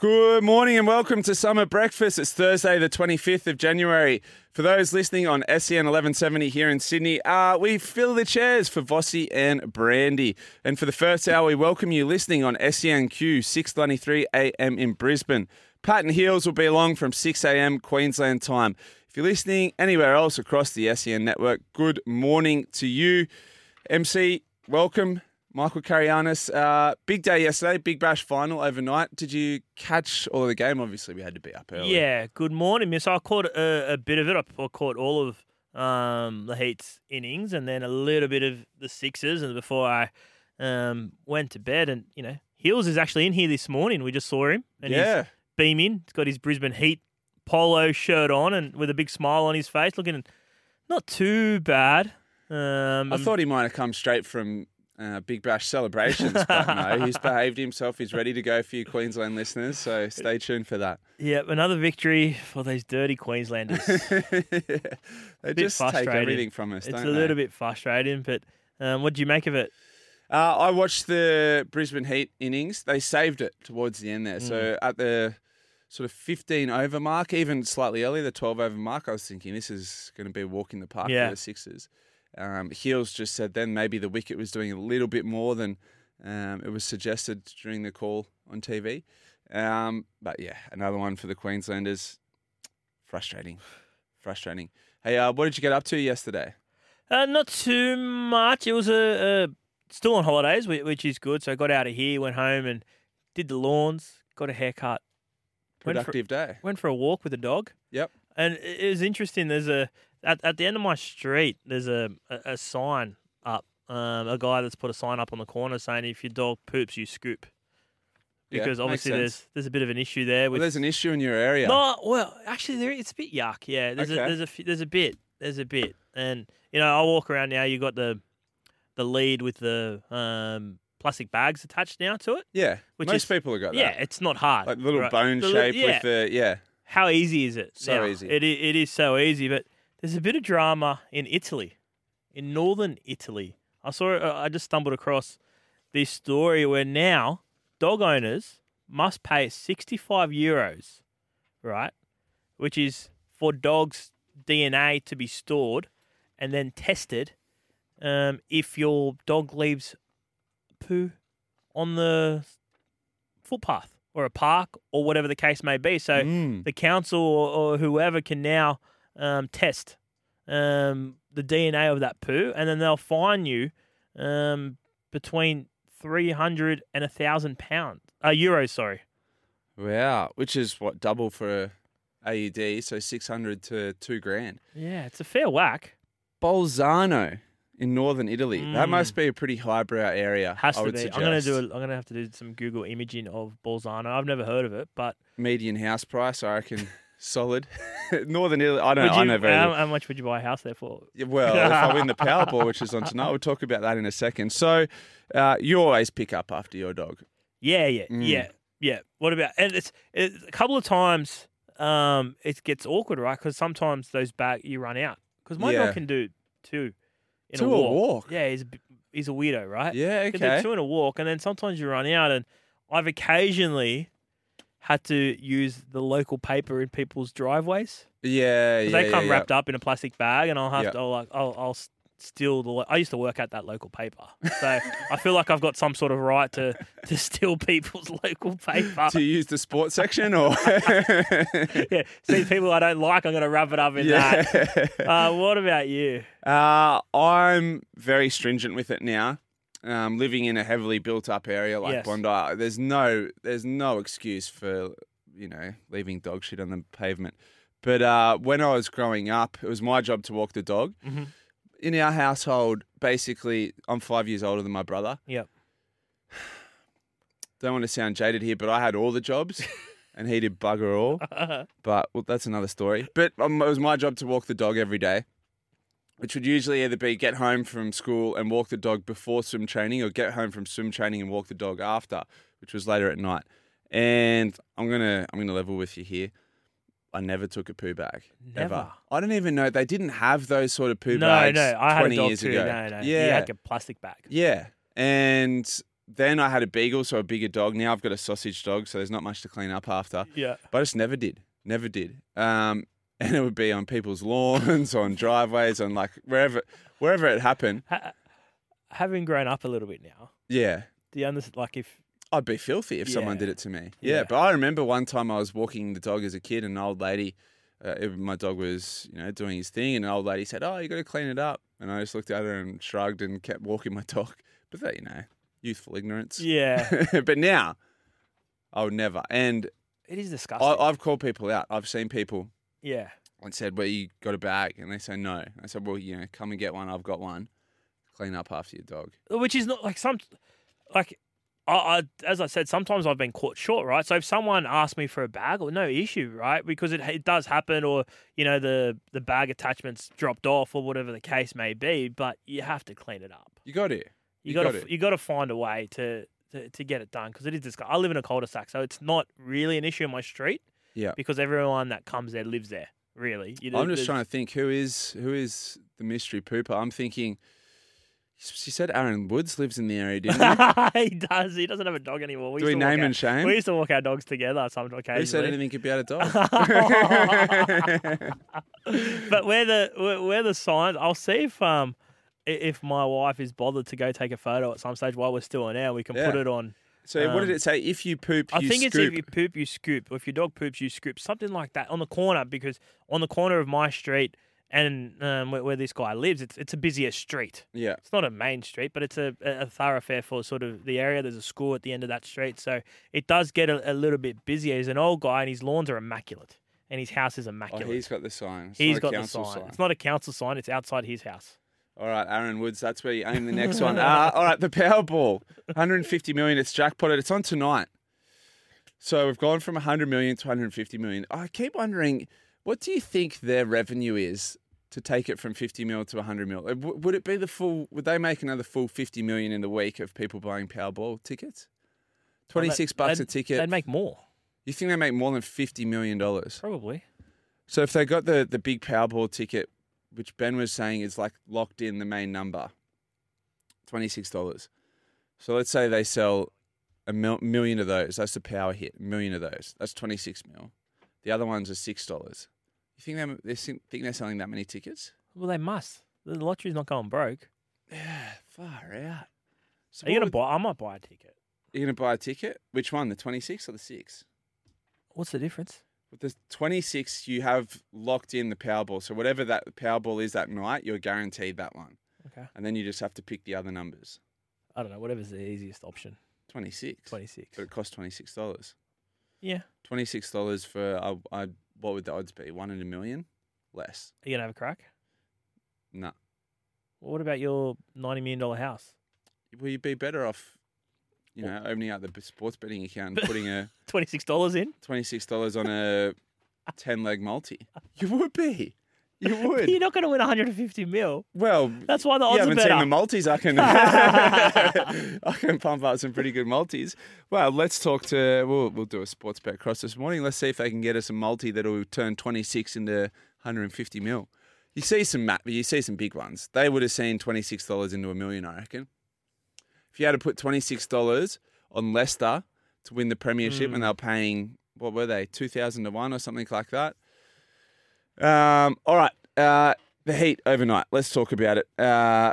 Good morning and welcome to Summer Breakfast. It's Thursday, the 25th of January. For those listening on SEN 1170 here in Sydney, uh, we fill the chairs for Vossi and Brandy. And for the first hour, we welcome you listening on SENQ 693 AM in Brisbane. Pat and Heels will be along from 6 a.m. Queensland time. If you're listening anywhere else across the SEN network, good morning to you. MC, welcome. Michael Carayannis, uh, big day yesterday, big bash final overnight. Did you catch all of the game? Obviously, we had to be up early. Yeah, good morning, miss. I caught a, a bit of it. I caught all of um, the Heat's innings and then a little bit of the Sixers and before I um, went to bed. And, you know, Heels is actually in here this morning. We just saw him and Yeah. he's beaming. He's got his Brisbane Heat polo shirt on and with a big smile on his face, looking not too bad. Um, I thought he might have come straight from uh, Big Bash celebrations, but no, he's behaved himself. He's ready to go for you Queensland listeners, so stay tuned for that. yeah, another victory for these dirty Queenslanders. they just take everything from us, it's a little they? bit frustrating, but um, what do you make of it? Uh, I watched the Brisbane Heat innings. They saved it towards the end there. Mm. So at the sort of 15 over mark, even slightly earlier, the 12 over mark, I was thinking this is going to be a walk in the park Yeah. for the Sixers. Um, Heels just said then maybe the wicket was doing a little bit more than um, it was suggested during the call on TV. Um, but yeah, another one for the Queenslanders. Frustrating. Frustrating. Hey, uh, what did you get up to yesterday? Uh, not too much. It was a, a still on holidays, which is good. So I got out of here, went home, and did the lawns. Got a haircut. Went for, Productive day. went for a walk with the dog. Yep. And it was interesting. There's a at, at the end of my street. There's a a, a sign up. Um, a guy that's put a sign up on the corner saying if your dog poops, you scoop. Yeah, Because obviously there's there's a bit of an issue there Well, there's an issue in your area. no, well, actually, there it's a bit yuck. Yeah, there's Okay. a there's a there's a bit there's a bit, and you know I walk around now. You got the the lead with the um, plastic bags attached now to it. Yeah, Which most is- people have got Yeah, that. it's not hard. like little right? bone The shape yeah. with the yeah. How easy is it? So now? easy. It it is so easy, but there's a bit of drama in Italy, in northern Italy. I saw uh, I just stumbled across this story where now dog owners must pay 65 euros, right? Which is for dogs' DNA to be stored and then tested um, if your dog leaves poo on the footpath or a park or whatever the case may be. So Mm. the council or, or whoever can now um, test um, the DNA of that poo, and then they'll fine you um, between three hundred and a thousand pounds, uh, euros. Sorry. Wow, which is what double for a AED, so six hundred to two grand. Yeah, it's a fair whack. Bolzano in northern Italy. That Mm. must be a pretty highbrow area. Has I to be. Suggest. I'm gonna do. A, I'm gonna have to do some Google imaging of Bolzano. I've never heard of it, but median house price. I reckon solid. northern Italy. I don't. would know. I know very how, how much would you buy a house there for? Well, if I win the Powerball, which is on tonight, we'll talk about that in a second. So, uh, you always pick up after your dog. Yeah, yeah, Mm. yeah, yeah. What about and it's, it's a couple of times um it gets awkward, right? Because sometimes those bag you run out. Because my Yeah. dog can do two in Two a a walk. walk? Yeah, he's a, he's a weirdo, right? Yeah, Can do okay. two in a walk, and then sometimes you run out, and I've occasionally had to use the local paper in people's driveways. Yeah, yeah. they come yeah, wrapped up in a plastic bag, and I'll have Yeah. to I'll like I'll, I'll steal the. lo- I used to work at that local paper, so I feel like I've got some sort of right to to steal people's local paper. To use the sports section or? yeah, see people I don't like, I'm going to wrap it up in that. Uh, what about you? Uh, I'm very stringent with it now. Um, living in a heavily built up area like Yes. Bondi, there's no there's no excuse for you know leaving dog shit on the pavement. But uh, when I was growing up, it was my job to walk the dog. Mhm. In our household, basically, I'm five years older than my brother. Yep. Don't want to sound jaded here, but I had all the jobs, and he did bugger all. But well, that's another story. But um, it was my job to walk the dog every day, which would usually either be get home from school and walk the dog before swim training, or get home from swim training and walk the dog after, which was later at night. And I'm gonna I'm gonna level with you here. I never took a poo bag. Ever. Never? I don't even know. They didn't have those sort of poo no, bags. no, I had 20 a dog years too. ago. No, no, Yeah. you had a plastic bag. Yeah. And then I had a beagle, so a bigger dog. Now I've got a sausage dog, so there's not much to clean up after. Yeah. But I just never did. Never did. Um, and it would be on people's lawns, on driveways, on like wherever wherever it happened. Ha- having grown up a little bit now, Yeah. do you understand? Like if I'd be filthy if someone did it to me. Yeah, Yeah. but I remember one time I was walking the dog as a kid, and an old lady, uh, it- my dog was, you know, doing his thing, and an old lady said, "Oh, you got to clean it up," and I just looked at her and shrugged and kept walking my dog. But that, you know, youthful ignorance. yeah, but now, I would never. And it is disgusting. I, I've called people out. I've seen people yeah, and said, "Well, you got a bag?" And they say no. I said, "Well, you know, come and get one. I've got one. Clean up after your dog." which is not like some like I, I as I said sometimes I've been caught short right so if someone asks me for a bag or no issue right because it, it does happen or you know the the bag attachments dropped off or whatever the case may be but you have to clean it up You got it. you, You got got to it. you got to find a way to to, to get it done because it is disgusting. I live in a cul-de-sac so it's not really an issue in my street Yeah. because everyone that comes there lives there really you know, I'm just trying to think who is who is the mystery pooper. I'm thinking. She said Aaron Woods lives in the area, didn't he? he does he doesn't have a dog anymore we Do used we to walk name our- and shame? we used to walk our dogs together sometimes. occasionally Who said anything could be out of dog? but where the where, the signs, I'll see if um if my wife is bothered to go take a photo at some stage while we're still on air. We can put it on. So what did Um, it say? If you poop, I you think it's if you poop, you scoop, or if your dog poops, you scoop, something like that on the corner. Because on the corner of my street and um, where, where this guy lives, it's it's a busier street. Yeah. It's not a main street, but it's a, a thoroughfare for sort of the area. There's a school at the end of that street, so it does get a, a little bit busier. He's an old guy, and his lawns are immaculate, and his house is immaculate. Oh, immaculate. he's got the sign. It's He's got the council sign. It's not a council sign. It's outside his house. All right, Aaron Woods. That's where you aim the next one. Uh, all right, the Powerball, 150 million. It's jackpotted. It's on tonight. So we've gone from 100 million to 150 million. I keep wondering, what do you think their revenue is to take it from 50 mil to 100 mil? Uh, Would it be the full? Would they make another full 50 million in the week of people buying Powerball tickets? 26 bucks a ticket. They'd make more, you think they make more than 50 million dollars? probably. So if they got the the big Powerball ticket, which Ben was saying is like locked in the main number, twenty six dollars. So let's say they sell a mil- million of those. That's the power hit. A million of those. That's twenty six mil. The other ones are six dollars. You think they they think they're selling that many tickets? Well, they must. The lottery's not going broke. Yeah, far out. So Are you gonna would- buy? I might buy a ticket. You're gonna buy a ticket? Which one? The twenty six or the six? What's the difference? With the 26, you have locked in the Powerball. So whatever that Powerball is that night, you're guaranteed that one. Okay. And then you just have to pick the other numbers. I don't know. Whatever's the easiest option. 26. Twenty six. But it costs $26. Yeah. $26 for, uh, uh, what would the odds be? One in a million? Less. Are you gonna have a crack? Nah. Well, what about your ninety million dollar house? Will you be better off, you know, opening up the sports betting account and putting a Twenty six dollars in. $26 on a 10 leg multi? You would be. You would. You're not win one hundred and fifty mil. Well, That's why the you odds are haven't better. seen the multis. I can, I can pump up some pretty good multis. Well, let's talk to. We'll we'll do a sports bet cross this morning. Let's see if they can get us a multi that'll turn twenty six into one hundred and fifty mil. You see some ma- you see some big ones. They would have seen twenty six dollars into a million, I reckon. If you had to put twenty six dollars on Leicester to win the premiership, Hmm. and they were paying what were they two thousand to one or something like that. Um, all right. Uh, The Heat overnight. Let's talk about it. Uh,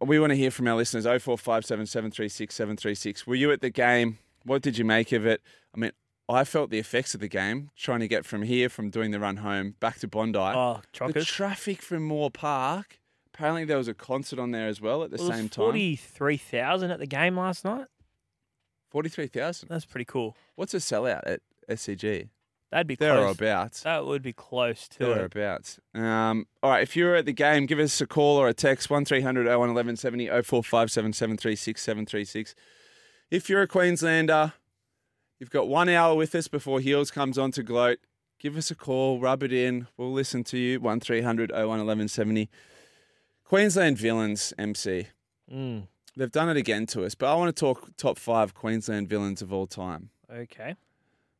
we want to hear from our listeners. 0457 736 736. Were you at the game? What did you make of it? I mean, I felt the effects of the game trying to get from here, from doing the run home, back to Bondi. Oh, the traffic from Moore Park. Apparently, there was a concert on there as well at the was same time. 43,000 at the game last night. 43,000. That's pretty cool. What's a sellout at SCG? That'd be close. abouts. That would be close to it. Thereabouts. Um, all right, if you're at the game, give us a call or a text 1300 01 1170 0457 736 736. If you're a Queenslander, you've got one hour with us before Heels comes on to gloat. Give us a call, rub it in. We'll listen to you. 1300 01 1170. Queensland villains, MC. Mm, They've done it again to us, but I want to talk top five Queensland villains of all time. okay.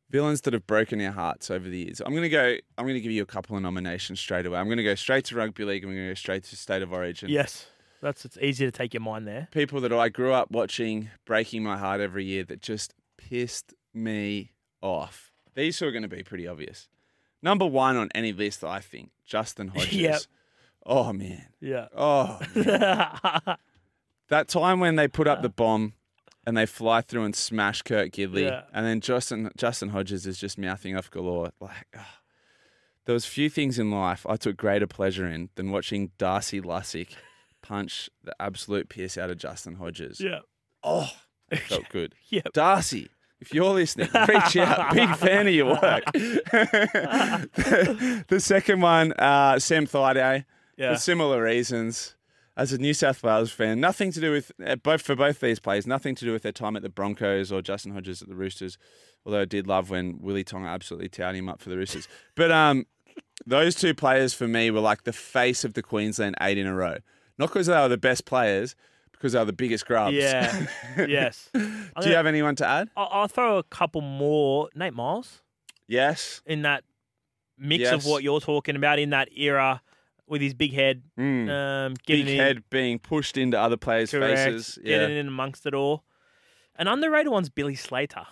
Villains that have broken our hearts over the years. I'm gonna go. I'm gonna give you a couple of nominations straight away. I'm gonna go straight to rugby league. and I'm gonna go straight to state of origin. Yes. That's it's easy to take your mind there. People that I grew up watching, breaking my heart every year, that just pissed me off. These are going to be pretty obvious. Number one on any list, I think, Justin Hodges. Yep. Oh man. Yeah. Oh. That time when they put up the bomb and they fly through and smash Kurt Gidley, Yeah. and then Justin Justin Hodges is just mouthing off galore. Like, ah. there was few things in life I took greater pleasure in than watching Darcy Lussick punch the absolute piss out of Justin Hodges. yeah. Oh, it felt good. Yep. Darcy, if you're listening, reach out. Big fan of your work. the second one, uh, Sam Thaiday Yeah. for similar reasons. As a New South Wales fan, nothing to do with uh, both for both these players, nothing to do with their time at the Broncos or Justin Hodges at the Roosters. Although I did love when Willie Tonga absolutely touted him up for the Roosters. But um, those two players for me were like the face of the Queensland eight in a row. Not because they were the best players, because they were the biggest grubs. Yeah. yes. Do you have anyone to add? I'll, I'll throw a couple more. Nate Miles Yes. in that mix of what you're talking about in that era with his big head, Mm. um, Big in, head being pushed into other players' correct, faces. Yeah. getting in amongst it all. An underrated one's Billy Slater,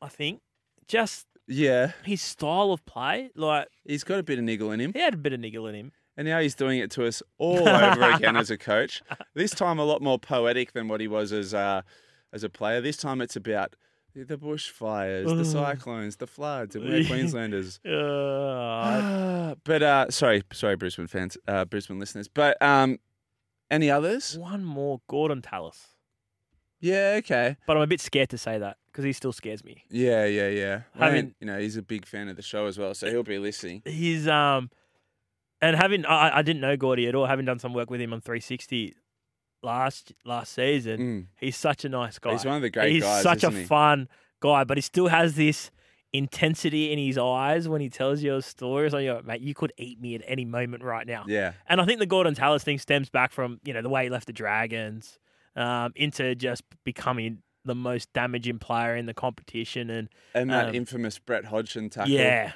I think. Just Yeah. his style of play, like He's got a bit of niggle in him. he had a bit of niggle in him. And now he's doing it to us all over again as a coach. This time a lot more poetic than what he was as uh, as a player. This time it's about the bushfires, the cyclones, the floods, and we're Queenslanders. Uh, but uh, sorry, sorry, Brisbane fans, uh, Brisbane listeners. But um, any others? one more, Gordon Tallis. Yeah, okay. But I'm a bit scared to say that because he still scares me. Yeah, yeah, yeah. I mean- you know, he's a big fan of the show as well, so he'll be listening. He's um, and having I, I didn't know Gordy at all. Having done some work with him on 360 last last season, Mm. he's such a nice guy. He's one of the great guys. He's guys, such a he? fun guy, but he still has this intensity in his eyes when he tells you a story. It's like, "Yo, mate, you could eat me at any moment right now. Yeah. And I think the Gordon Tallis thing stems back from, you know, the way he left the Dragons um, into just becoming the most damaging player in the competition. And And that Um, infamous Brett Hodgson tackle. yeah,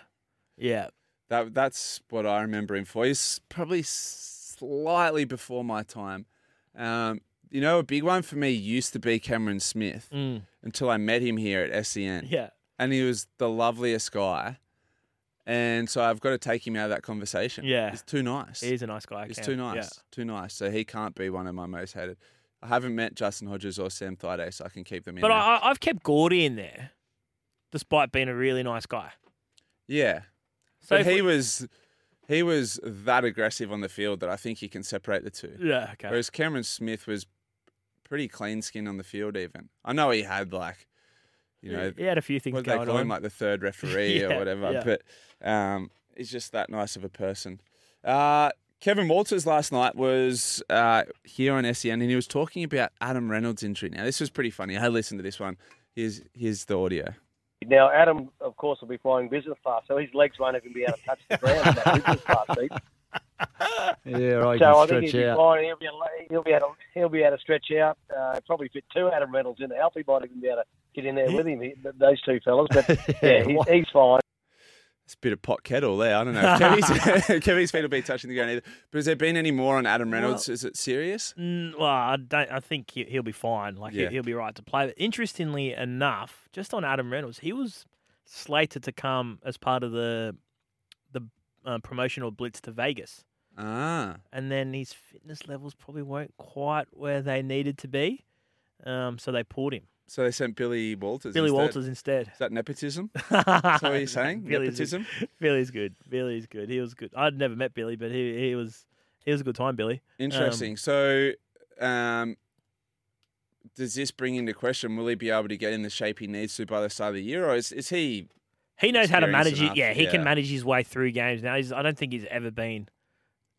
yeah, That that's what I remember him for. He's probably slightly before my time. Um, you know, a big one for me used to be Cameron Smith mm, until I met him here at SEN, yeah, and he was the loveliest guy. And so I've got to take him out of that conversation. Yeah. he's too nice. he's a nice guy. He's Cam. too nice. Yeah. Too nice. So he can't be one of my most hated. I haven't met Justin Hodges or Sam Thaiday, so I can keep them in. But there. I, I've kept Gordy in there, despite being a really nice guy. yeah. So but he we- was he was that aggressive on the field that I think you can separate the two. yeah, okay. Whereas Cameron Smith was pretty clean skin on the field. Even I know he had like, you know, he had a few things what they call on. him, like the third referee Yeah, or whatever. yeah. But um, he's just that nice of a person. Uh, Kevin Walters last night was uh, here on SEN and he was talking about Adam Reynolds' injury. Now this was pretty funny. I listened to this one. Here's here's the audio. Now, Adam, of course, will be flying business class, so his legs won't even be able to touch the ground in that business class seat. Yeah, right. So I think he'll be out. fine. He'll be, he'll be able to, he'll be able to stretch out. Uh, probably fit two Adam Reynolds in. Alfie might even be able to get in there with him. He, those two fellas, but yeah, he's, he's fine. It's a bit of pot kettle there. I don't know. Kevy's, Kevy's feet will be touching the ground either. But has there been any more on Adam Reynolds? Is it serious? Mm, well, I don't. I think he, he'll be fine. Like Yeah. he'll be right to play. But interestingly enough, just on Adam Reynolds, he was slated to come as part of the the uh, promotional blitz to Vegas. Ah, and then his fitness levels probably weren't quite where they needed to be. Um, so they pulled him. So they sent Billy Walters. Billy instead. Walters instead. Is that nepotism? Is that what you're saying? Billy's nepotism? Billy's good. Billy's good. He was good. I'd never met Billy, but he he was he was a good time, Billy. Interesting. so, um, does this bring into question? Will he be able to get in the shape he needs to by the start of the year, or is, is he? He knows how to manage enough, it. Yeah, he yeah. can manage his way through games now. He's, I don't think he's ever been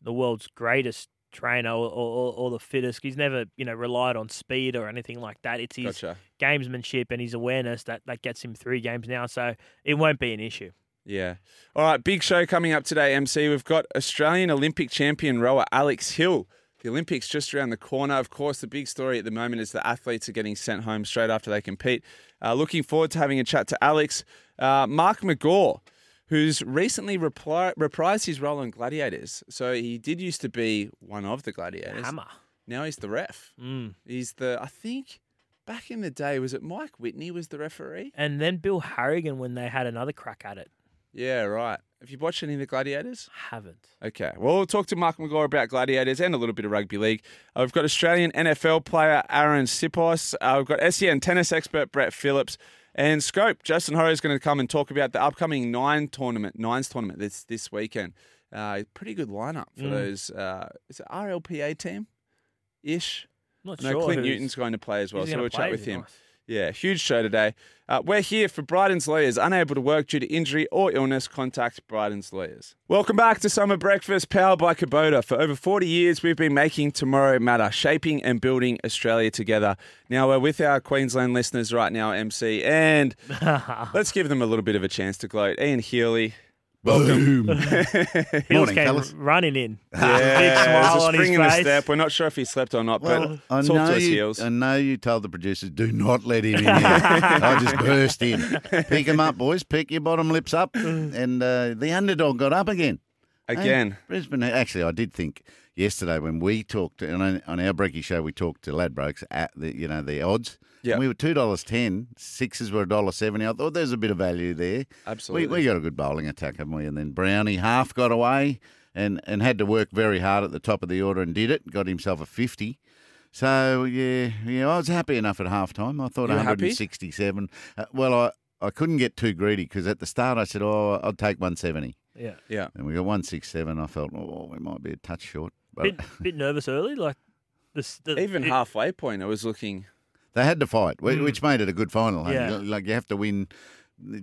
the world's greatest trainer or, or, or the fittest. He's never, you know, relied on speed or anything like that. It's his Gotcha. Gamesmanship and his awareness that, that gets him through games now. So it won't be an issue. Yeah. All right. Big show coming up today, MC. We've got Australian Olympic champion rower Alex Hill. The Olympics just around the corner. Of course, the big story at the moment is the athletes are getting sent home straight after they compete. Uh, looking forward to having a chat to Alex. Uh, Mark McGaw, who's recently repri- reprised his role in Gladiators. So he did used to be one of the Gladiators. Hammer. Now he's the ref. Mm. He's the, I think, back in the day, was it Mike Whitney was the referee? And then Bill Harrigan when they had another crack at it. Yeah, right. Have you watched any of the Gladiators? Haven't. Okay. Well, we'll talk to Mark McGaw about Gladiators and a little bit of rugby league. Uh, we've got Australian NFL player Arryn Siposs. Uh, we've got SEN tennis expert Brett Phillips. And Scope, Justin Horry is going to come and talk about the upcoming nine tournament, nines tournament this this weekend. Uh, pretty good lineup for Mm. those. Uh, is it RLPA team ish? Not No, sure. Clint who's- Newton's going to play as well, who's so gonna we'll play. chat with him. nice. Yeah, huge show today. Uh, we're here for Bryden's Lawyers. Unable to work due to injury or illness, contact Bryden's Lawyers. Welcome back to Summer Breakfast, powered by Kubota. For over 40 years, we've been making tomorrow matter, shaping and building Australia together. Now, we're with our Queensland listeners right now, MC, and let's give them a little bit of a chance to gloat. Ian Healy. Boom. Heels Morning, came fellas. running in. Yeah, Big smile on his in the face. step. We're not sure if he slept or not, Well, I but talk know, to us, you, Heels. I know you told the producers, do not let him in here. I just burst in. Pick him up, boys. Pick your bottom lips up. And uh, the underdog got up again. Hey, Again. Brisbane, actually, I did think yesterday when we talked, and on, on our Breaky show, we talked to Ladbrokes at the, you know, the odds. Yeah. We were $2.10. Sixes were $1.70. I thought there's a bit of value there. Absolutely. We, we got a good bowling attack, haven't we? And then Brownie half got away and, and had to work very hard at the top of the order and did it. Got himself a 50. So, yeah, yeah, I was happy enough at half time. I thought You were 167. Uh, well, I, I couldn't get too greedy because at the start I said, oh, I'll take 170. Yeah. Yeah. And we got 167. I felt, oh, we might be a touch short. But Bit, bit nervous early. Like, this, the, Even it- halfway point, I was looking. They had to fight, wh- which made it a good final. Yeah. Like you have to win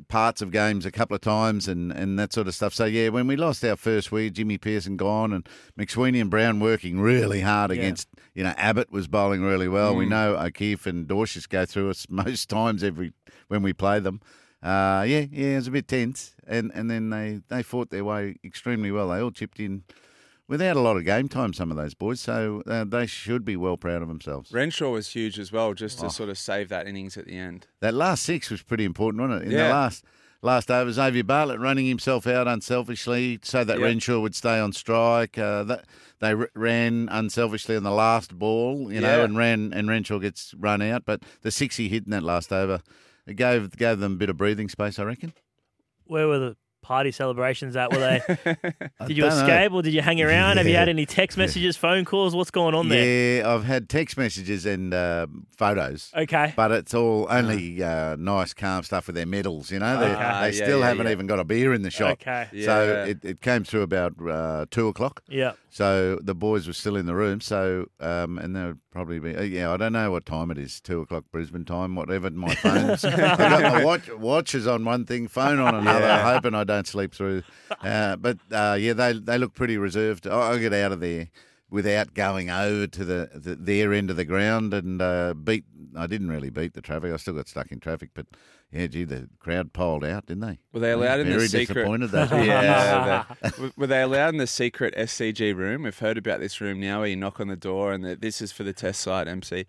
parts of games a couple of times and, and that sort of stuff. So, yeah, when we lost our first week, Jimmy Peirson gone and McSweeney and Brown working really hard Yeah. against, you know, Abbott was bowling really well. Mm. We know O'Keefe and Dwarshuis go through us most times every when we play them. Uh, yeah, yeah, it was a bit tense. And, and then they, they fought their way extremely well. They all chipped in without a lot of game time, some of those boys. So uh, they should be well proud of themselves. Renshaw was huge as well, just Oh. to sort of save that innings at the end. That last six was pretty important, wasn't it? In Yeah. the last last over, Xavier Bartlett running himself out unselfishly so that Yeah. Renshaw would stay on strike. Uh, that they r- ran unselfishly on the last ball, you know, Yeah. and ran and Renshaw gets run out. But the six he hit in that last over, it gave gave them a bit of breathing space, I reckon. Where were the party celebrations at? Were they? Did you don't know. escape or did you hang around? Have you had any text messages, phone calls? What's going on there? Yeah, I've had text messages and uh, photos. Okay. But it's all only uh, nice, calm stuff with their medals, you know. They, Okay. they yeah, still yeah, haven't yeah. even got a beer in the shop. Okay. So it, it came through about uh, two o'clock. Yeah. So the boys were still in the room. So um, and they would probably be uh, yeah. I don't know what time it is. Two o'clock Brisbane time. Whatever. My phone's. I got my watch watches on one thing, phone on another. Yeah. Hoping I don't sleep through. Uh, but uh, yeah, they they look pretty reserved. I, I get out of there without going over to the, the their end of the ground and uh, beat. I didn't really beat the traffic. I still got stuck in traffic, but yeah, gee, the crowd piled out, didn't they? Were they allowed in the secret? disappointed. That yeah. were- were they allowed in the secret SCG room? We've heard about this room now where you knock on the door and the, this is for the test site, MC.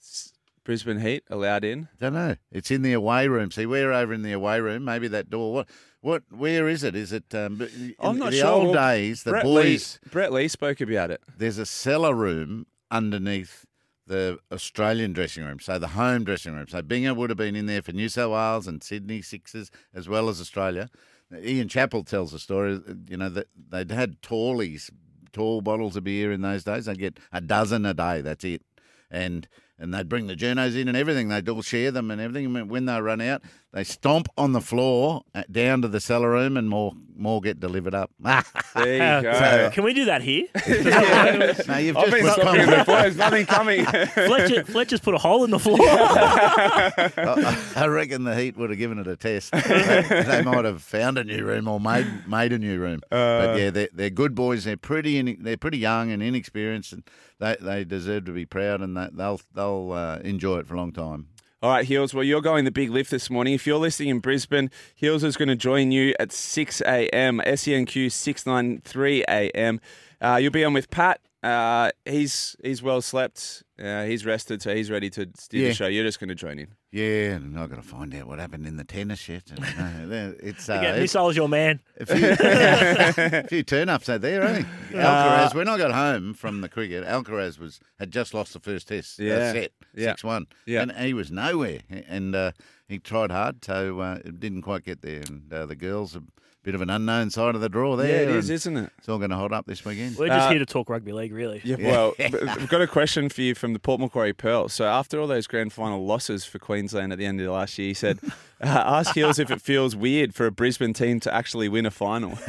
S- Brisbane Heat allowed in? Don't know. It's in the away room. See, we're over in the away room. Maybe that door. What? What? Where is it? Is it? Um, in I'm not the sure. old Well, days, the Brett boys. Lee, Brett Lee spoke about it. There's a cellar room underneath the Australian dressing room, so the home dressing room. So Binga would have been in there for New South Wales and Sydney Sixers as well as Australia. Ian Chappell tells the story. You know that they'd had tallies tall bottles of beer in those days. They'd get a dozen a day. That's it. And and they'd bring the journos in and everything. They'd all share them and everything. And When they run out, they stomp on the floor uh, down to the cellar room, and more more get delivered up. There you go. So- Can we do that here? no, you've I've just been put stopping concrete- There's nothing coming. Fletcher, Fletcher's put a hole in the floor. I I reckon the Heat would have given it a test. they, they might have found a new room or made made a new room. but yeah, they're, they're good boys. They're pretty in, they're pretty young and inexperienced, and they, they deserve to be proud, and they, they'll they'll uh, enjoy it for a long time. All right, Heels. Well, you're going the big lift this morning. If you're listening in Brisbane, Heels is going to join you at 6 a.m. SENQ 693 a.m. Uh, you'll be on with Pat. Uh, he's he's well slept. Uh, he's rested, so he's ready to do Yeah. the show. You're just going to join in. Yeah, and I've got to find out what happened in the tennis yet. And, uh, it's uh, Again, it's missile's your man. a few, a few turn ups out there, eh? Alcaraz, when I got home from the cricket, Alcaraz was had just lost the first test uh, Yeah. set, Yeah. 6 1. Yeah. And he was nowhere. And uh, he tried hard, so uh, it didn't quite get there. And uh, the girls, a bit of an unknown side of the draw there. Yeah, it is, isn't it? It's all going to hold up this weekend. We're just Uh, here to talk rugby league, really. Yeah, well, we've got a question for you from the Port Macquarie Pearl. So after all those grand final losses for Queensland at the end of last year, he said, uh, "Ask Heels if it feels weird for a Brisbane team to actually win a final."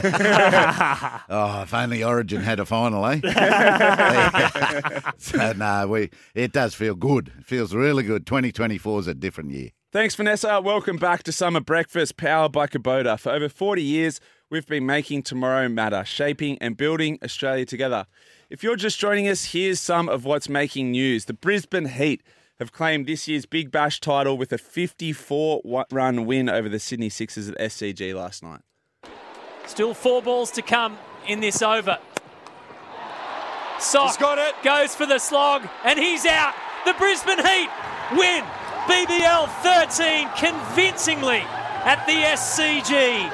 Oh, if only Origin had a final, eh? so, no, we, it does feel good. It feels really good. 2024 is a different year. Thanks, Vanessa. Welcome back to Summer Breakfast, powered by Kubota. For over 40 years, we've been making tomorrow matter, shaping and building Australia together. If you're just joining us, here's some of what's making news. The Brisbane Heat have claimed this year's Big Bash title with a 54 run win over the Sydney Sixers at SCG last night. Still four balls to come in this over. Sock he's got it. goes for the slog, and he's out. The Brisbane Heat win BBL 13 convincingly at the SCG.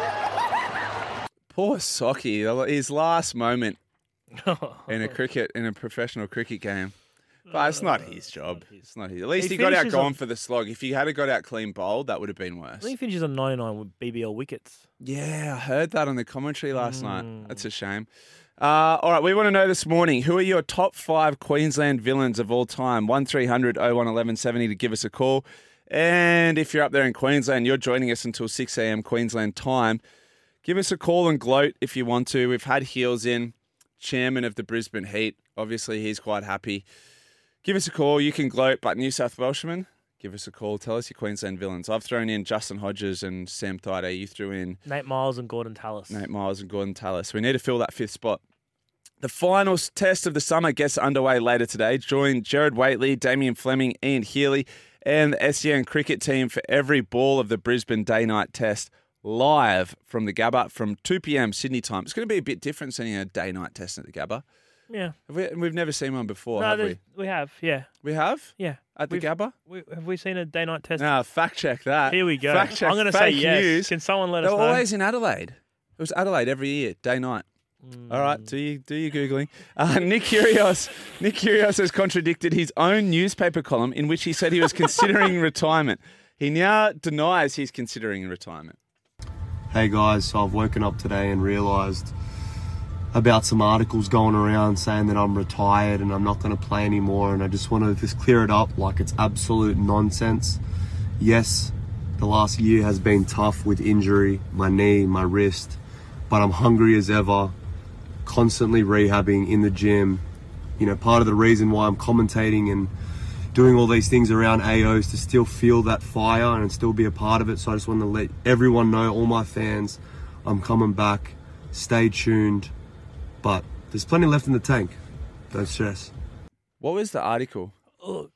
Poor Socky, his last moment in a cricket in a professional cricket game. But it's not his job. It's not his. At least He he, got out gone on- for the slog. If he had got out clean bowled, that would have been worse. think he finishes on 99 with BBL wickets. Yeah, I heard that on the commentary last night. Mm. That's a shame. Uh, all right, we want to know this morning who are your top five Queensland villains of all time? 1300 01 1170 to give us a call. And if you're up there in Queensland, you're joining us until 6 a.m. Queensland time. Give us a call and gloat if you want to. We've had Heels in, chairman of the Brisbane Heat. Obviously, he's quite happy. Give us a call. You can gloat, but New South Welshman, give us a call. Tell us your Queensland villains. I've thrown in Justin Hodges and Sam Thaiday. You threw in Nate Miles and Gordon Tallis. Nate Miles and Gordon Tallis. We need to fill that fifth spot. The final test of the summer gets underway later today. Join Gerard Whateley, Damien Fleming, Ian Healy, and the SEN cricket team for every ball of the Brisbane day night test live from the Gabba from 2 p.m. Sydney time. It's going to be a bit different seeing a day night test at the Gabba. Yeah. Have we, we've never seen one before, no, have we? we have. Yeah. We have? Yeah. At the We've- Gabba? We, have we seen a day night test? No, fact check that. Here we go. Fact check. I'm going to say fake yes. News. Can someone let They us were know? always in Adelaide. It was Adelaide every year, day night. All right, do you do your googling? Uh, Nick Kyrgios, Nick Kyrgios has contradicted his own newspaper column in which he said he was considering retirement. He now denies he's considering retirement. Hey guys, so I've woken up today and realised about some articles going around saying that I'm retired and I'm not going to play anymore, and I just want to just clear it up like it's absolute nonsense. Yes, the last year has been tough with injury, my knee, my wrist, but I'm hungry as ever, constantly rehabbing in the gym. You know, part of the reason why I'm commentating and doing all these things around AOs to still feel that fire and still be a part of it. So I just want to let everyone know, all my fans, I'm coming back. Stay tuned. But there's plenty left in the tank. Don't stress. What was the article? Look,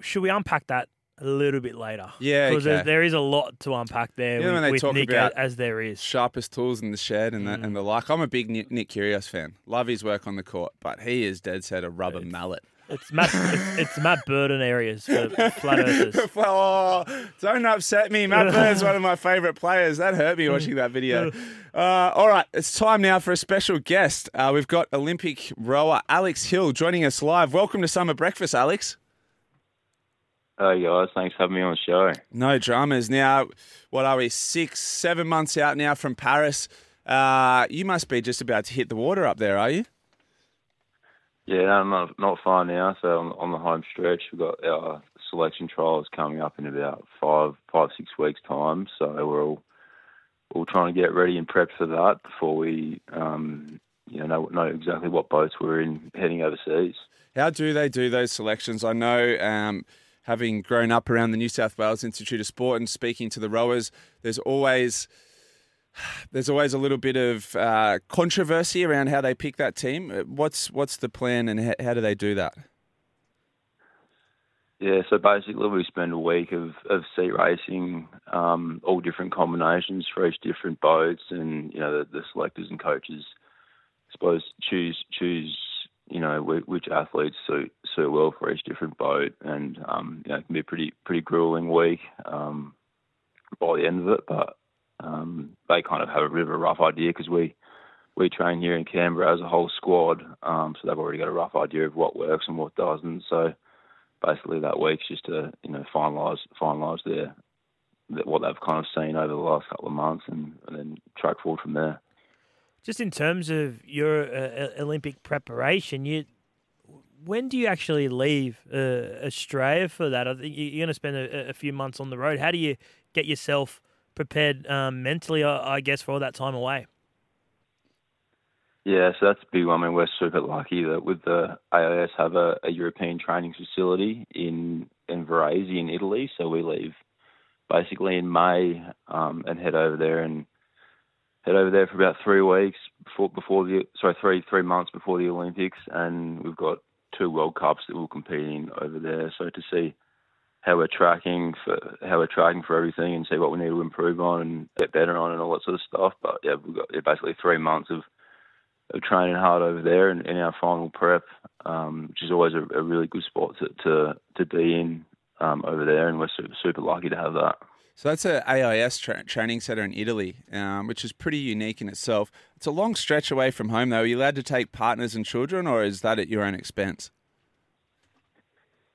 should we unpack that a little bit later? Yeah, Because okay. there, there is a lot to unpack there You know with, when they with talk Nick, about as there is. Sharpest tools in the shed and the, mm. and the like. I'm a big Nick, Nick Kyrgios fan. Love his work on the court, but he is dead set a rubber mallet. It's Matt, it's, it's Matt Burden areas for flat earthers. oh, don't upset me. Matt Bird's one of my favourite players. That hurt me watching that video. Uh, all right, it's time now for a special guest. Uh, we've got Olympic rower Alex Hill joining us live. Welcome to Summer Breakfast, Alex. Hey guys, thanks for having me on the show. No dramas. Now, what are we, six, seven months out now from Paris? Uh, you must be just about to hit the water up there, are you? Yeah, I'm not not far now. So on, on the home stretch, we've got our selection trials coming up in about five, five, six weeks' time. So we're all all trying to get ready and prepped for that before we, um, you know, know, know exactly what boats we're in heading overseas. How do they do those selections? I know, um, having grown up around the New South Wales Institute of Sport and speaking to the rowers, there's always there's always a little bit of uh, controversy around how they pick that team. Uh, what's what's the plan and how, how do they do that? Yeah, so basically we spend a week of, of sea racing, um, all different combinations for each different boats, and you know the, the selectors and coaches, I suppose choose choose you know which athletes suit suit well for each different boat, and um, you know it can be a pretty pretty grueling week um, by the end of it, but um, they kind of have a bit of a rough idea because we we train here in Canberra as a whole squad, um, so they've already got a rough idea of what works and what doesn't. So basically, that week's just to you know finalise finalise their what they've kind of seen over the last couple of months, and, and then track forward from there. Just in terms of your uh, Olympic preparation, you when do you actually leave uh, Australia for that? I think you're going to spend a, a, few months on the road. How do you get yourself prepared um, mentally, I guess, for all that time away? Yeah, so that's a big one. I mean, we're super lucky that with the AIS have a, a European training facility in in Varese in Italy. So we leave basically in May um, and head over there and head over there for about three weeks before before the sorry three three months before the Olympics, and we've got two World Cups that we'll compete in over there. So to see how we're tracking for how we're tracking for everything and see what we need to improve on and get better on and all that sort of stuff. But yeah, we've got yeah, basically three months of of training hard over there and in our final prep, um, which is always a, a, really good spot to to, to be in um, over there, and we're super, super lucky to have that. So that's a AIS tra- training center in Italy, um, which is pretty unique in itself. It's a long stretch away from home, though. Are you allowed to take partners and children, or is that at your own expense?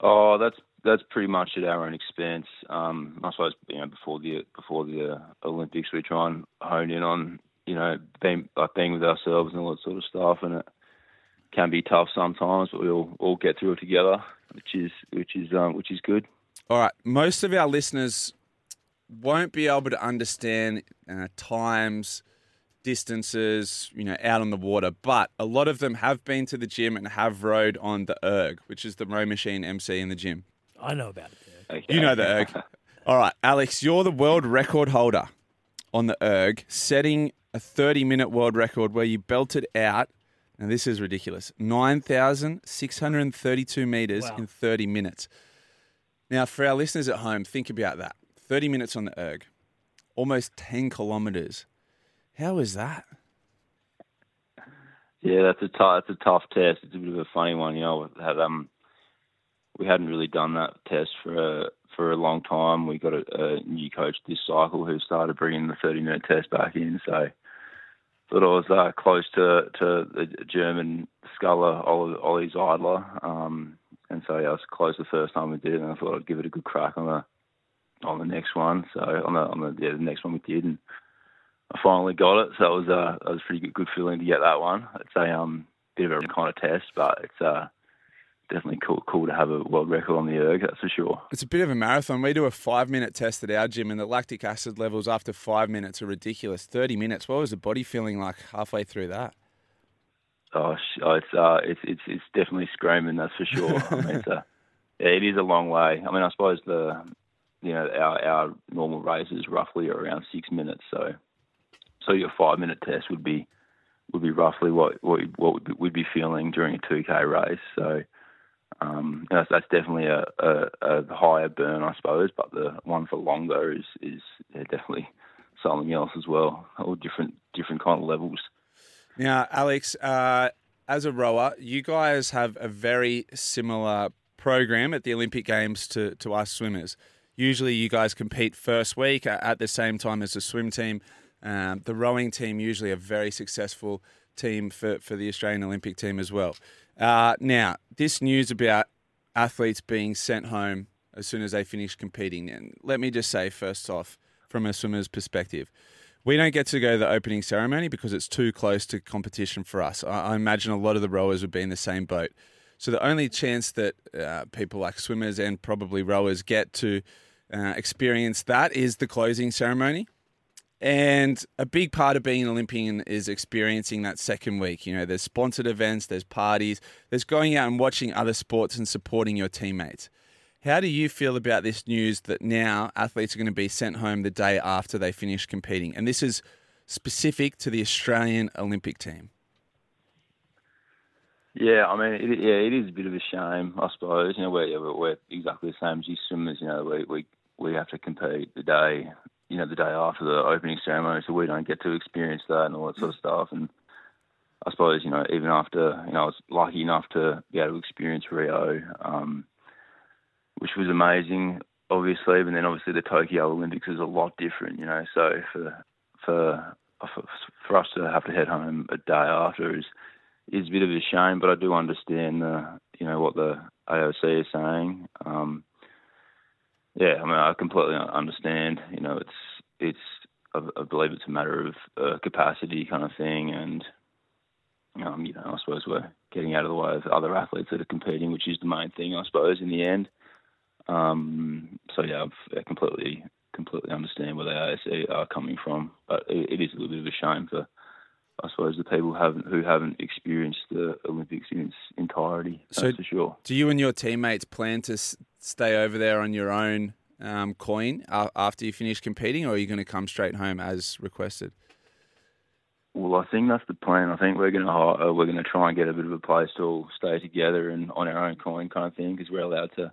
Oh, that's that's pretty much at our own expense. Um, I suppose you know before the before the Olympics, we try and hone in on you know being like being with ourselves and all that sort of stuff, and it can be tough sometimes, but we all all get through it together, which is which is um, which is good. All right, most of our listeners won't be able to understand uh, times, distances, you know, out on the water, but a lot of them have been to the gym and have rode on the erg, which is the row machine MC in the gym. I know about it. Okay. You know the erg. All right, Alex, you're the world record holder on the erg, setting a 30 minute world record where you belted out, and this is ridiculous, 9,632 meters Wow. in 30 minutes. Now, for our listeners at home, think about that 30 minutes on the erg, almost 10 kilometers. How is that? Yeah, that's a tough. That's a tough test. It's a bit of a funny one, you know. We had um, we hadn't really done that test for a for a long time. We got a, a new coach this cycle who started bringing the 30 minute test back in. So thought I was uh, close to to the German sculler Olli Olli Zeidler, um, and so yeah, I was close the first time we did, it, and I thought I'd give it a good crack on the on the next one. So on the on the yeah, the next one we did, and I finally got it. So it was uh, it was a pretty good, good feeling to get that one. It's a um bit of a kind of test, but it's uh definitely cool cool to have a world record on the erg. That's for sure. It's a bit of a marathon. We do a five minute test at our gym, and the lactic acid levels after five minutes are ridiculous. 30 minutes. What was the body feeling like halfway through that? Oh, oh, it's uh, it's it's it's definitely screaming. That's for sure. I mean, it's a, yeah, it is a long way. I mean, I suppose the you know our our normal race is roughly around six minutes. So so your five minute test would be would be roughly what what what we'd be feeling during a two k race. So um, that's, that's definitely a, a, a higher burn, I suppose. But the one for longer is is yeah, definitely something else as well. All different different kind of levels. Now, Alex, uh, as a rower, you guys have a very similar program at the Olympic Games to, to us swimmers. Usually, you guys compete first week at the same time as the swim team. Um, the rowing team usually a very successful team for, for the Australian Olympic team as well. Uh, now, this news about athletes being sent home as soon as they finish competing, and let me just say first off, from a swimmer's perspective, We don't get to go to the opening ceremony because it's too close to competition for us. I, I imagine a lot of the rowers would be in the same boat. So the only chance that uh, people like swimmers and probably rowers get to uh, experience that is the closing ceremony. And a big part of being an Olympian is experiencing that second week. You know, there's sponsored events, there's parties, there's going out and watching other sports and supporting your teammates. How do you feel about this news that now athletes are going to be sent home the day after they finish competing? And this is specific to the Australian Olympic team. Yeah, I mean, it, yeah, it is a bit of a shame, I suppose. You know, we're, we're exactly the same as you swimmers. You know, we we we have to compete the day, you know, the day after the opening ceremony, so we don't get to experience that and all that sort of stuff. And I suppose, you know, even after, you know, I was lucky enough to be able to experience Rio, um, which was amazing, obviously. But then obviously the Tokyo Olympics is a lot different, you know. So for for for us to have to head home a day after is is a bit of a shame, but I do understand the you know what the AOC is saying. Um, yeah, I mean I completely understand. You know, it's it's I, I believe it's a matter of uh, capacity kind of thing, and um, you know I suppose we're getting out of the way of other athletes that are competing, which is the main thing I suppose in the end. Um, so yeah, I've, completely completely understand where the are coming from, but it, it is a little bit of a shame for I suppose the people who haven't who haven't experienced the Olympics in its entirety. That's So for sure. Do you and your teammates plan to s- stay over there on your own um, coin uh, after you finish competing, or are you going to come straight home as requested? Well, I think that's the plan. I think we're going to uh, we're going to try and get a bit of a place to all stay together and on our own coin kind of thing because we're allowed to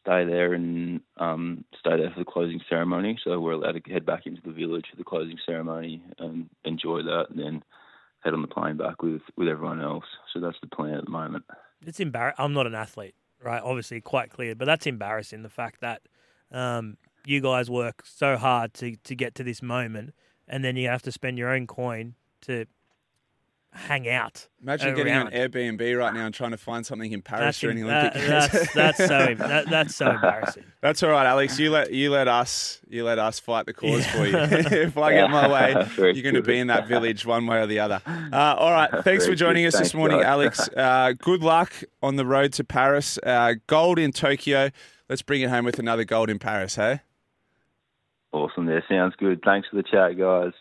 stay there and um, stay there for the closing ceremony. So we're allowed to head back into the village for the closing ceremony and enjoy that, and then head on the plane back with with everyone else. So that's the plan at the moment. It's embarrassing. I'm not an athlete, right? Obviously, quite clear, but that's embarrassing. The fact that um, you guys work so hard to to get to this moment, and then you have to spend your own coin to hang out. Imagine getting on. Airbnb right now and trying to find something in Paris That's, during the em- Olympic that- Games. that's that's so that, that's so embarrassing. That's all right, Alex. You let you let us you let us fight the cause Yeah. for you. if I get my way, Very you're going to be in that village one way or the other. Uh, all right. Thanks for joining good. us this morning, guys. Alex. Uh, good luck on the road to Paris. Uh, gold in Tokyo. Let's bring it home with another gold in Paris, hey? Awesome. There sounds good. Thanks for the chat, guys.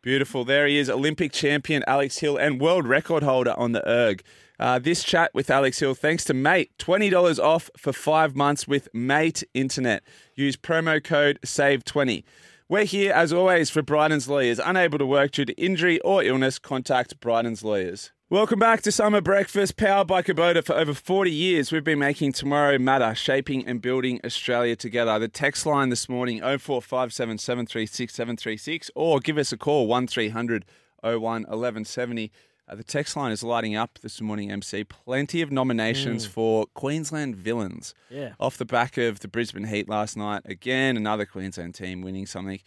Beautiful. There he is, Olympic champion Alex Hill and world record holder on the erg. Uh, this chat with Alex Hill, thanks to Mate, $20 off for five months with Mate Internet. Use promo code SAVE20. We're here, as always, for Bryden's Lawyers. Unable to work due to injury or illness, contact Bryden's Lawyers. Welcome back to Summer Breakfast, powered by Kubota. For over 40 years, we've been making tomorrow matter, shaping and building Australia together. The text line this morning, 0457 736 736, or give us a call, 1300 01 1170. Uh, the text line is lighting up this morning, MC. Plenty of nominations for Queensland villains. Yeah. Off the back of the Brisbane Heat last night, again, another Queensland team winning something.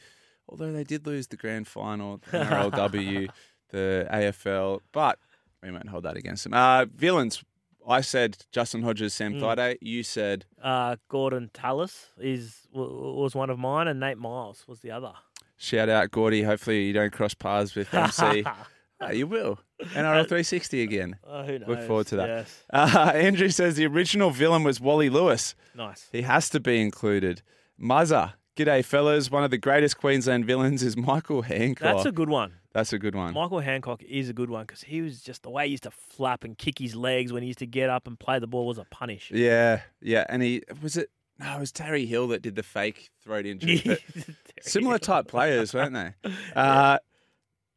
Although they did lose the grand final, the NRLW, the AFL, but we won't hold that against them. Uh, villains, I said Justin Hodges, Sam Thaiday. You said Uh, Gordon Tallis is was one of mine, and Nate Myles was the other. shout out Gordy. Hopefully you don't cross paths with MC. Uh, you will. NRL 360 again. Oh, who knows? Look forward to that. Yes. Uh, Andrew says the original villain was Wally Lewis. Nice. He has to be included. Muzza. G'day, fellas. One of the greatest Queensland villains is Michael Hancock. That's a good one. That's a good one. Michael Hancock is a good one because he was just the way he used to flap and kick his legs when he used to get up and play the ball was a punish. Yeah, yeah. And he was it. No, it was Terry Hill that did the fake throat injury. similar type players, weren't they? Uh,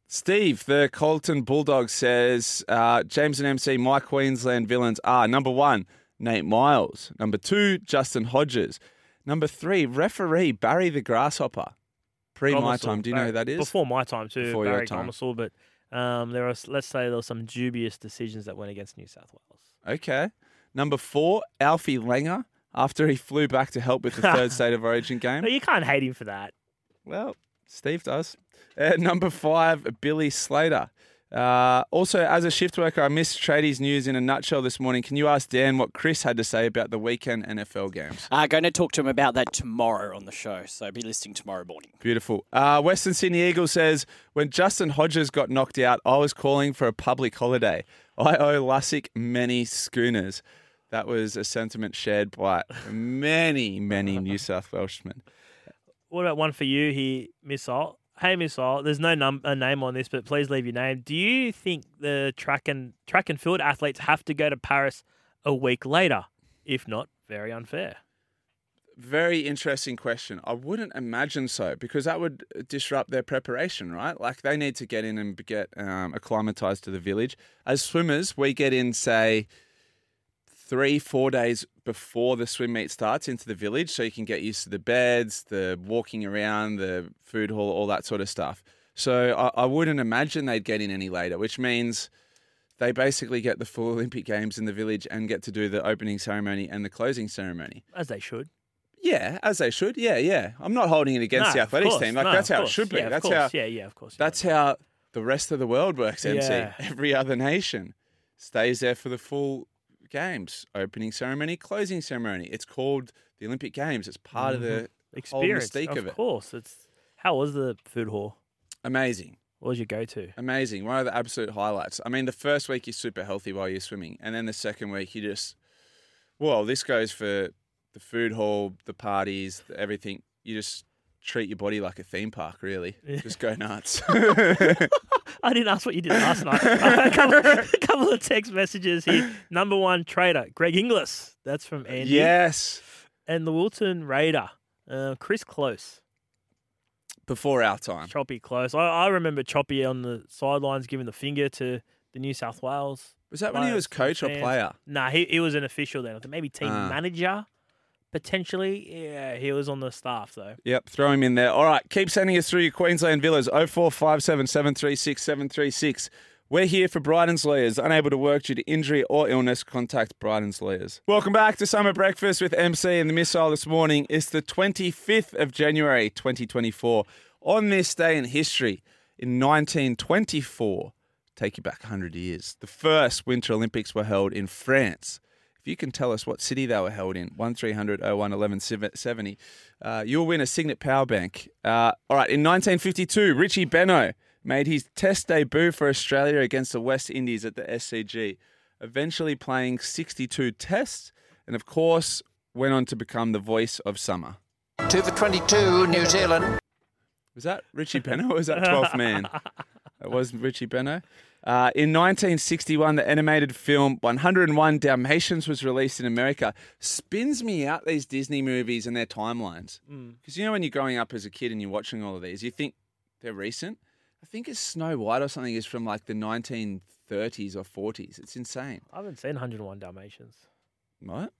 Steve, the Colton Bulldog says uh, James and MC, my Queensland villains are number one, Nate Myles. Number two, Justin Hodges. Number three, referee Barry the Grasshopper. Pre my time. Do you know who that is? Before my time too, Before your Barry time. Gomersall, but um, there was let's say there were some dubious decisions that went against New South Wales. Okay. Number four, Alfie Langer, after he flew back to help with the third State of Origin game. But you can't hate him for that. Well, Steve does. Number five, Billy Slater. Uh, also, as a shift worker, I missed tradies news in a nutshell this morning. Can you ask Dan what Chris had to say about the weekend NFL games? I'm uh, going to talk to him about that tomorrow on the show, so be listening tomorrow morning. Beautiful. Uh, Western Sydney Eagle says when Justin Hodges got knocked out, I was calling for a public holiday. I owe Lussick many schooners. That was a sentiment shared by many, many New South Welshmen. What about one for you here, Missile? Hey, Missile. There's no num- a name on this, but please leave your name. Do you think the track and track and field athletes have to go to Paris a week later? If not, very unfair. Very interesting question. I wouldn't imagine so because that would disrupt their preparation, right? Like they need to get in and get um, acclimatized to the village. As swimmers, we get in, say, three, four days before the swim meet starts into the village so you can get used to the beds, the walking around, the food hall, all that sort of stuff. So I, I wouldn't imagine they'd get in any later, which means they basically get the full Olympic Games in the village and get to do the opening ceremony and the closing ceremony. As they should. Yeah, as they should. Yeah, yeah. I'm not holding it against No, the athletics course. team. Like No, that's how course. it should be. Yeah, that's course. how. Yeah, yeah, of course. That's how the rest of the world works. MC. Yeah. Every other nation stays there for the full games, opening ceremony, closing ceremony. It's called the Olympic Games. It's part of the whole Mm-hmm. Experience. mystique of, of it. course. It's how was the food hall? Amazing. What was your go to? Amazing. One of the absolute highlights. I mean, the first week you're super healthy while you're swimming, and then the second week you just, well, this goes for the food hall, the parties, the everything. You just treat your body like a theme park, really. Just go nuts. I didn't ask what you did last night. a, couple, a couple of text messages here. Number one trader, Greg Inglis. That's from Andy. yes. And the Wilton Raider, uh, Chris Close. Before our time. Choppy Close. I, I remember Choppy on the sidelines giving the finger to the New South Wales. Was that when he was coach or player? Nah, he, he was an official then. Maybe team Ah. manager, potentially. Yeah, he was on the staff though. Yep, throw him in there. All right, keep sending us through your Queensland villas 0457 736 736. We're here for Bryden's Lawyers. Unable to work due to injury or illness, contact Bryden's Lawyers. Welcome back to Summer Breakfast with MC and the Missile this morning. It's the 25th of January 2024. On this day in history, in 1924, take you back 100 years, the first Winter Olympics were held in France. If you can tell us what city they were held in, 1300 01 1170, uh, you'll win a Signet Power Bank. Uh, all right, in 1952, Richie Benaud made his test debut for Australia against the West Indies at the SCG, eventually playing 62 tests, and of course, went on to become the voice of summer. Two for 22, New Zealand. Was that Richie Benaud or was that 12th Man? It was Richie Benaud. Uh, in 1961, the animated film 101 Dalmatians was released in America. Spins me out these Disney movies and their timelines. Because you know, when you're growing up as a kid and you're watching all of these, you think they're recent. I think it's Snow White or something is from like the 1930s or 40s. It's insane. I haven't seen 101 Dalmatians. What?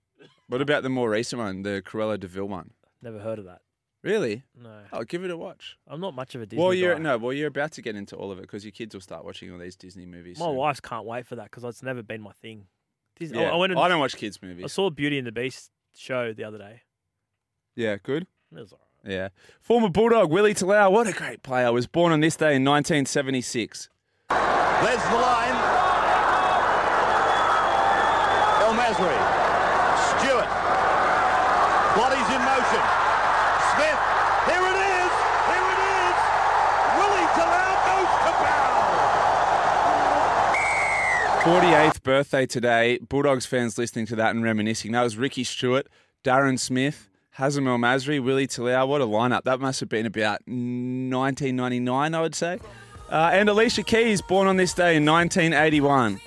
What about the more recent one, the Cruella de Vil one? Never heard of that. Really? No. I'll give it a watch. I'm not much of a Disney well, you're guy. no, well, you're about to get into all of it because your kids will start watching all these Disney movies. My soon. wife can't wait for that because it's never been my thing. Disney, Yeah. I, went and, I don't watch kids' movies. I saw Beauty and the Beast show the other day. Yeah, good. It was all right. Yeah. Former Bulldog Willie Talau, what a great player, was born on this day in 1976. There's the line. El Masri. Stewart. Bodies in motion. Smith. Here it is. Here it is. Willie Talau goes to bow. 48th birthday today. Bulldogs fans listening to that and reminiscing. That was Ricky Stewart, Darren Smith, Hazem El Masri, Willie Talau. What a lineup. That must have been about 1999, I would say. Uh, and Alicia Keys, born on this day in 1981.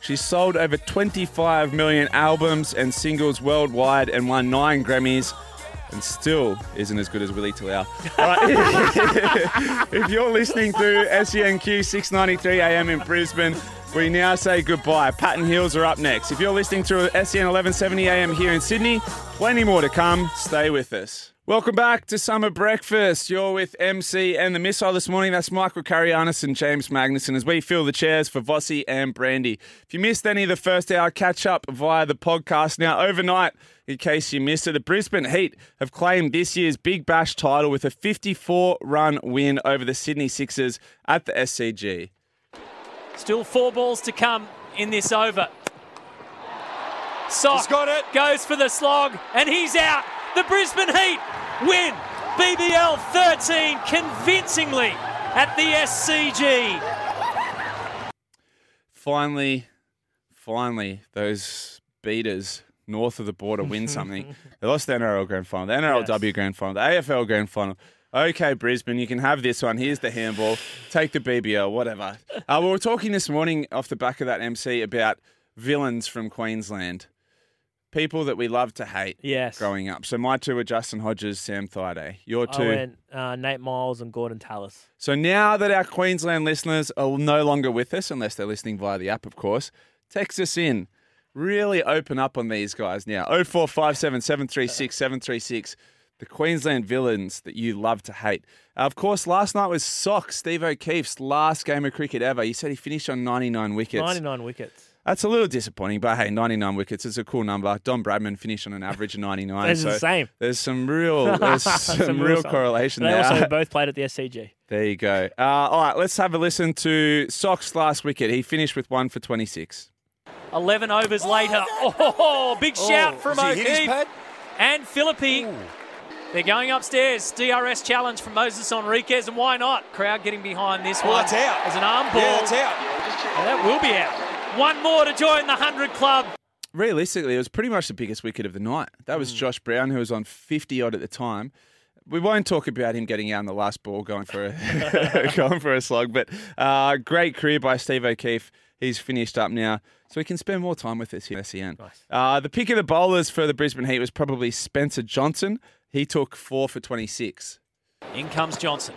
She sold over 25 million albums and singles worldwide and won nine Grammys and still isn't as good as Willie Talau. If you're listening through SENQ 693 AM in Brisbane, we now say goodbye. Patton Hills are up next. If you're listening through SEN 1170 AM here in Sydney, plenty more to come. Stay with us. Welcome back to Summer Breakfast. You're with MC and the Missile this morning. That's Michael Carayannis and James Magnussen as we fill the chairs for Vossi and Brandy. If you missed any of the first hour, catch up via the podcast. Now, overnight, in case you missed it, the Brisbane Heat have claimed this year's Big Bash title with a 54 run win over the Sydney Sixers at the SCG. Still four balls to come in this over. Sock He's got it. goes for the slog, and he's out. The Brisbane Heat win BBL 13 convincingly at the SCG. Finally, finally, those beaters north of the border win something. they lost the NRL Grand Final, the NRLW Grand Final, the AFL Grand Final. Okay, Brisbane, you can have this one. Here's the handball. Take the BBL, whatever. Uh, we were talking this morning off the back of that MC about villains from Queensland. People that we love to hate Yes. growing up. So my two were Justin Hodges, Sam Thaiday. Your I two. went uh, Nate Myles and Gordon Tallis. So now that our Queensland listeners are no longer with us, unless they're listening via the app, of course, text us in. Really open up on these guys now. 0457 736 736. The Queensland villains that you love to hate. Uh, of course, last night was Sock, Steve O'Keefe's last game of cricket ever. You said he finished on 99 wickets. 99 wickets. That's a little disappointing, but hey, 99 wickets is a cool number. Don Bradman finished on an average of 99. That's the same. There's some real, there's some, real some- correlation They there. They also both played at the SCG. There you go. Uh, all right, let's have a listen to Sock's last wicket. He finished with one for 26. 11 overs later. Oh, big shout from Has he hit his O'Keefe and Philippe. They're going upstairs. DRS challenge from Moises Henriques, and why not? Crowd getting behind this Well, one. that's out. As an arm ball. Yeah, it's out. And that will be out. One more to join the 100 club. Realistically, it was pretty much the biggest wicket of the night. That was Josh Brown, who was on 50 odd at the time. We won't talk about him getting out on the last ball, going for a going for a slog. But uh, great career by Steve O'Keefe. He's finished up now, so we can spend more time with us here at SEN. Uh, the pick of the bowlers for the Brisbane Heat was probably Spencer Johnson. He took four for 26. In comes Johnson.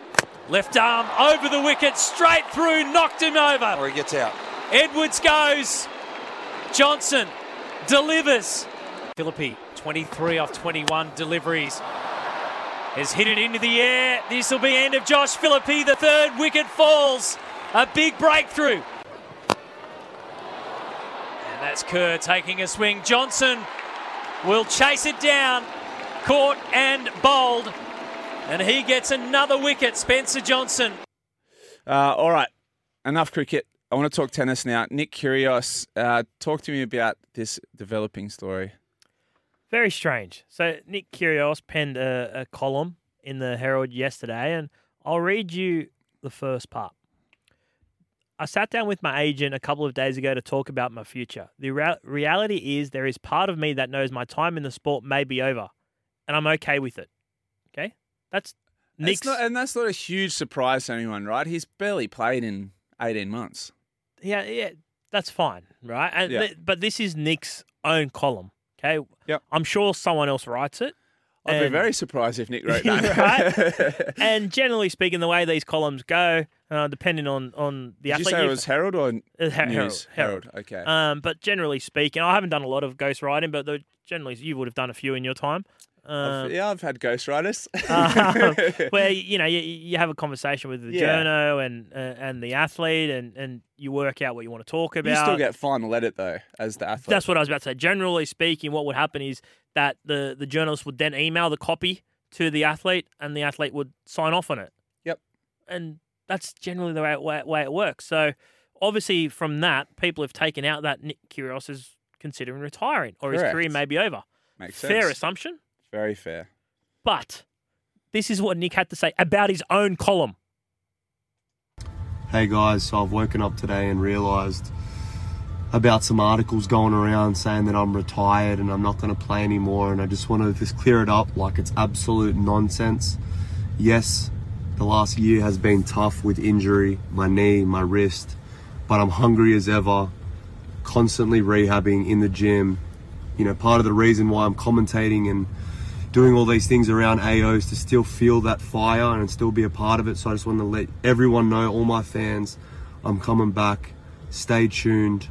Left arm over the wicket, straight through, knocked him over. Or he gets out. Edwards goes. Johnson delivers. Philippe, 23 off 21 deliveries. Has hit it into the air. This will be end of Josh Philippe. The third wicket falls. A big breakthrough. And that's Kerr taking a swing. Johnson will chase it down. Caught and bowled. And he gets another wicket. Spencer Johnson. Uh, all right, enough cricket. I want to talk tennis now. Nick Kyrgios, uh, talk to me about this developing story. Very strange. So Nick Kyrgios penned a, a column in the Herald yesterday, and I'll read you the first part. I sat down with my agent a couple of days ago to talk about my future. The rea- reality is there is part of me that knows my time in the sport may be over, and I'm okay with it. Okay, that's Nick's. Not, and that's not a huge surprise to anyone, right? He's barely played in 18 months. yeah, yeah, that's fine, right? And Yeah. th- but this is Nick's own column. Okay, Yep. I'm sure someone else writes it. I'd be very surprised if Nick wrote that. right? and generally speaking, the way these columns go, uh, depending on on the Did you athlete, say it was Herald or Uh, Her- Herald, News? Herald. Okay. Um, but generally speaking, I haven't done a lot of ghost writing, but the, generally you would have done a few in your time. Um, I've- yeah, I've had ghostwriters. um, where you know you, you have a conversation with the Yeah. journo and uh, and the athlete, and, and you work out what you want to talk about. you still get final edit though, as the athlete. That's what I was about to say. Generally speaking, what would happen is that the the journalist would then email the copy to the athlete, and the athlete would sign off on it. Yep. And that's generally the way it, way, way it works. So obviously, from that, people have taken out that Nick Kyrgios is considering retiring, or his career may be over. Makes Fair sense. assumption, Very fair. but this is what Nick had to say about his own column. Hey guys, so I've woken up today and realised about some articles going around saying that I'm retired and I'm not going to play anymore, and I just want to just clear it up like it's absolute nonsense. Yes, the last year has been tough with injury, my knee, my wrist, but I'm hungry as ever, constantly rehabbing in the gym. You know, part of the reason why I'm commentating and doing all these things around AOs to still feel that fire and still be a part of it. So I just want to let everyone know, all my fans, I'm coming back. Stay tuned.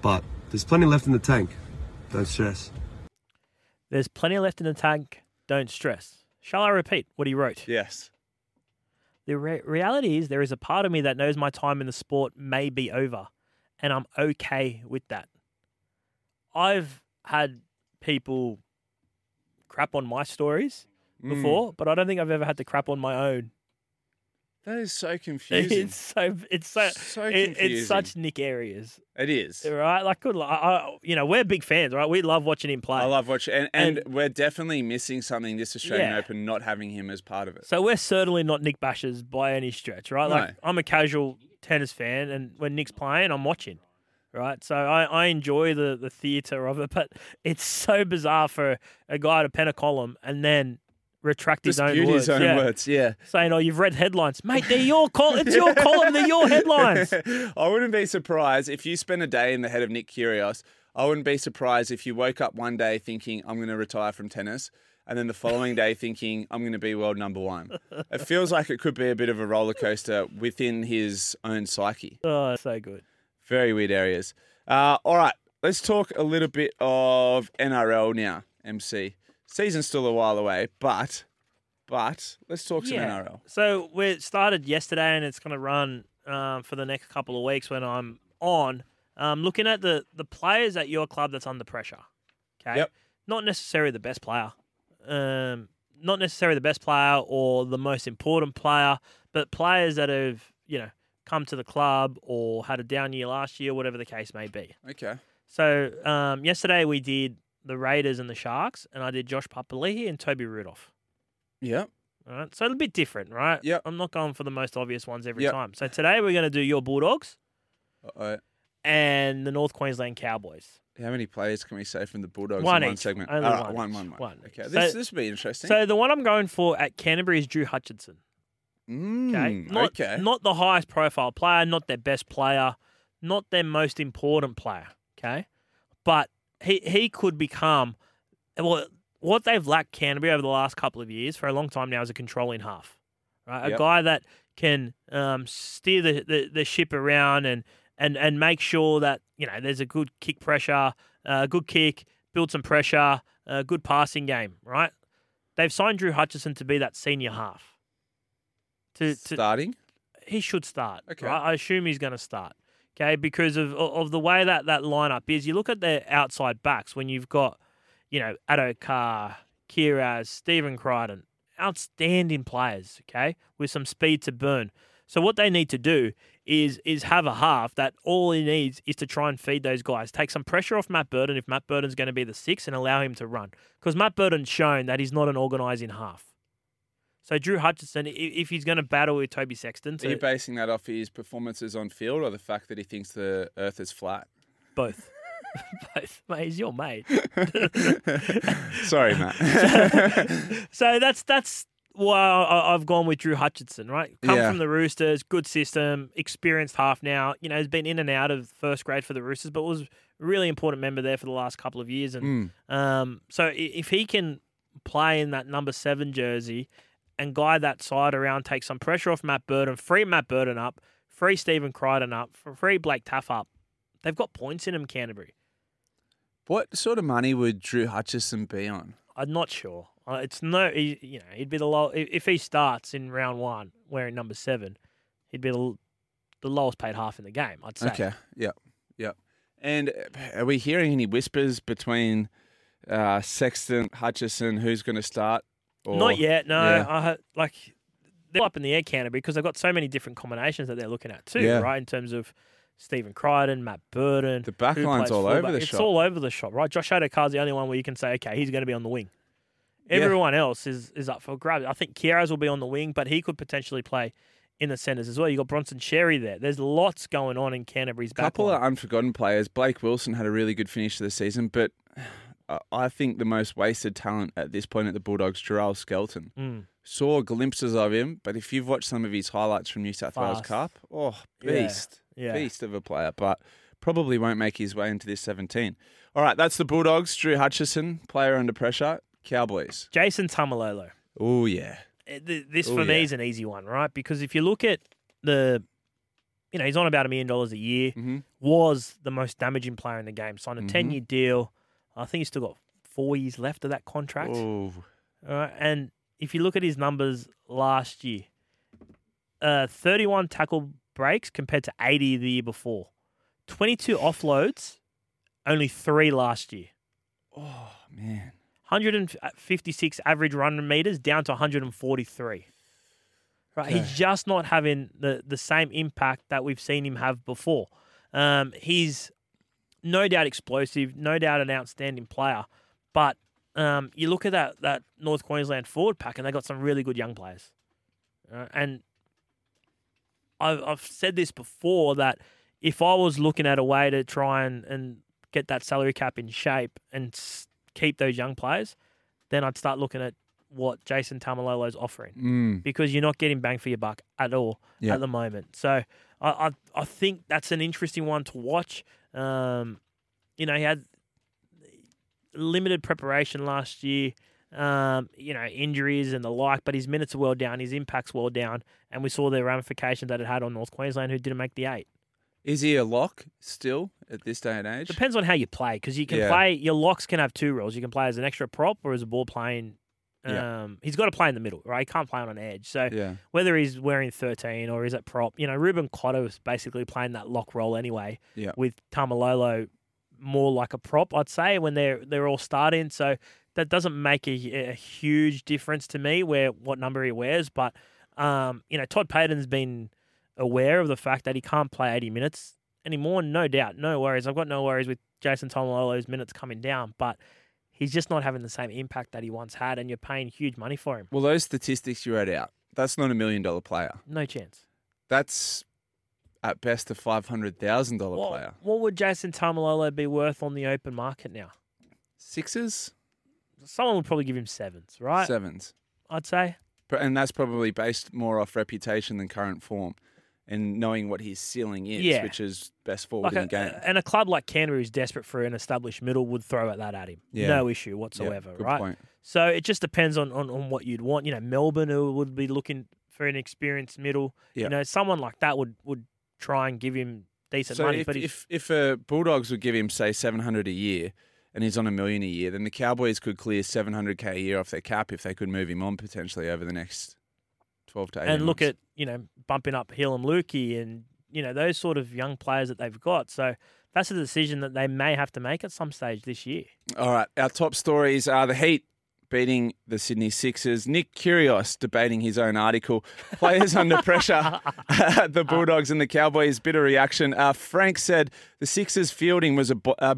But there's plenty left in the tank. Don't stress. There's plenty left in the tank. Don't stress. Shall I repeat what he wrote? Yes. The re- reality is, there is a part of me that knows my time in the sport may be over, and I'm okay with that. I've had people crap on my stories Mm. before, but I don't think I've ever had to crap on my own That is so confusing. It's so it's so, So it- it's such Nick areas, It is. right? Like good, luck. I, I, you know, we're big fans, right? We love watching him play. I love watching, and, and, And- we're definitely missing something this Australian Yeah. Open, not having him as part of it. So we're certainly not Nick bashers by any stretch, right? Like No. I'm a casual tennis fan, and when Nick's playing, I'm watching, right? So I, I enjoy the the theatre of it, but it's so bizarre for a guy to pen a column and then retract his own words. his own yeah. words, yeah. Saying, "Oh, you've read headlines, mate. They're your col. It's your column. They're your headlines." I wouldn't be surprised if you spent a day in the head of Nick Kyrgios. I wouldn't be surprised if you woke up one day thinking I'm going to retire from tennis, and then the following day thinking I'm going to be world number one. It feels like it could be a bit of a roller coaster within his own psyche. Oh, so good. Very weird areas. Uh, all right, let's talk a little bit of NRL now. MC season's still a while away, but but let's talk some NRL. So we started yesterday, and it's going to run um, for the next couple of weeks when I'm on. Um, looking at the the players at your club that's under pressure. Okay. Yep. Not necessarily the best player. Um, not necessarily the best player or the most important player, but players that have you know come to the club or had a down year last year, whatever the case may be. Okay. So um, yesterday we did the Raiders and the Sharks, and I did Josh Papali'i and Toby Rudolph. Yep. All right, so a bit different, right? Yep. I'm not going for the most obvious ones every Yep. time. So today we're going to do your Bulldogs Uh-oh. and the North Queensland Cowboys. How many players can we say from the Bulldogs One in one each. segment? Only right, one one, one, one. One. Okay, So- this this will be interesting. So the one I'm going for at Canterbury is Drew Hutchison. Mm, Okay, not, okay. not the highest profile player, not their best player, not their most important player. Okay, but he he could become well what they've lacked Canterbury over the last couple of years for a long time now is a controlling half, right? A guy that can um, steer the, the, the ship around and, and and make sure that you know there's a good kick pressure, uh, good kick, build some pressure, a good passing game, right? They've signed Drew Hutchison to be that senior half. To, to Starting? he should start. Okay. right? I assume he's going to start. Okay, because of of the way that that lineup is. You look at their outside backs when you've got, you know, Addo Carr, Kiraz, Stephen Crichton, outstanding players. Okay, with some speed to burn. So what they need to do is is have a half that all he needs is to try and feed those guys, take some pressure off Matt Burton if Matt Burton's going to be the six, and allow him to run because Matt Burton's shown that he's not an organising half. So Drew Hutchison, if he's going to battle with Toby Sexton, Are you basing that off his performances on field or the fact that he thinks the Earth is flat? Both. Both. Mate, he's your mate. Sorry, Matt. so that's that's why I've gone with Drew Hutchison, right? Come Yeah. from the Roosters, good system, experienced half now. You know, he's been in and out of first grade for the Roosters, but was a really important member there for the last couple of years. And um, so if he can play in that number seven jersey and guide that side around, take some pressure off Matt Burton, free Matt Burton up, free Stephen Crichton up, free Blake Taaffe up, they've got points in them, Canterbury. what sort of money would Drew Hutchison be on? I'm not sure. Uh, it's no, he, you know, he'd be the low if he starts in round one wearing number seven, he'd be the, the lowest paid half in the game. I'd say. Okay. Yep. Yep. And uh, are we hearing any whispers between uh, Sexton, Hutchison, who's going to start? Or- Not yet. No, Yeah. I like they're up in the air, Canterbury, because they've got so many different combinations that they're looking at too, Yeah. right? In terms of Stephen Crichton, Matt Burton. The back who line's plays all over fullback. the it's shop. all over the shop, right? Josh Addo-Carr's the only one where you can say, okay, he's going to be on the wing. Yeah. Everyone else is is up for grabs. I think Kiraz will be on the wing, but he could potentially play in the centres as well. You got Bronson Xerri there. There's lots going on in Canterbury's back couple line. of unforgotten players. Blake Wilson had a really good finish to the season, but I- think the most wasted talent at this point at the Bulldogs, Jeral Skelton. Mm. Saw glimpses of him, but if you've watched some of his highlights from New South Wales Cup, oh, beast, yeah. beast of a player, but probably won't make his way into this 17. All right, that's the Bulldogs. Drew Hutchison, player under pressure. Cowboys. Jason Taumalolo. Oh, yeah. Uh, This Oh, for me yeah. is an easy one, right? Because if you look at the, you know, he's on about a million dollars a year. Mm-hmm. Was the most damaging player in the game. Signed a Mhm. ten year deal. I think he's still got four years left of that contract. All right, and if you look at his numbers last year, uh, 31 tackle breaks compared to 80 the year before, 22 offloads, only three last year. oh man. 156 average run meters down to 143. Right, he's just not having the the same impact that we've seen him have before. Um, he's no doubt explosive, no doubt an outstanding player, but um, you look at that that North Queensland forward pack, and they got some really good young players. Uh, and I've, I've said this before that if I was looking at a way to try and, and get that salary cap in shape and s- keep those young players, then I'd start looking at what Jason Taumalolo's offering Mm. because you're not getting bang for your buck at all Yeah. at the moment. So I, I I think that's an interesting one to watch. Um, you know, he had limited preparation last year. Um, you know, injuries and the like, but his minutes are well down, his impact's well down, and we saw the ramifications that it had on North Queensland, who didn't make the eight. Is he a lock still at this day and age? Depends on how you play, because you can Yeah. play. Your locks can have two roles. You can play as an extra prop or as a ball playing. Um, Yeah. He's got to play in the middle, right? He can't play on an edge. So Yeah. whether he's wearing 13 or is it prop, you know, Reuben Cotter was basically playing that lock role anyway. Yeah. With Taumalolo more like a prop, I'd say, when they're they're all starting. So that doesn't make a, a huge difference to me where what number he wears. But um, you know, Todd Payten's been aware of the fact that he can't play 80 minutes anymore. No doubt, no worries. I've got no worries with Jason Taumalolo's minutes coming down, but he's just not having the same impact that he once had, and you're paying huge money for him. Well, those statistics you read out, that's not a million dollar player. No chance. That's at best a five hundred thousand dollar player. what would Jason Taumalolo be worth on the open market now? Sixes, Someone would probably give him sevens, right? sevens, I'd say. And that's probably based more off reputation than current form, and knowing what his ceiling is, Yeah. which is best forward Like in the a, game. and a club like Canberra who's desperate for an established middle would throw at that at him. Yeah. No issue whatsoever, good right? point. So it just depends on, on, on what you'd want. You know, Melbourne who would be looking for an experienced middle. Yeah. You know, someone like that would, would try and give him decent So money. if, but if if uh, Bulldogs would give him say seven hundred a year, and he's on a million a year, then the Cowboys could clear seven hundred k a year off their cap if they could move him on potentially over the next twelve to eighteen. and look months. at you know bumping up Hill and Lukey and you know those sort of young players that they've got. So that's a decision that they may have to make at some stage this year. All right, our top stories are the Heat beating the Sydney Sixers. Nick Kyrgios debating his own article. Players under pressure. the Bulldogs and the Cowboys. Bitter reaction. Uh, Frank said the Sixers fielding was abo- uh,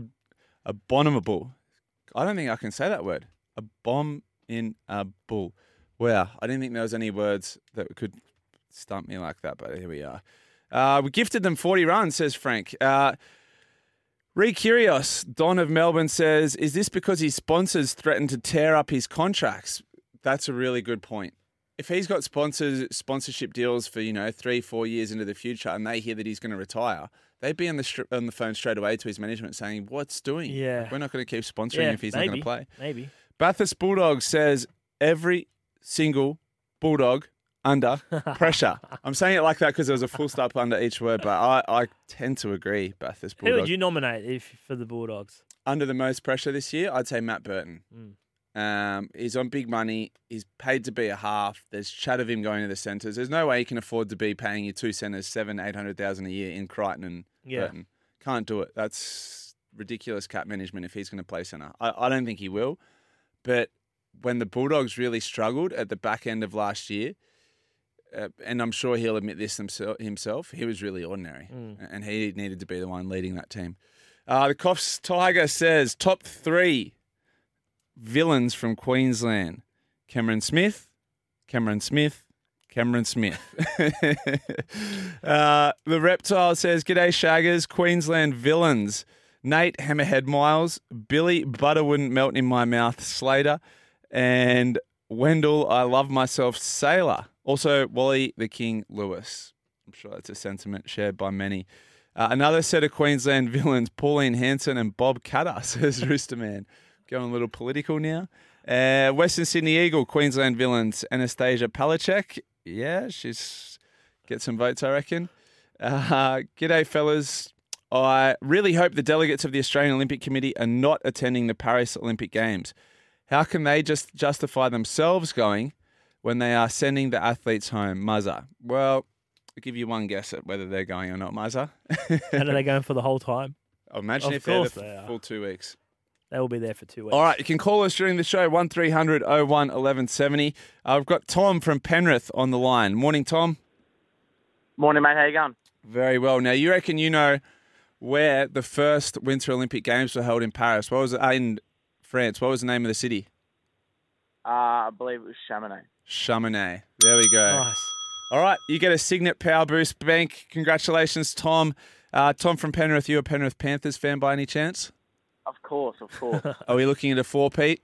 abominable. I don't think I can say that word. A bomb in a bull. Wow, I didn't think there was any words that could stump me like that, but here we are. Uh, we gifted them 40 runs, says Frank. Uh, Don of Melbourne says, Is this because his sponsors threatened to tear up his contracts? That's a really good point. If he's got sponsors sponsorship deals for, you know, three, four years into the future and they hear that he's going to retire, they'd be on the on the phone straight away to his management saying, What's doing? Yeah. We're not going to keep sponsoring yeah, if he's maybe, not going to play. Maybe. Bathurst Bulldog says, Every single Bulldog under pressure. I'm saying it like that because there was a full stop under each word, but I, I tend to agree, Bathurst Who Bulldog. would you nominate if for the Bulldogs? under the most pressure this year, I'd say Matt Burton. Um, he's on big money. He's paid to be a half. There's chat of him going to the centres. There's no way he can afford to be paying your two centres seven, eight hundred thousand a year in Crichton and Yeah. Burton. Can't do it. That's ridiculous cap management if he's going to play centre. I, I don't think he will. But when the Bulldogs really struggled at the back end of last year, uh, and I'm sure he'll admit this himself, he was really ordinary, Mm. and he needed to be the one leading that team. Uh, the Coffs Tiger says top three villains from Queensland: Cameron Smith, Cameron Smith, Cameron Smith. uh, the Reptile says, "G'day Shaggers, Queensland villains." Nate Hammerhead Myles, Billy Butter wouldn't melt in my mouth Slater, and Wendell I love myself Sailor. Also Wally the King Lewis. I'm sure that's a sentiment shared by many. Uh, another set of Queensland villains, Pauline Hanson and Bob Katter, says Roosterman. Going a little political now. Uh, Western Sydney Eagle, Queensland villains, Annastacia Palaszczuk. Yeah, she's get some votes, I reckon. Uh, g'day, fellas. I really hope the delegates of the Australian Olympic Committee are not attending the Paris Olympic Games. How can they just justify themselves going when they are sending the athletes home? Muzza. Well, I'll give you one guess at whether they're going or not, Muzza. And are they going for the whole time? Imagine Of if they're course the they are. full two weeks. They will be there for two weeks. All right, you can call us during the show, 1300 01 1170. Uh, I've got Tom from Penrith on the line. Morning, Tom. Morning, mate. How you going? Very well. Now, you reckon you know where the first Winter Olympic Games were held in Paris? What was it? Uh, in France. What was the name of the city? Uh, I believe it was Chamonix. Chamonix. There we go. Nice. All right, you get a Signet Power Boost Bank. Congratulations, Tom. Uh, Tom from Penrith. You a Penrith Panthers fan by any chance? Of course, of course. Are we looking at a four, Pete?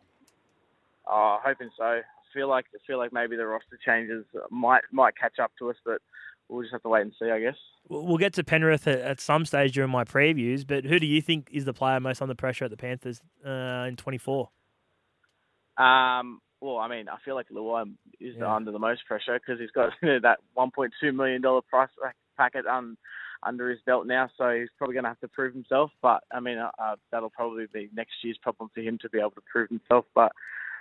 Oh, hoping so. I feel like I feel like maybe the roster changes might might catch up to us, but we'll just have to wait and see, I guess. We'll get to Penrith at, at some stage during my previews, but who do you think is the player most under pressure at the Panthers uh, in 24? Um, well, I mean, I feel like Luai is Yeah. under the most pressure because he's got that 1.2 million dollar price packet un, under his belt now, so he's probably going to have to prove himself. But I mean, uh, uh, that'll probably be next year's problem for him to be able to prove himself. But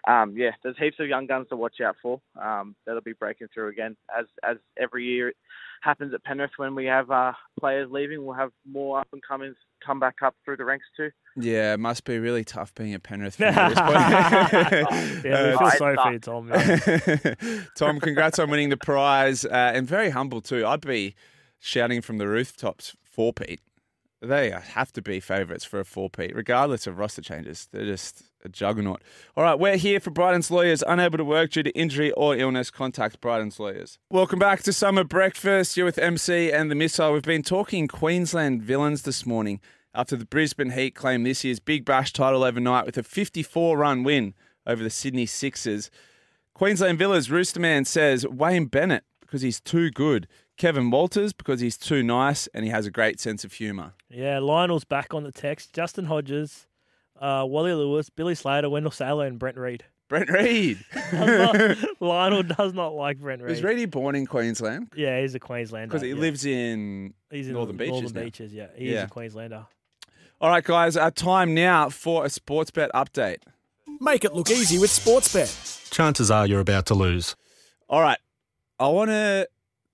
um, yeah, there's heaps of young guns to watch out for. Um, that'll be breaking through again, as as every year it happens at Penrith when we have uh, players leaving. We'll have more up and comers come back up through the ranks too. Yeah, it must be really tough being a Penrith fan at this point. Yeah, we Uh, feel sorry for you, Tom. yeah. Tom, congrats on winning the prize, uh, and very humble too. I'd be shouting from the rooftops for Pete. They have to be favourites for a four Pete, regardless of roster changes. They're just a juggernaut. All right, we're here for Bryden's Lawyers. Unable to work due to injury or illness, contact Bryden's Lawyers. Welcome back to Summer Breakfast. You're with MC and the Missile. We've been talking Queensland villains this morning after the Brisbane Heat claimed this year's Big Bash title overnight with a 54 run win over the Sydney Sixers. Queensland Villas Roosterman says Wayne Bennett because he's too good. Kevin Walters because he's too nice and he has a great sense of humour. Yeah, Lionel's back on the text. Justin Hodges, uh, Wally Lewis, Billy Slater, Wendell Sailor, and Brent Reed. Brent Reed. Not- Lionel does not like Brent Reed. Was Reedy born in Queensland? Yeah, he's a Queenslander. Because he yeah. lives in He's in Northern Beaches. Northern. Beaches, yeah. He is Yeah. a Queenslander. All right, guys, our time now for a Sportsbet update. Make it look easy with Sportsbet. Chances are you're about to lose. All right, I want to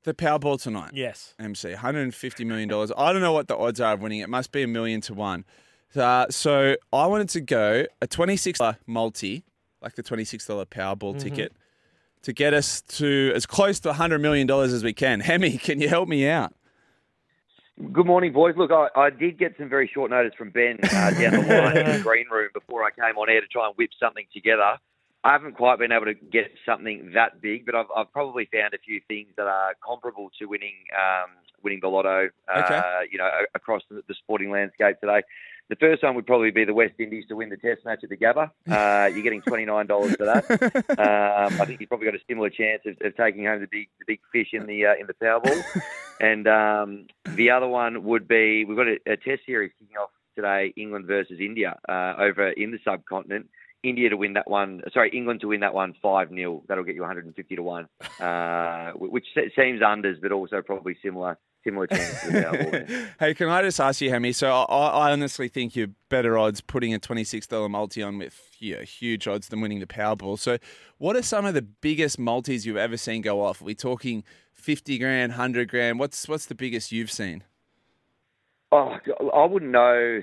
the Powerball tonight. Yes. MC, $150 million. I don't know what the odds are of winning. It must be a million to one. Uh, so I wanted to go a $26 multi, like the $26 Powerball Mhm. ticket, to get us to as close to $100 million as we can. Hemi, can you help me out? Good morning, boys. Look, I, I did get some very short notice from Ben uh, down the line in the green room before I came on air to try and whip something together. I haven't quite been able to get something that big, but I've, I've probably found a few things that are comparable to winning um, winning the lotto. Uh, Okay. You know, across the, the sporting landscape today. The first one would probably be the West Indies to win the Test match at the Gabba. Uh, you're getting twenty nine dollars for that. Um, I think you've probably got a similar chance of, of taking home the big the big fish in the uh, in the Powerball. and um, the other one would be we've got a, a Test series kicking off today, England versus India uh, over in the subcontinent. India to win that one, sorry, England to win that one 5 0. That'll get you 150 to 1, uh, which seems unders, but also probably similar similar chance to hey, can I just ask you, Hemi? So I, I honestly think you're better odds putting a $26 multi on with know, huge odds than winning the Powerball. So what are some of the biggest multis you've ever seen go off? Are we talking 50 grand, 100 grand? What's, what's the biggest you've seen? Oh, I wouldn't know.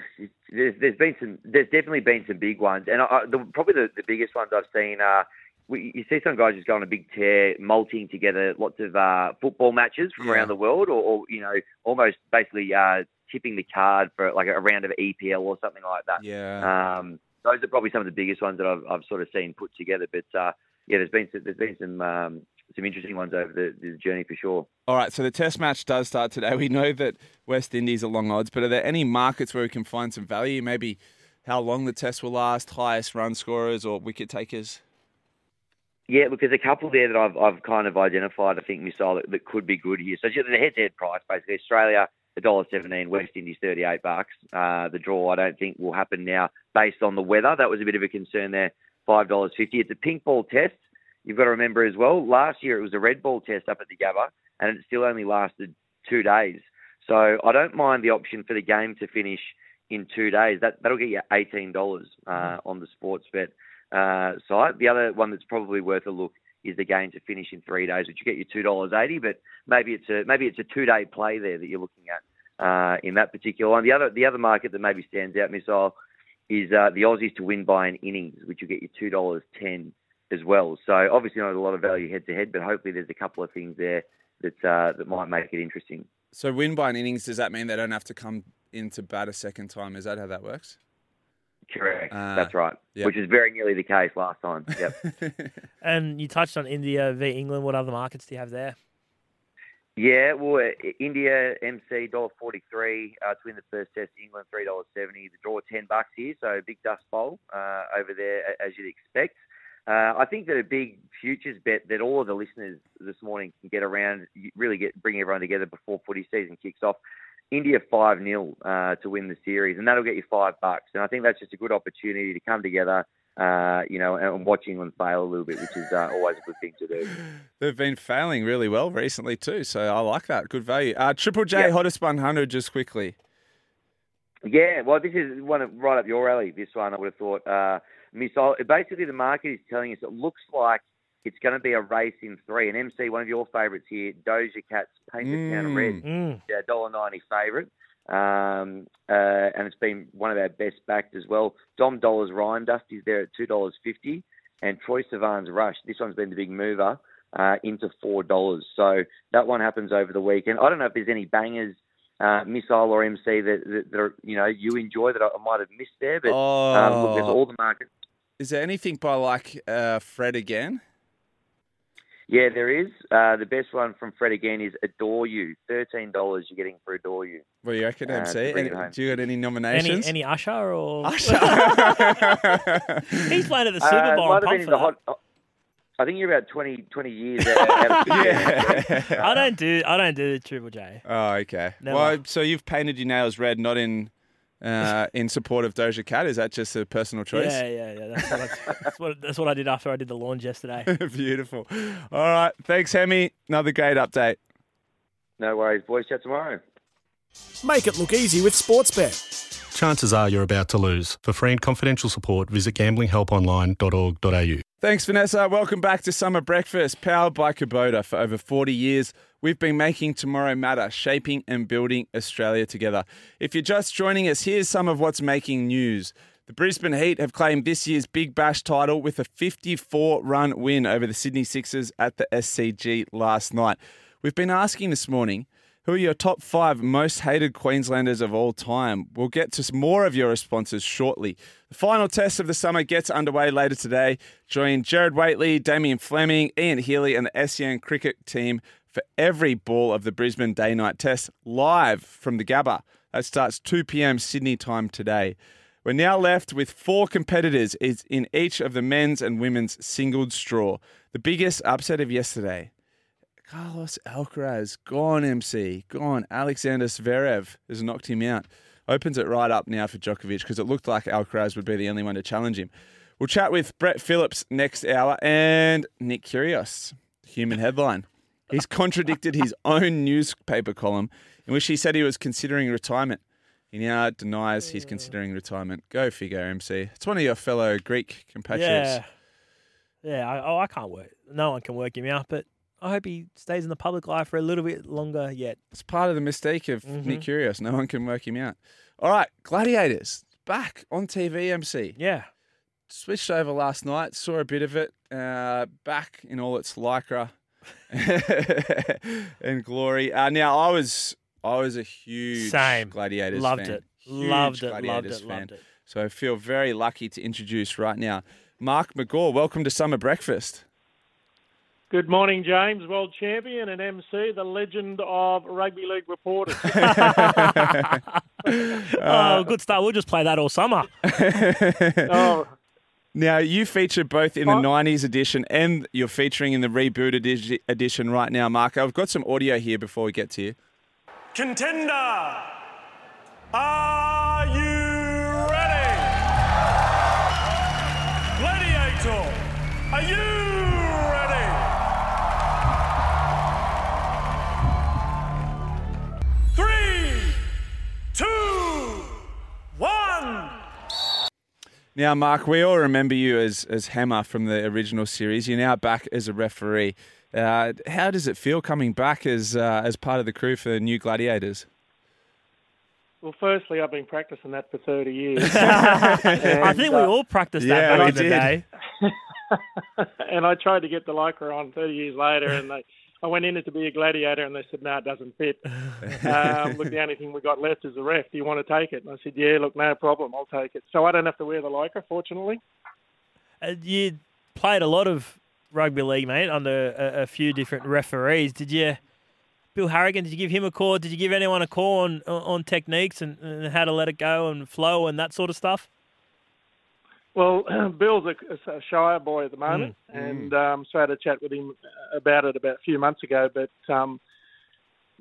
There's, there's been some. There's definitely been some big ones, and I, the, probably the, the biggest ones I've seen are. We, you see some guys just go on a big tear, multing together lots of uh, football matches from Yeah. around the world, or, or you know, almost basically uh, tipping the card for like a round of EPL or something like that. Yeah. Um, those are probably some of the biggest ones that I've, I've sort of seen put together. But uh, yeah, there's been some, there's been some um, some interesting ones over the, the journey for sure. All right, so the test match does start today. We know that West Indies are long odds, but are there any markets where we can find some value? Maybe how long the test will last, highest run scorers or wicket takers? Yeah, look, there's a couple there that I've I've kind of identified. I think missile that, that could be good here. So the head-to-head price, basically, Australia a dollar seventeen, West Indies thirty-eight bucks. Uh, the draw, I don't think will happen now based on the weather. That was a bit of a concern there. Five dollars fifty. It's a pink ball test. You've got to remember as well. Last year it was a red ball test up at the Gabba, and it still only lasted two days. So I don't mind the option for the game to finish in two days. That that'll get you eighteen dollars uh, on the Sportsbet uh, site. The other one that's probably worth a look is the game to finish in three days, which you get you two dollars eighty. But maybe it's a maybe it's a two day play there that you're looking at uh, in that particular one. The other the other market that maybe stands out, missile, is uh, the Aussies to win by an innings, which will get you two dollars ten as well. So obviously not a lot of value head to head, but hopefully there's a couple of things there that uh, that might make it interesting. So win by an innings, does that mean they don't have to come in to bat a second time? Is that how that works? Correct. Ah, That's right. yep. Which is very nearly the case last time. Yep. And you touched on India v England. What other markets do you have there? yeah. Well, uh, India MC dollar forty three uh, to win the first test. England three dollars seventy. The draw ten bucks here, so big dust bowl uh, over there as you'd expect. Uh, I think that a big futures bet that all of the listeners this morning can get around, really get bring everyone together before footy season kicks off. India five 0 uh, to win the series, and that'll get you five bucks. And I think that's just a good opportunity to come together, uh, you know, and watch England fail a little bit, which is uh, always a good thing to do. They've been failing really well recently too, so I like that. Good value. Uh, Triple J Yeah. hottest 100 just quickly. Yeah, well, this is one of, right up your alley. This one, I would have thought. Missile. Basically, the market is telling us it looks like it's going to be a race in three. And MC, one of your favourites here, Doja Cat's Painted Town Red, Mm. yeah, dollar ninety favourite. Um, uh, and it's been one of our best backed as well. Dom Dolla's Rhyme Dust is there at two dollars fifty, and Troye Sivan's Rush. This one's been the big mover uh, into four dollars. So that one happens over the weekend. I don't know if there's any bangers, uh, missile or MC that, that, that are, you know you enjoy that I I might have missed there. But um, look, there's Oh. all the markets. Is there anything by like uh, Fred again? Yeah, there is. Uh, the best one from Fred again is Adore You. Thirteen dollars you're getting for Adore You. What do you reckon, Uh, to MC? bring Any- it do you got any Any nominations? any Usher or Usher. He's playing at the Uh, Super Bowl. might I'm have been pumped in the that. hot. I think you're about 20, 20 years out, out of Yeah. I don't do I don't do the Triple J. Oh, okay. Never. Well, so you've painted your nails red, not in uh, in support of Doja Cat. Is that just a personal choice? Yeah, yeah, yeah. That's what, I, that's what that's what I did after I did the lawns yesterday. Beautiful. All right. Thanks, Hemi. Another great update. No worries, boys. Chat tomorrow. Make it look easy with Sportsbet. Chances are you're about to lose. For free and confidential support, visit gamblinghelponline.org.au. Thanks, Vanessa. Welcome back to Summer Breakfast, powered by Kubota. For over 40 years, we've been making tomorrow matter, shaping and building Australia together. If you're just joining us, here's some of what's making news. The Brisbane Heat have claimed this year's Big Bash title with a 54 run win over the Sydney Sixers at the SCG last night. We've been asking this morning who are your top five most hated Queenslanders of all time? We'll get to more of your responses shortly. The final test of the summer gets underway later today. Join Gerard Whateley, Damien Fleming, Ian Healy, and the SEN cricket team for every ball of the Brisbane Day Night Test live from the Gabba. That starts 2 p.m. Sydney time today. We're now left with four competitors in each of the men's and women's singles draw. The biggest upset of yesterday Carlos Alcaraz, gone MC, gone. Alexander Zverev has knocked him out. Opens it right up now for Djokovic because it looked like Alcaraz would be the only one to challenge him. We'll chat with Brett Phillips next hour and Nick Kyrgios, human headline. He's contradicted his own newspaper column in which he said he was considering retirement. He now denies he's considering retirement. Go figure, MC. It's one of your fellow Greek compatriots. Yeah, yeah. I, oh, I can't work. No one can work him out, but I hope he stays in the public life for a little bit longer yet. It's part of the mistake of Mhm. Nick Kyrgios. No one can work him out. All right, Gladiators back on TV, MC. Yeah. Switched over last night, saw a bit of it. Uh, back in all its lycra and glory. Uh, now I was I was a huge Same. Gladiators Loved fan. it. Huge Loved it, loved it, fan. loved it. So I feel very lucky to introduce right now Mark McGaw. Welcome to Summer Breakfast. Good morning, James, world champion and MC, the legend of rugby league reporters. Uh, oh, good start. We'll just play that all summer. oh, Now, you feature both in the Oh. 90s edition and you're featuring in the reboot edi- edition right now, Mark. I've got some audio here before we get to you. Contender, are you ready? Gladiator, are you Now, Mark, we all remember you as, as Hammer from the original series. You're now back as a referee. Uh, how does it feel coming back as uh, as part of the crew for the new Gladiators? Well, firstly, I've been practicing that for 30 years. I think we all practiced that Yeah, back in the day. and I tried to get the lycra on 30 years later, and they, I went in it to be a gladiator, and they said, no, it doesn't fit. um, look, the only thing we got left is the ref. Do you want to take it? And I said, yeah, look, no problem, I'll take it. So I don't have to wear the lycra, fortunately. Uh, you played a lot of rugby league, mate, under a, a few different referees. Did you, Bill Harrigan? Did you give him a call? Did you give anyone a call on on techniques and, and how to let it go and flow and that sort of stuff? Well, Bill's a, a Shire boy at the moment, and um, so I had a chat with him about it about a few months ago. But um,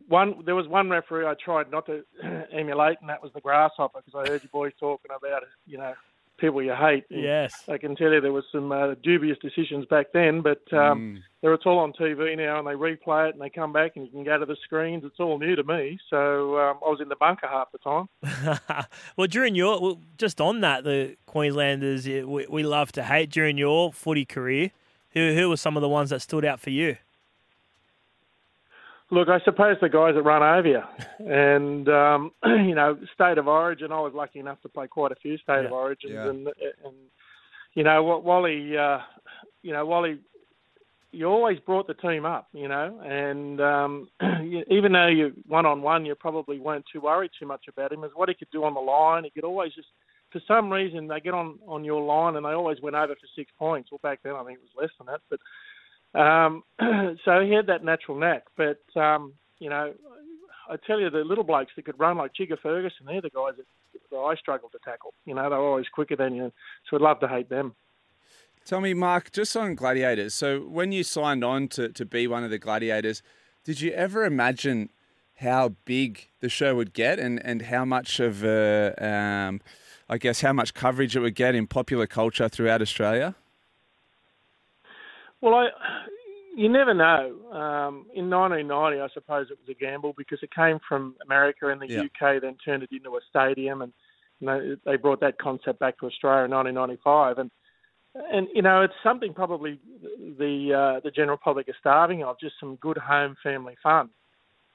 one, there was one referee I tried not to emulate, and that was the grasshopper, because I heard you boys talking about it, you know people you hate. And Yes. I can tell you there was some uh, dubious decisions back then, but um, they're it's all on TV now, and they replay it, and they come back, and you can go to the screens. It's all new to me, so um, I was in the bunker half the time. well, during your well, just on that, the Queenslanders we, we love to hate during your footy career. Who who were some of the ones that stood out for you? Look, I suppose the guys that run over you, and um, you know, state of origin. I was lucky enough to play quite a few state of origins, Yeah. and and you know, Wally, uh, you know, Wally, you always brought the team up, you know, and um, even though you one on one, you probably weren't too worried too much about him. As what he could do on the line, he could always just. For some reason, they get on on your line, and they always went over for six points. Well, back then, I think it was less than that, but um, so he had that natural knack, but um, you know, I tell you, the little blokes that could run like Chigga Ferguson, they're the guys that, that I struggled to tackle. You know, they're always quicker than you, so I'd love to hate them. Tell me, Mark, just on Gladiators. So, when you signed on to, to be one of the Gladiators, did you ever imagine how big the show would get and, and how much of a, um, I guess, how much coverage it would get in popular culture throughout Australia? Well, I, you never know. Um, in 1990, I suppose it was a gamble because it came from America and the Yeah. UK, then turned it into a stadium, and you know, they brought that concept back to Australia in 1995. And and you know, it's something probably the uh, the general public are starving of, just some good home family fun.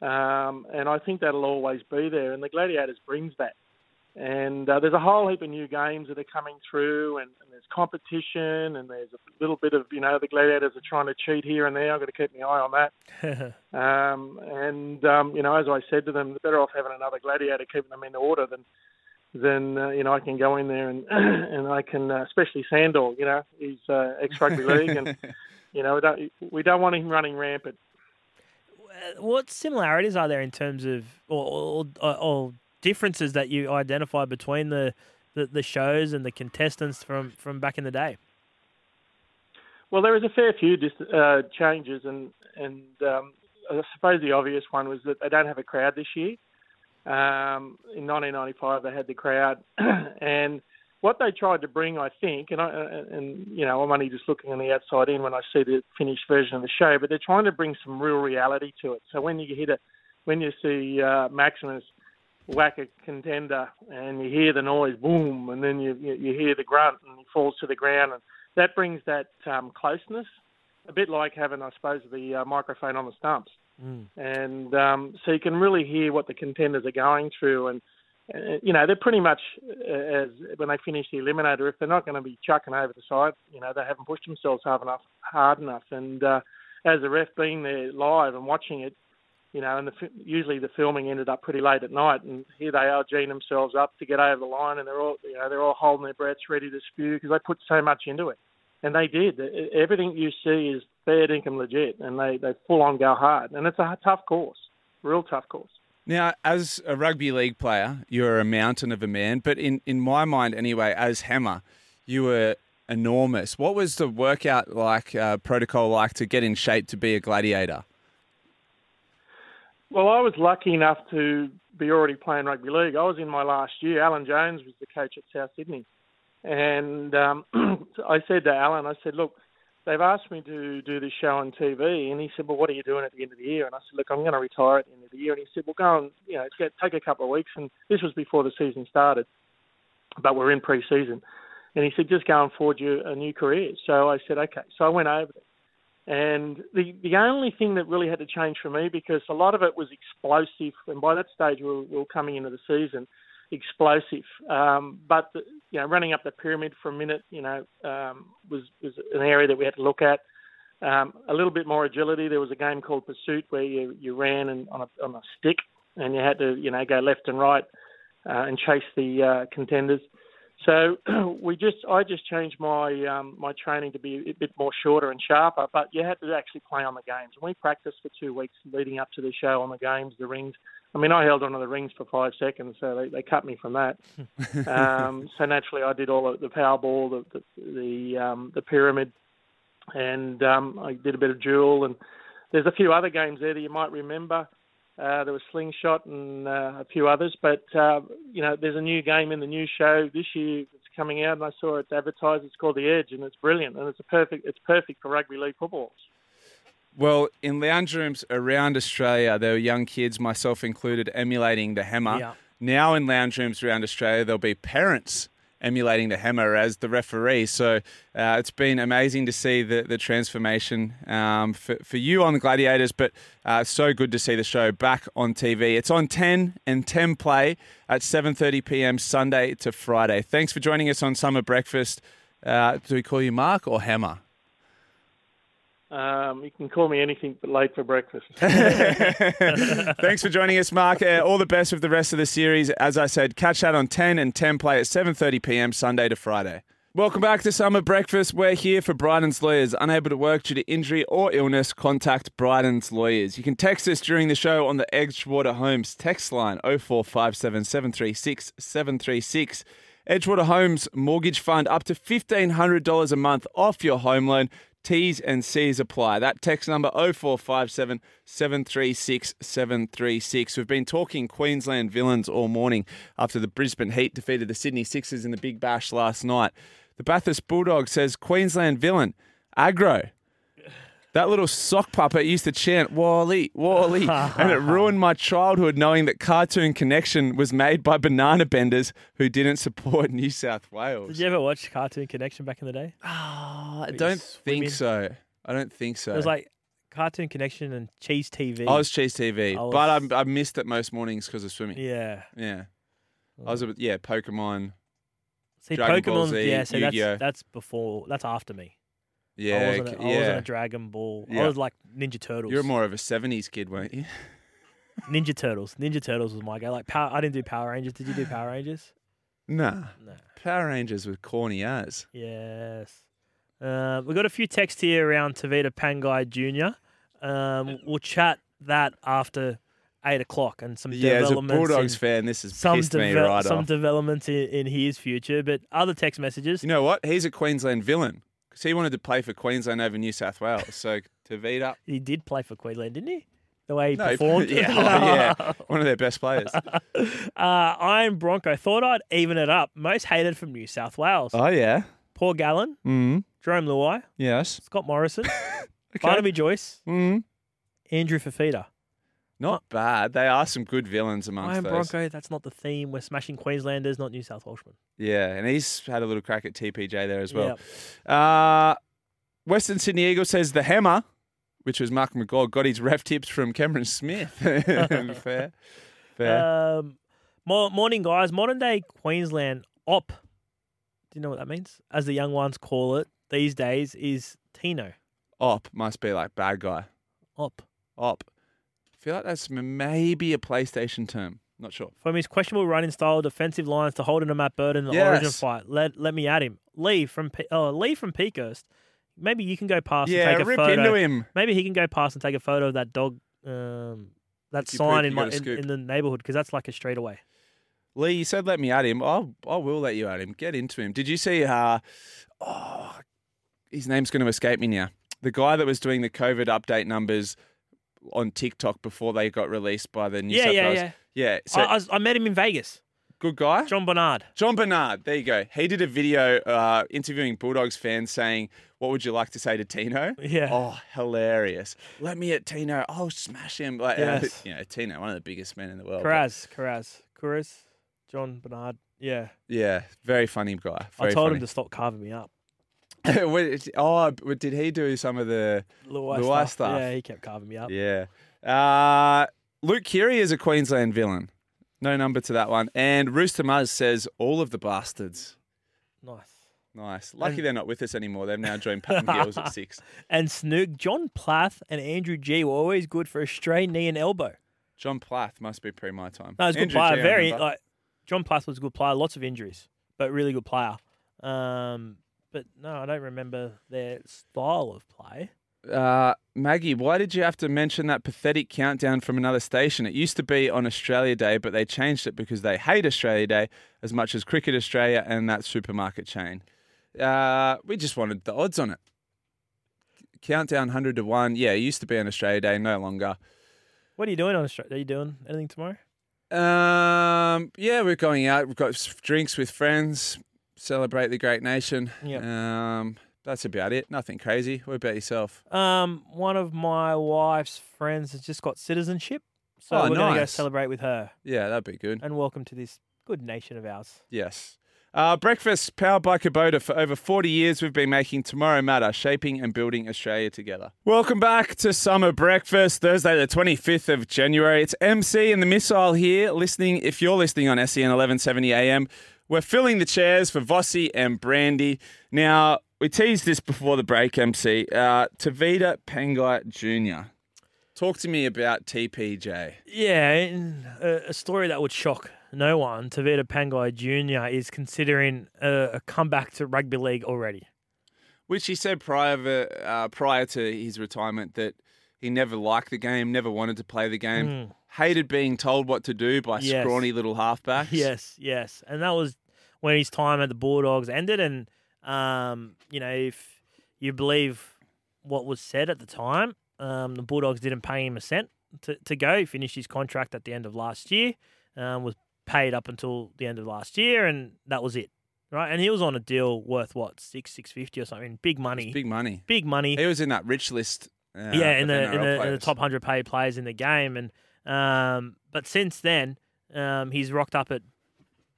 Um, and I think that'll always be there. And the Gladiators brings that. And uh, there's a whole heap of new games that are coming through, and, and there's competition, and there's a little bit of, you know, the gladiators are trying to cheat here and there. I've got to keep my eye on that. Um, and um, you know, as I said to them, they're better off having another gladiator keeping them in order than than uh, you know I can go in there and and I can, uh, especially Sandor. You know, he's uh, ex rugby league, and you know we don't we don't want him running rampant. What similarities are there in terms of or, or, or differences that you identify between the, the, the shows and the contestants from, from back in the day? Well, there is a fair few dis- uh, changes, and and um, I suppose the obvious one was that they don't have a crowd this year. Um, in 1995, they had the crowd, and what they tried to bring, I think, and I and you know, I'm only just looking on the outside in when I see the finished version of the show, but they're trying to bring some real reality to it. So when you hit a, when you see uh, Maximus whack a contender and you hear the noise, boom, and then you you, hear the grunt and he falls to the ground, and that brings that um, closeness, a bit like having, I suppose, the uh, microphone on the stumps and um, so you can really hear what the contenders are going through. And uh, you know, they're pretty much uh, as when they finish the eliminator, if they're not going to be chucking over the side, you know, they haven't pushed themselves hard enough. Hard enough. And uh, as a ref being there live and watching it, you know, and the, usually the filming ended up pretty late at night, and here they are geeing themselves up to get over the line, and they're all, you know, they're all holding their breaths, ready to spew because they put so much into it, and they did. Everything you see is fair dinkum legit, and they they full on go hard, and it's a tough course, real tough course. Now, as a rugby league player, you're a mountain of a man, but in, in my mind anyway, as Hammer, you were enormous. What was the workout like, uh, protocol like to get in shape to be a gladiator? Well, I was lucky enough to be already playing rugby league. I was in my last year. Alan Jones was the coach at South Sydney, and um, I said to Alan, I said, "Look, they've asked me to do this show on TV," and he said, "Well, what are you doing at the end of the year?" And I said, "Look, I'm going to retire at the end of the year." And he said, "Well, go and you know, get, take a couple of weeks." And this was before the season started, but we're in pre-season. And he said, "Just go and forge you a new career." So I said, "Okay." So I went over there. And the the only thing that really had to change for me because a lot of it was explosive, and by that stage we were, we were coming into the season explosive. Um, but the, you know, running up the pyramid for a minute, you know, um, was was an area that we had to look at. Um, a little bit more agility. There was a game called Pursuit where you you ran and on a on a stick, and you had to you know go left and right uh, and chase the uh, contenders. So we just, I just changed my um, my training to be a bit more shorter and sharper. But you had to actually play on the games. And We practiced for two weeks leading up to the show on the games, the rings. I mean, I held onto the rings for five seconds, so they, they cut me from that. um, so naturally, I did all the, the power ball, the the the, um, the pyramid, and um, I did a bit of duel. And there's a few other games there that you might remember. Uh, there was Slingshot and uh, a few others, but uh, you know, there's a new game in the new show this year. It's coming out, and I saw it advertised. It's called The Edge, and it's brilliant, and it's a perfect. It's perfect for rugby league football. Well, in lounge rooms around Australia, there were young kids, myself included, emulating the hammer. Yeah. Now, in lounge rooms around Australia, there'll be parents emulating the hammer as the referee. So uh, it's been amazing to see the, the transformation um, for, for you on the Gladiators, but uh, so good to see the show back on TV. It's on 10 and 10 play at 7.30 p.m. Sunday to Friday. Thanks for joining us on Summer Breakfast. Uh, do we call you Mark or Hammer? Um, you can call me anything but late for breakfast. Thanks for joining us, Mark. Uh, all the best with the rest of the series. As I said, catch that on 10 and 10 play at 7.30 p.m. Sunday to Friday. Welcome back to Summer Breakfast. We're here for Bryden's Lawyers. Unable to work due to injury or illness, contact Bryden's Lawyers. You can text us during the show on the Edgewater Homes text line 0457 736 736. Edgewater Homes Mortgage Fund up to $1,500 a month off your home loan. T's and C's apply. That text number 0457 736 736. We've been talking Queensland villains all morning after the Brisbane Heat defeated the Sydney Sixers in the Big Bash last night. The Bathurst Bulldog says Queensland villain, aggro. That little sock puppet used to chant Wally, Wally, and it ruined my childhood knowing that Cartoon Connection was made by banana benders who didn't support New South Wales. Did you ever watch Cartoon Connection back in the day? Oh, I don't think so. I don't think so. It was like Cartoon Connection and Cheese TV. I was Cheese TV, I was- but I, I missed it most mornings because of swimming. Yeah. Yeah. I was a yeah, Pokemon. See, Dragon Ball Pokemon, Z, yeah, so Yu-Gi-Oh. that's, that's before, that's after me. Yeah, I wasn't, a, I wasn't a Dragon Ball. Yeah. I was like Ninja Turtles. You're more of a 70s kid, weren't you? Ninja Turtles. Ninja Turtles was my go. Like Power, I didn't do Power Rangers. Did you do Power Rangers? Nah. No. Power Rangers were corny as. Yes. Uh, we've got a few texts here around Tevita Pangai Jr. Um, we'll chat that after eight o'clock and some Yeah, as a developments. Bulldogs fan, this has some pissed me right some off. developments in, in his future, but other text messages. You know what? He's a Queensland villain because he wanted to play for Queensland over New South Wales. So to Tevita. He did play for Queensland, didn't he? The way he No, performed. yeah, oh, yeah, one of their best players. Uh, Iron Bronco thought I'd even it up. Most hated from New South Wales. Oh yeah. Paul Gallen, Mm. Jarome Luai, Yes. Scott Morrison, Barnaby Joyce, Mm. Andrew Fifita. Not bad. They are some good villains amongst us. Iron those. Bronco, that's not the theme. We're smashing Queenslanders, not New South Welshmen. Yeah, and he's had a little crack at TPJ there as well. Uh, Western Sydney Eagle says the hammer, which was Mark McGaw, got his ref tips from Cameron Smith. Fair. Fair. Um, morning, guys. Modern day Queensland op. Do you know what that means? As the young ones call it these days, is Tino. Op must be like bad guy. Op. Op. I feel like that's maybe a PlayStation term. Not sure. From his questionable running style, defensive lines to holding him at Burden in the Origin fight. Let let me at him. Lee from oh, Lee from Peakhurst. Maybe you can go past Yeah, and take a rip photo. into him. Maybe he can go past and take a photo of that dog, um, that If sign in my in, in the neighbourhood because that's like a straightaway. Lee, you said let me at him. I'll, I will let you at him. Get into him. Did you see? Uh, oh, his name's going to escape me now. The guy that was doing the COVID update numbers on TikTok before they got released by the New Yeah, South yeah, Wales. yeah. Yeah. So I, I, was- I met him in Vegas. good guy. John Bernard. John Bernard. There you go. He did a video uh, interviewing Bulldogs fans saying, "What would you like to say to Tino?" Yeah. Oh, hilarious. Let me at Tino. I'll smash him. Like, uh, Yes. you know, Tino, one of the biggest men in the world. Kiraz, Kiraz, Kiraz, John Bernard. Yeah. Yeah, very funny guy. I told funny. him to stop carving me up. Oh, did he do some of the Luai Luai stuff. stuff? Yeah, he kept carving me up. Yeah. Uh, Luke Keary is a Queensland villain. No number to that one. And Rooster Muzz says all of the bastards. Nice. Nice. Lucky And- they're not with us anymore. They've now joined Pat and Gills at six. And Snook, John Plath, and Andrew G were always good for a stray knee and elbow. John Plath must be pre my time. No, he's a good player. G, Very like John Plath was a good player. Lots of injuries, but really good player. Um, but no, I don't remember their style of play. Uh, Maggie, why did you have to mention that pathetic countdown from another station? It used to be on Australia Day, but they changed it because they hate Australia Day as much as Cricket Australia and that supermarket chain. Uh, we just wanted the odds on it. Countdown 100 to 1. Yeah, it used to be on Australia Day, no longer. What are you doing on Australia? Are you doing anything tomorrow? Um, yeah, we're going out. We've got drinks with friends, celebrate the great nation. Yeah. Um, that's about it. Nothing crazy. What about yourself? Um, one of my wife's friends has just got citizenship, so Oh, we're going to go celebrate with her. Yeah, that'd be good. And welcome to this good nation of ours. Yes. Uh, breakfast powered by Kubota. For over 40 years, we've been making tomorrow matter, shaping and building Australia together. Welcome back to Summer Breakfast, Thursday, the 25th of January. It's MC and the Missile here, listening. If you're listening on SEN 1170 AM, we're filling the chairs for Vossi and Brandy. Now, we teased this before the break, MC. Uh, Tevita Pangai Jr. Talk to me about TPJ. Yeah, a, a story that would shock no one. Tevita Pangai Jr. is considering a, a comeback to rugby league already. Which he said prior uh, prior to his retirement that he never liked the game, never wanted to play the game, Mm. hated being told what to do by Yes. scrawny little halfbacks. Yes, yes, and that was when his time at the Bulldogs ended. And um, you know, if you believe what was said at the time, um, the Bulldogs didn't pay him a cent to, to go. He finished his contract at the end of last year. Um, was paid up until the end of last year, and that was it. Right, and he was on a deal worth what six six fifty or something, big money, Big money. big money. He was in that rich list. uh, yeah, in the, in, the, in the top hundred paid players in the game, and um, but since then, um, he's rocked up at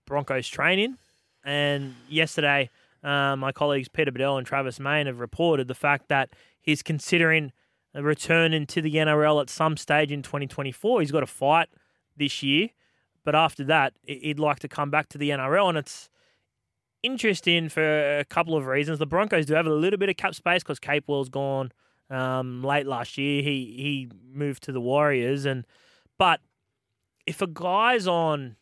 Broncos training, and yesterday, um, my colleagues Peter Badel and Travis Meyn have reported the fact that he's considering a return into the NRL at some stage in 2024. He's got a fight this year, but after that, he- he'd like to come back to the NRL, and it's interesting for a couple of reasons. The Broncos do have a little bit of cap space because Capewell's gone um, late last year. He he moved to the Warriors, and but if a guy's on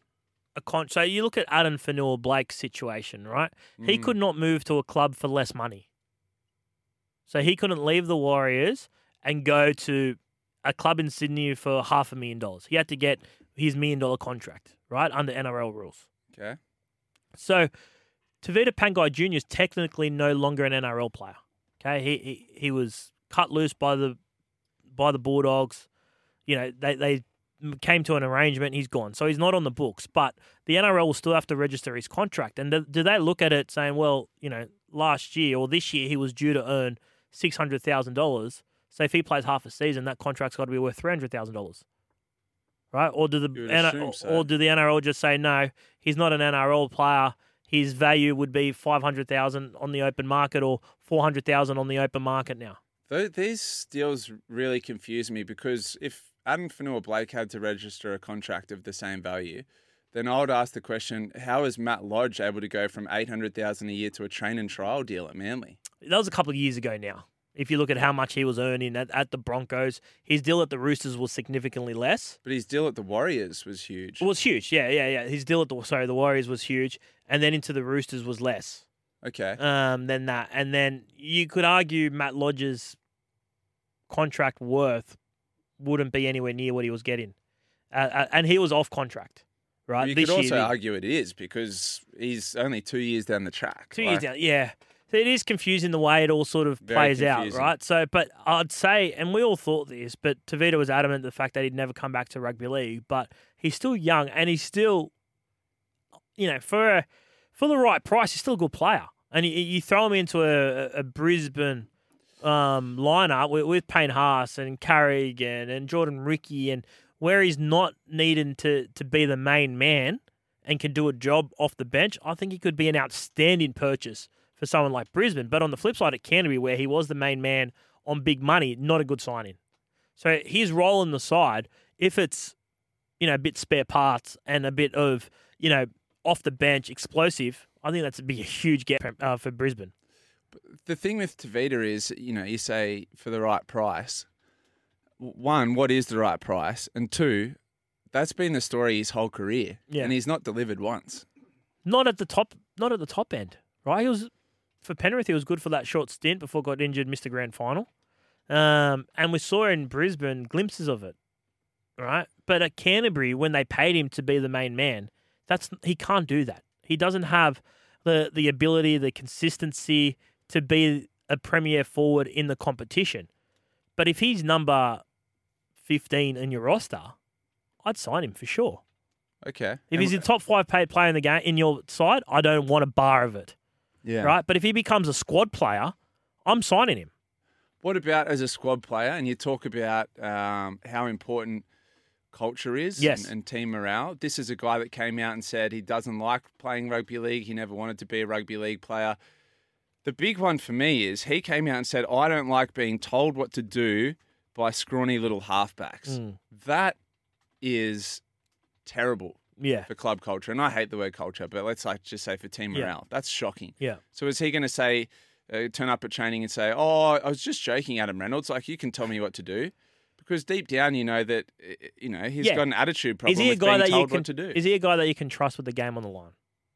a con, so you look at Addin Fonua-Blake's situation, right? He Mm. could not move to a club for less money, so he couldn't leave the Warriors and go to a club in Sydney for half a million dollars. He had to get his million dollar contract, right, under NRL rules. Okay. So Tevita Pangai Jr. is technically no longer an NRL player. Okay, he, he he was cut loose by the by the Bulldogs. You know, they they came to an arrangement. He's gone, so he's not on the books. But the NRL will still have to register his contract. And do, do they look at it saying, well, you know, last year or this year he was due to earn six hundred thousand dollars. So if he plays half a season, that contract's got to be worth three hundred thousand dollars, right? Or do the You would N- so. or do the NRL just say no? He's not an NRL player. His value would be five hundred thousand on the open market or four hundred thousand on the open market now. These deals really confuse me because if Addin Fonua-Blake had to register a contract of the same value, then I would ask the question: How is Matt Lodge able to go from eight hundred thousand a year to a train and trial deal at Manly? That was a couple of years ago now. If you look at how much he was earning at, at the Broncos, his deal at the Roosters was significantly less. But his deal at the Warriors was huge. It was huge, yeah, yeah, yeah. His deal at the sorry the Warriors was huge, and then into the Roosters was less Okay. um, than that. And then you could argue Matt Lodge's contract worth wouldn't be anywhere near what he was getting, uh, uh, and he was off contract, right? you this could also year, argue it is because he's only two years down the track. Two years Like, down, yeah. So it is confusing the way it all sort of plays out, right? So, but I'd say, and we all thought this, but Tevita was adamant the fact that he'd never come back to rugby league, but he's still young and he's still, you know, for a, for the right price, he's still a good player. And you, you throw him into a, a Brisbane um, lineup with, with Payne Haas and Carrigan and Jordan Riki, and where he's not needing to to be the main man and can do a job off the bench, I think he could be an outstanding purchase for someone like Brisbane. But on the flip side, at Canterbury, where he was the main man on big money, not a good signing. So his role in the side, if it's you know a bit spare parts and a bit of you know off the bench explosive, I think that's be a huge get uh, for Brisbane. The thing with Tevita is, you know, you say for the right price. One, what is the right price? And two, that's been the story his whole career. Yeah. And he's not delivered once. Not at the top, not at the top end, right? He was for Penrith. He was good for that short stint before got injured, missed the grand final, um, and we saw in Brisbane glimpses of it, right? But at Canterbury, when they paid him to be the main man, that's he can't do that. He doesn't have the the ability, the consistency to be a premier forward in the competition. But if he's number fifteen in your roster, I'd sign him for sure. Okay. If he's a top five paid player in the game in your side, I don't want a bar of it. Yeah. Right? But if he becomes a squad player, I'm signing him. What about as a squad player? And you talk about um, how important culture is Yes. and, and team morale. This is a guy that came out and said he doesn't like playing rugby league. He never wanted to be a rugby league player. The big one for me is he came out and said, I don't like being told what to do by scrawny little halfbacks. Mm. That is terrible Yeah. for club culture. And I hate the word culture, but let's like just say for team Yeah. morale. That's shocking. Yeah. So is he going to say, uh, turn up at training and say, "Oh, I was just joking, Adam Reynolds. Like you can tell me what to do," because deep down you know that uh, you know he's Yeah. got an attitude problem Is he a guy that you can what to do. Is he a guy that you can trust with the game on the line?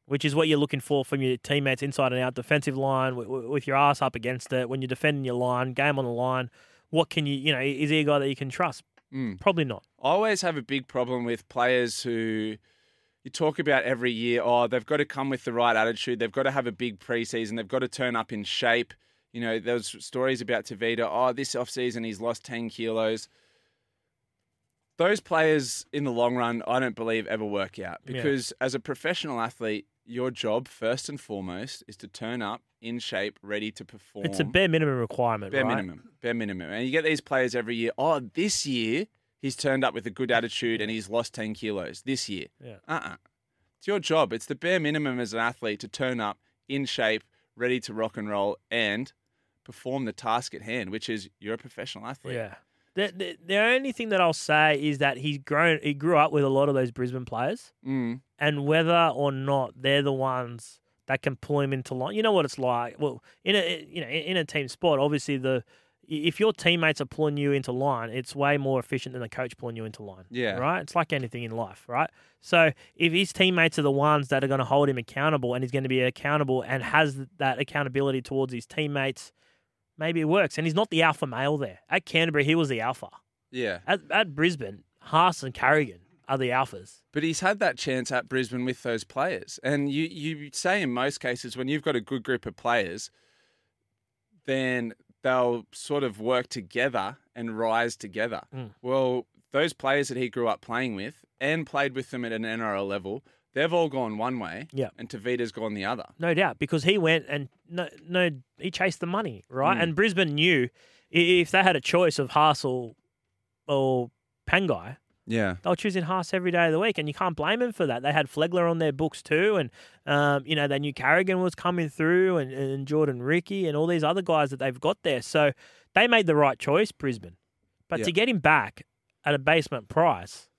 Which is what you're looking for from your teammates inside and out, defensive line, with, with your ass up against it. When you're defending your line, game on the line, what can you, you know, is he a guy that you can trust? Mm. Probably not. I always have a big problem with players who you talk about every year. Oh, they've got to come with the right attitude. They've got to have a big preseason. They've got to turn up in shape. You know, those stories about Tevita. Oh, this offseason he's lost 10 kilos. Those players in the long run, I don't believe ever work out Yeah. because as a professional athlete, your job first and foremost is to turn up in shape, ready to perform. It's a bare minimum requirement, Bare right? minimum. Bare minimum. And you get these players every year. Oh, this year he's turned up with a good attitude and he's lost 10 kilos this year. Yeah. Uh uh It's your job. It's the bare minimum as an athlete to turn up in shape, ready to rock and roll and perform the task at hand, which is you're a professional athlete. Yeah. The, the, the only thing that I'll say is that he's grown. He grew up with a lot of those Brisbane players, Mm. and whether or not they're the ones that can pull him into line, you know what it's like. Well, in a you know in a team sport, obviously the if your teammates are pulling you into line, it's way more efficient than the coach pulling you into line. Yeah. Right. It's like anything in life, right? So if his teammates are the ones that are going to hold him accountable, and he's going to be accountable and has that accountability towards his teammates. Maybe it works. And he's not the alpha male there. At Canterbury, he was the alpha. Yeah. At, at Brisbane, Haas and Carrigan are the alphas. But he's had that chance at Brisbane with those players. And you, you say in most cases, when you've got a good group of players, then they'll sort of work together and rise together. Mm. Well, those players that he grew up playing with and played with them at an NRL level, they've all gone one way. Yeah. And Tevita's gone the other. No doubt, because he went and no, no, he chased the money, right? Mm. And Brisbane knew if they had a choice of Haas or, or Pangai, Yeah. they were choosing Haas every day of the week, and you can't blame them for that. They had Flegler on their books too, and um, you know they knew Carrigan was coming through, and, and Jordan Riki, and all these other guys that they've got there. So they made the right choice, Brisbane. But Yeah. to get him back at a basement price,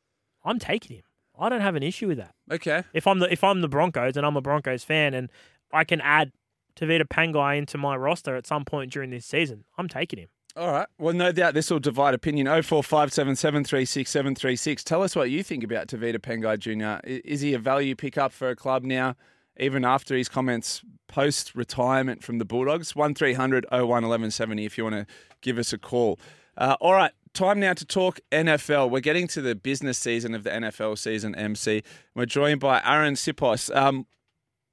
I'm taking him. I don't have an issue with that. Okay. If I'm the if I'm the Broncos and I'm a Broncos fan, and I can add Tevita Pangai into my roster at some point during this season, I'm taking him. All right. Well, no doubt this will divide opinion. 0457 736 736. Tell us what you think about Tevita Pangai Jr. Is he a value pickup for a club now, even after his comments post retirement from the Bulldogs? 1300 01 1170 if you want to give us a call. Uh, all right. Time now to talk NFL. We're getting to the business season of the NFL season, MC. We're joined by Arryn Siposs. Um,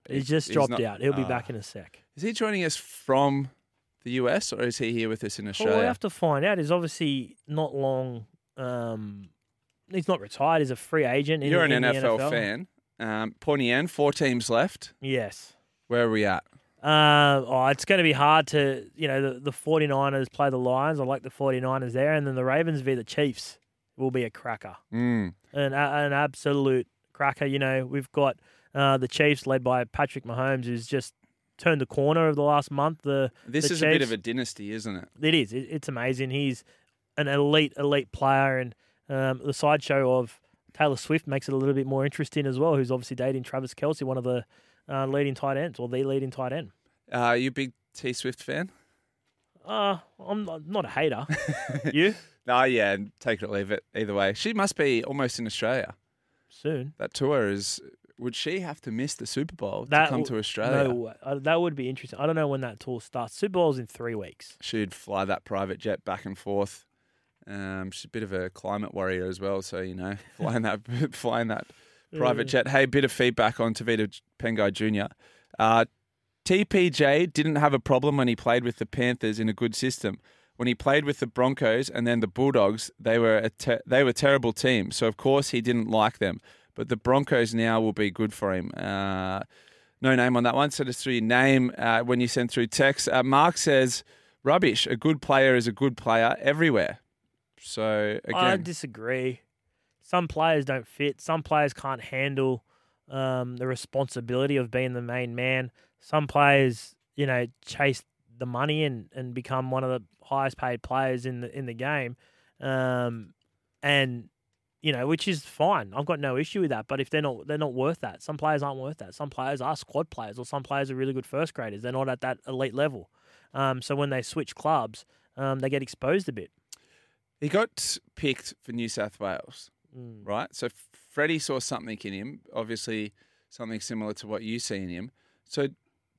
He's just dropped not- out. He'll be Ah. back in a sec. Is he joining us from the US or is he here with us in Well, Australia? we have to find out. He's obviously not long. Um, he's not retired. He's a free agent. In, You're an the NFL, fan. Um, Pointy End, four teams left. Yes. Where are we at? Uh, oh, it's going to be hard to, you know, the, the 49ers play the Lions. I like the 49ers there. And then the Ravens v. the Chiefs will be a cracker. Mm. An, a- an absolute cracker. You know, we've got uh, the Chiefs led by Patrick Mahomes, who's just turned the corner of the last month. The This the is a bit of a dynasty, isn't it? It is. It, it's amazing. He's an elite, elite player, and um, the sideshow of Taylor Swift makes it a little bit more interesting as well. Who's obviously dating Travis Kelce, one of the uh, leading tight ends, or the leading tight end. Uh, are you a big T Swift fan? Uh, I'm not, not a hater. you No, yeah, take it or leave it. Either way, she must be almost in Australia soon? That tour is. Would she have to miss the Super Bowl That to come w- to Australia? No. Uh, that would be interesting. I don't know when that tour starts. Super Bowl's in three weeks. She'd fly that private jet back and forth. Um, she's a bit of a climate warrior as well, so you know, flying that flying that private Yeah. jet. Hey, bit of feedback on Tevita Pangai Jr. Uh, TPJ didn't have a problem when he played with the Panthers in a good system. When he played with the Broncos and then the Bulldogs, they were a te- they were terrible teams. So of course he didn't like them. But the Broncos now will be good for him. Uh, no name on that one. Send us through your name uh, when you send through text. Uh, Mark says, "Rubbish. A good player is a good player everywhere." So again, I disagree. Some players don't fit. Some players can't handle um, the responsibility of being the main man. Some players, you know, chase the money and, and become one of the highest paid players in the in the game, um, and you know, which is fine. I've got no issue with that. But if they're not they're not worth that. Some players aren't worth that. Some players are squad players, or some players are really good first graders. They're not at that elite level. Um, so when they switch clubs, um, they get exposed a bit. he got picked for New South Wales, Mm. right? So Freddie saw something in him, obviously something similar to what you see in him. So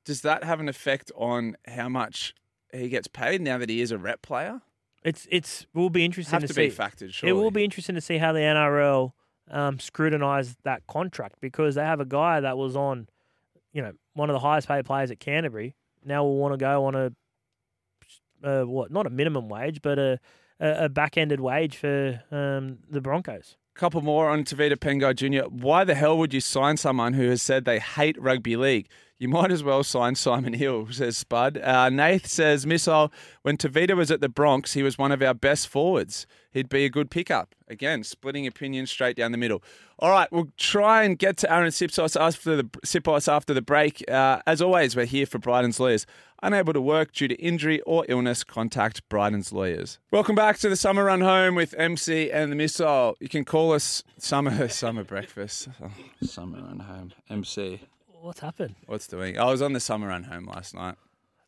does that have an effect on how much he gets paid now that he is a rep player? It's it's will be interesting to, to see. factored, It will be interesting to see how the NRL um, scrutinise that contract because they have a guy that was on, you know, one of the highest paid players at Canterbury. Now will want to go on a, uh, what not a minimum wage, but a a, a back ended wage for um, the Broncos. Couple more on Tevita Pangai Jr. Why the hell would you sign someone who has said they hate rugby league? You might as well sign Simon Hill, says Spud. Uh, Nath says, Missile, when Tevita was at the Bronx, he was one of our best forwards. He'd be a good pickup. Again, splitting opinions straight down the middle. All right, we'll try and get to Arryn Siposs after the, Siposs after the break. Uh, as always, we're here for Bryden's Lawyers. Unable to work due to injury or illness, contact Bryden's Lawyers. Welcome back to the Summer Run Home with MC and the Missile. You can call us Summer Summer Breakfast. Oh, summer Run Home. MC. What's happened? What's doing? I was on the Summer Run Home last night.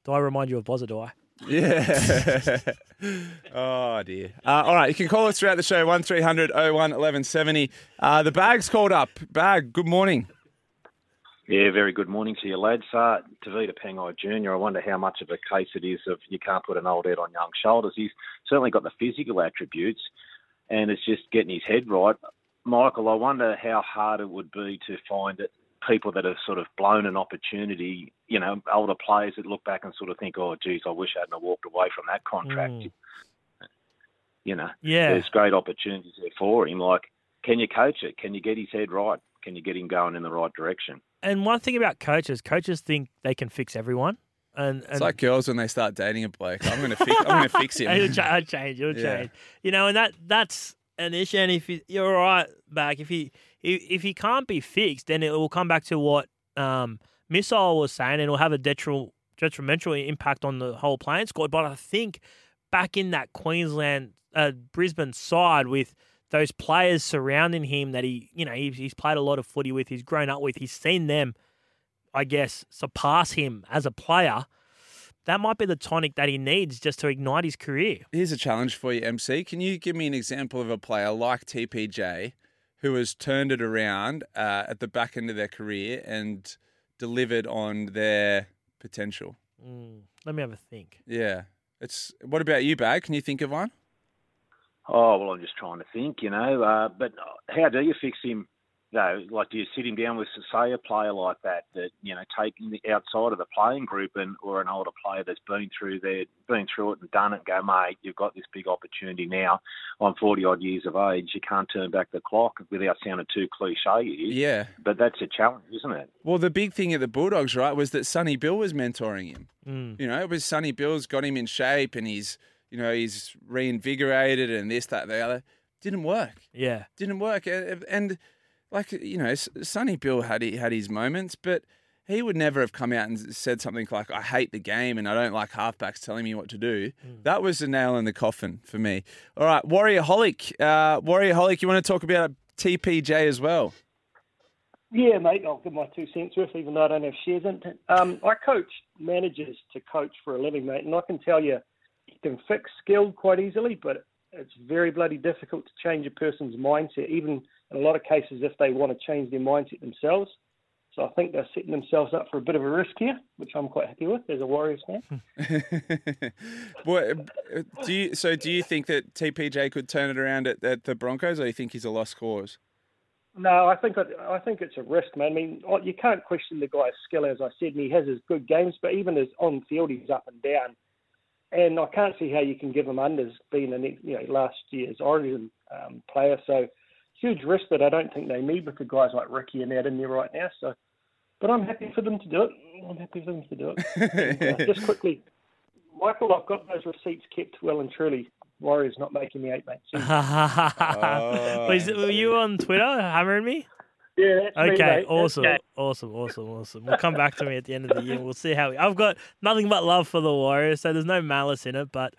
Do I remind you of Bozza? Do I? Yeah. oh dear. Uh, all right, you can call us throughout the show 1300 01 1170. Uh, the bag's called up. Bag. Good morning. Yeah, very good morning to you, lads. Uh, Tevita Pangai Jr., I wonder how much of a case it is of you can't put an old head on young shoulders. He's certainly got the physical attributes, and it's just getting his head right. Michael, I wonder how hard it would be to find it, people that have sort of blown an opportunity, you know, older players that look back and sort of think, oh, geez, I wish I hadn't walked away from that contract. Mm. You know, Yeah. there's great opportunities there for him. Like, can you coach it? Can you get his head right? Can you get him going in the right direction? And one thing about coaches, coaches think they can fix everyone. And, and It's like girls when they start dating a bloke. I'm gonna fix. I'm gonna fix him. It'll, cha- it'll change. It'll Yeah. change. You know, and that that's an issue. And if you, you're all right back, if he if, if he can't be fixed, then it will come back to what um, Missile was saying, and it'll have a detrimental detrimental impact on the whole playing squad. But I think back in that Queensland, uh, Brisbane side with those players surrounding him that he, you know, he, he's played a lot of footy with, he's grown up with, he's seen them, I guess, surpass him as a player. That might be the tonic that he needs just to ignite his career. Here's a challenge for you, MC. Can you give me an example of a player like TPJ who has turned it around uh, at the back end of their career and delivered on their potential? Mm, let me have a think. Yeah. It's. What about you, Bag? Can you think of one? Oh well, I'm just trying to think, you know. Uh, but how do you fix him? Though, like, do you sit him down with, say, a player like that that you know, taking the outside of the playing group, and or an older player that's been through there, been through it and done it, and go, mate, you've got this big opportunity now. I'm 40 odd years of age. You can't turn back the clock without sounding too cliche. Yeah. But that's a challenge, isn't it? Well, the big thing at the Bulldogs, right, was that Sonny Bill was mentoring him. Mm. You know, it was Sonny Bill's got him in shape and he's, you know, he's reinvigorated and this, that, the other. Didn't work. Yeah. Didn't work. And, and like, you know, S- Sonny Bill had he had his moments, but he would never have come out and said something like, I hate the game and I don't like halfbacks telling me what to do. That was the nail in the coffin for me. All right, Warrior Holic. Uh, Warrior Holic, you want to talk about TPJ as well? Yeah, mate, I'll give my two cents worth, even though I don't have shares in it. Um, I coach managers to coach for a living, mate, and I can tell you, you can fix skill quite easily, but it's very bloody difficult to change a person's mindset, even in a lot of cases if they want to change their mindset themselves. So I think they're setting themselves up for a bit of a risk here, which I'm quite happy with as a Warriors fan. what, uh, do you, so do you think that TPJ could turn it around at, at the Broncos, or do you think he's a lost cause? No, I think I think it's a risk, man. I mean, oh, you can't question the guy's skill, as I said, and he has his good games, but even his on field, he's up and down. And I can't see how you can give him unders being a you know last year's Origin um, player. So huge risk that I don't think they need with the guys like Riki and that in there right now. So, but I'm happy for them to do it. I'm happy for them to do it. And, uh, just quickly, Michael, I've got those receipts kept well and truly. Warriors not making the eight, mate. Oh. Was were you on Twitter hammering me? Yeah, that's me, Okay, mate. Awesome, okay. awesome, awesome, awesome. We'll come back to me at the end of the year. We'll see how we, I've got nothing but love for the Warriors, so there's no malice in it, but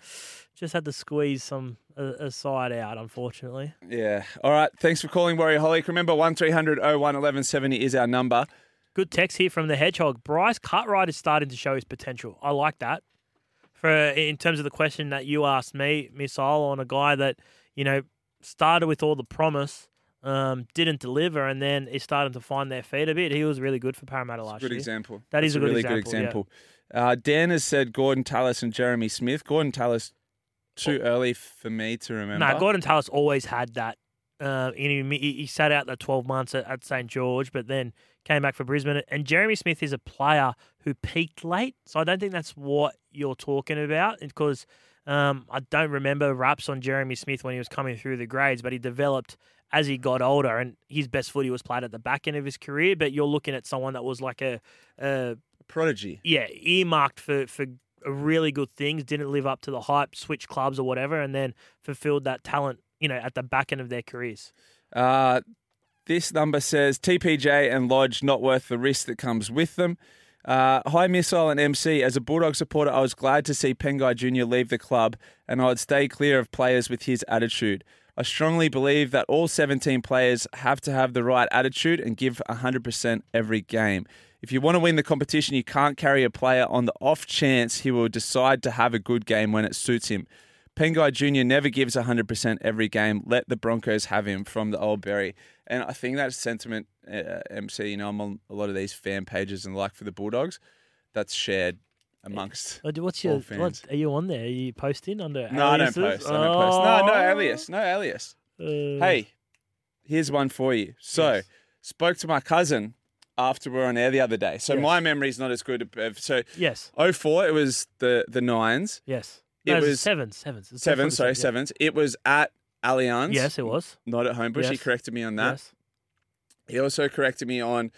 just had to squeeze some a, a side out, unfortunately. Yeah. All right. Thanks for calling, Warrior Holly. Remember, 1300 01 1170 is our number. Good text here from the Hedgehog. Bryce Cartwright is starting to show his potential. I like that. For in terms of the question that you asked me, Missile, on a guy that you know started with all the promise, um, didn't deliver, and then is starting to find their feet a bit. He was really good for Parramatta last Good year. example. That That's is a, good really example. good yeah. example. Uh, Dan has said Gordon Tallis and Jeremy Smith. Gordon Tallis, too early for me to remember. No, Gordon Tallis always had that. Uh, he he sat out the 12 months at, at St George, but then came back for Brisbane. And Jeremy Smith is a player who peaked late, so I don't think that's what you're talking about because um, I don't remember raps on Jeremy Smith when he was coming through the grades, but he developed as he got older, and his best footy was played at the back end of his career. But you're looking at someone that was like a, a prodigy. yeah, earmarked for for really good things, didn't live up to the hype, switched clubs or whatever, and then fulfilled that talent, you know, at the back end of their careers. Uh, this number says TPJ and Lodge not worth the risk that comes with them. Uh, hi, Missile and MC. As a Bulldog supporter, I was glad to see Pangai Jr. leave the club, and I would stay clear of players with his attitude. I strongly believe that all 17 players have to have the right attitude and give 100% every game. If you want to win the competition, you can't carry a player on the off chance he will decide to have a good game when it suits him. Pangai Jr. never gives 100% every game. Let the Broncos have him from the old Berry. And I think that sentiment, uh, MC, you know, I'm on a lot of these fan pages and like for the Bulldogs, that's shared amongst Oh, What's your what? Are you on there? Are you posting under? No, I don't aliases? post. I don't post. No, no Oh. alias. No alias. Uh, Hey, here's one for you. So, spoke to my cousin after we were on air the other day. So Yes. my memory's not as good. uh, So Yes. 04, it was the the nines. Yes. It No, was sevens, sevens. Seven, sorry, sevens, sevens. It was at Allianz. Yes, it was. Not at Homebush. He Yes. corrected me on that. Yes. He also corrected me on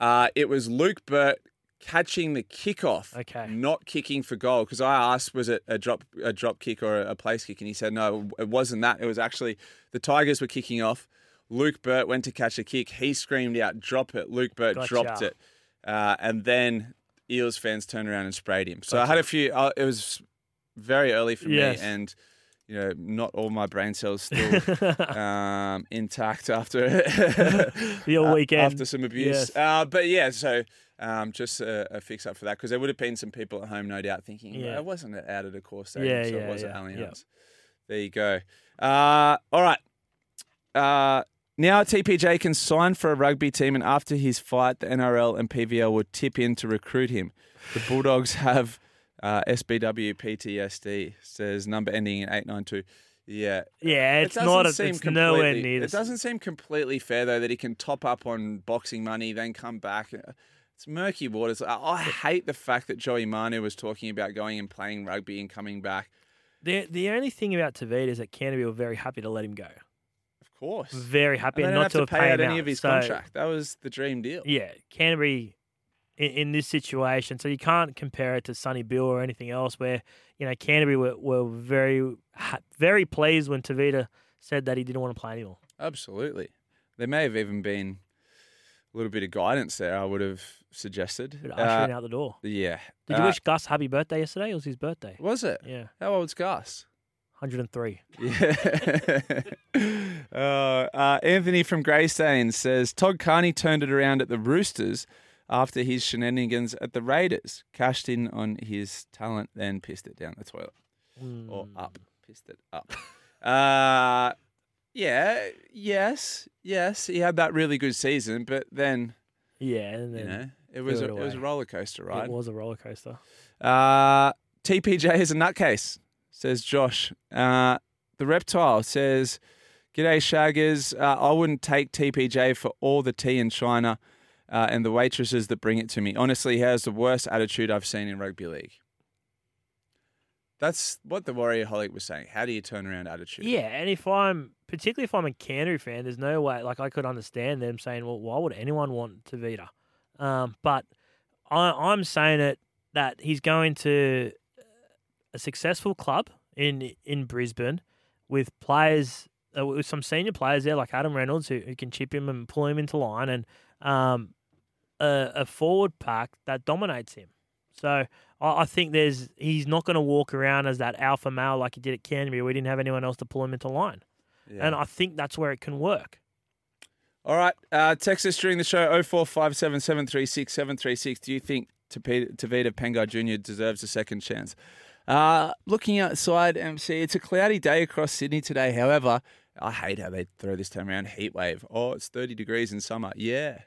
uh, it was Luke Burt catching the kickoff, okay, not kicking for goal. Because I asked, was it a drop a drop kick or a place kick, and he said no, it wasn't that. It was actually the Tigers were kicking off. Luke Burt went to catch a kick. He screamed out, "Drop it!" Luke Burt Gotcha. dropped it, uh, and then Eels fans turned around and sprayed him. So I had a few. Uh, it was very early for Yes. me, and you know, not all my brain cells still um, intact after Your weekend. after some abuse. Yes. Uh, but yeah, so um, just a, a fix up for that because there would have been some people at home, no doubt, thinking, Yeah. it wasn't out of the course stadium, Yeah, so yeah, it was yeah, at Allianz. yeah. There you go. Uh, all right. Uh, now TPJ can sign for a rugby team, and after his fight, the NRL and PVL would tip in to recruit him. The Bulldogs have uh, SBW PTSD, says number ending in 892. Yeah. Yeah, It it's doesn't. A, seem it's nowhere completely- near. It doesn't seem completely fair though that he can top up on boxing money, then come back. It's murky waters. I, I hate the fact that Joey Manu was talking about going and playing rugby and coming back. The the only thing about Tevita is that Canterbury were very happy to let him go. Of course, Very happy, and and not to, have pay paid out him any of his So, contract. That was the dream deal. Yeah, Canterbury in, in this situation, so you can't compare it to Sonny Bill or anything else. Where you know Canterbury were, were very very pleased when Tevita said that he didn't want to play anymore. Absolutely. There may have even been a little bit of guidance there, I would have suggested. Ushering out the door. Yeah. Did you Uh, wish Gus happy birthday yesterday? It was his birthday. Was it? Yeah. How old's Gus? 103. Yeah. uh, uh, Anthony from Greystane says Todd Carney turned it around at the Roosters after his shenanigans at the Raiders. Cashed in on his talent, then pissed it down the toilet. Or up. Pissed it up. uh, yeah, yes, yes. He had that really good season, but then, Yeah, and you know, it was, threw a, it was a roller coaster ride. It was a roller coaster. Uh, TPJ is a nutcase, says Josh. Uh, the reptile says, G'day, Shaggers. Uh, I wouldn't take TPJ for all the tea in China uh, and the waitresses that bring it to me. Honestly, he has the worst attitude I've seen in rugby league. That's what the Warrior Holic was saying. How do you turn around attitude? Yeah, and if I'm particularly if I'm a Canterbury fan, there's no way like I could understand them saying, "Well, why would anyone want Tevita?" Um, but I, I'm saying it that he's going to a successful club in in Brisbane with players uh, with some senior players there like Adam Reynolds who, who can chip him and pull him into line, and um, a, a forward pack that dominates him. So I, I think there's he's not going to walk around as that alpha male like he did at Canterbury. We didn't have anyone else to pull him into line, Yeah. and I think that's where it can work. All right. Uh, text us during the show 0457 736 736. Do you think Tevita Pangai Jr. deserves a second chance? Uh, looking outside, MC, it's a cloudy day across Sydney today. However, I hate how they throw this term around heat wave. Oh, it's 30 degrees in summer. Yeah.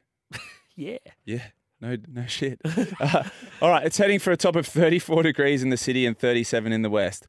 Yeah. Yeah. No, no shit. Uh, all right, it's heading for a top of 34 degrees in the city and 37 in the west.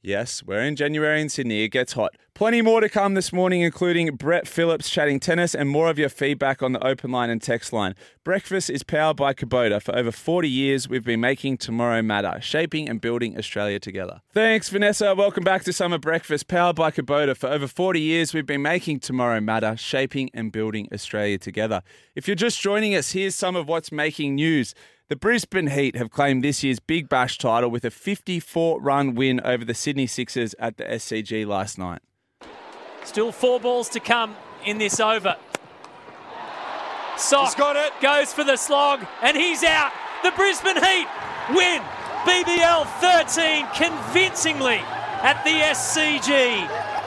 Yes, we're in January in Sydney. It gets hot. Plenty more to come this morning, including Brett Phillips chatting tennis and more of your feedback on the open line and text line. Breakfast is powered by Kubota. For over 40 years, we've been making tomorrow matter, shaping and building Australia together. Thanks, Vanessa. Welcome back to Summer Breakfast, powered by Kubota. For over 40 years, we've been making tomorrow matter, shaping and building Australia together. If you're just joining us, here's some of what's making news. The Brisbane Heat have claimed this year's Big Bash title with a 54 run win over the Sydney Sixers at the SCG last night. Still four balls to come in this over. Sock got it. goes for the slog, and he's out. The Brisbane Heat win BBL 13 convincingly at the SCG.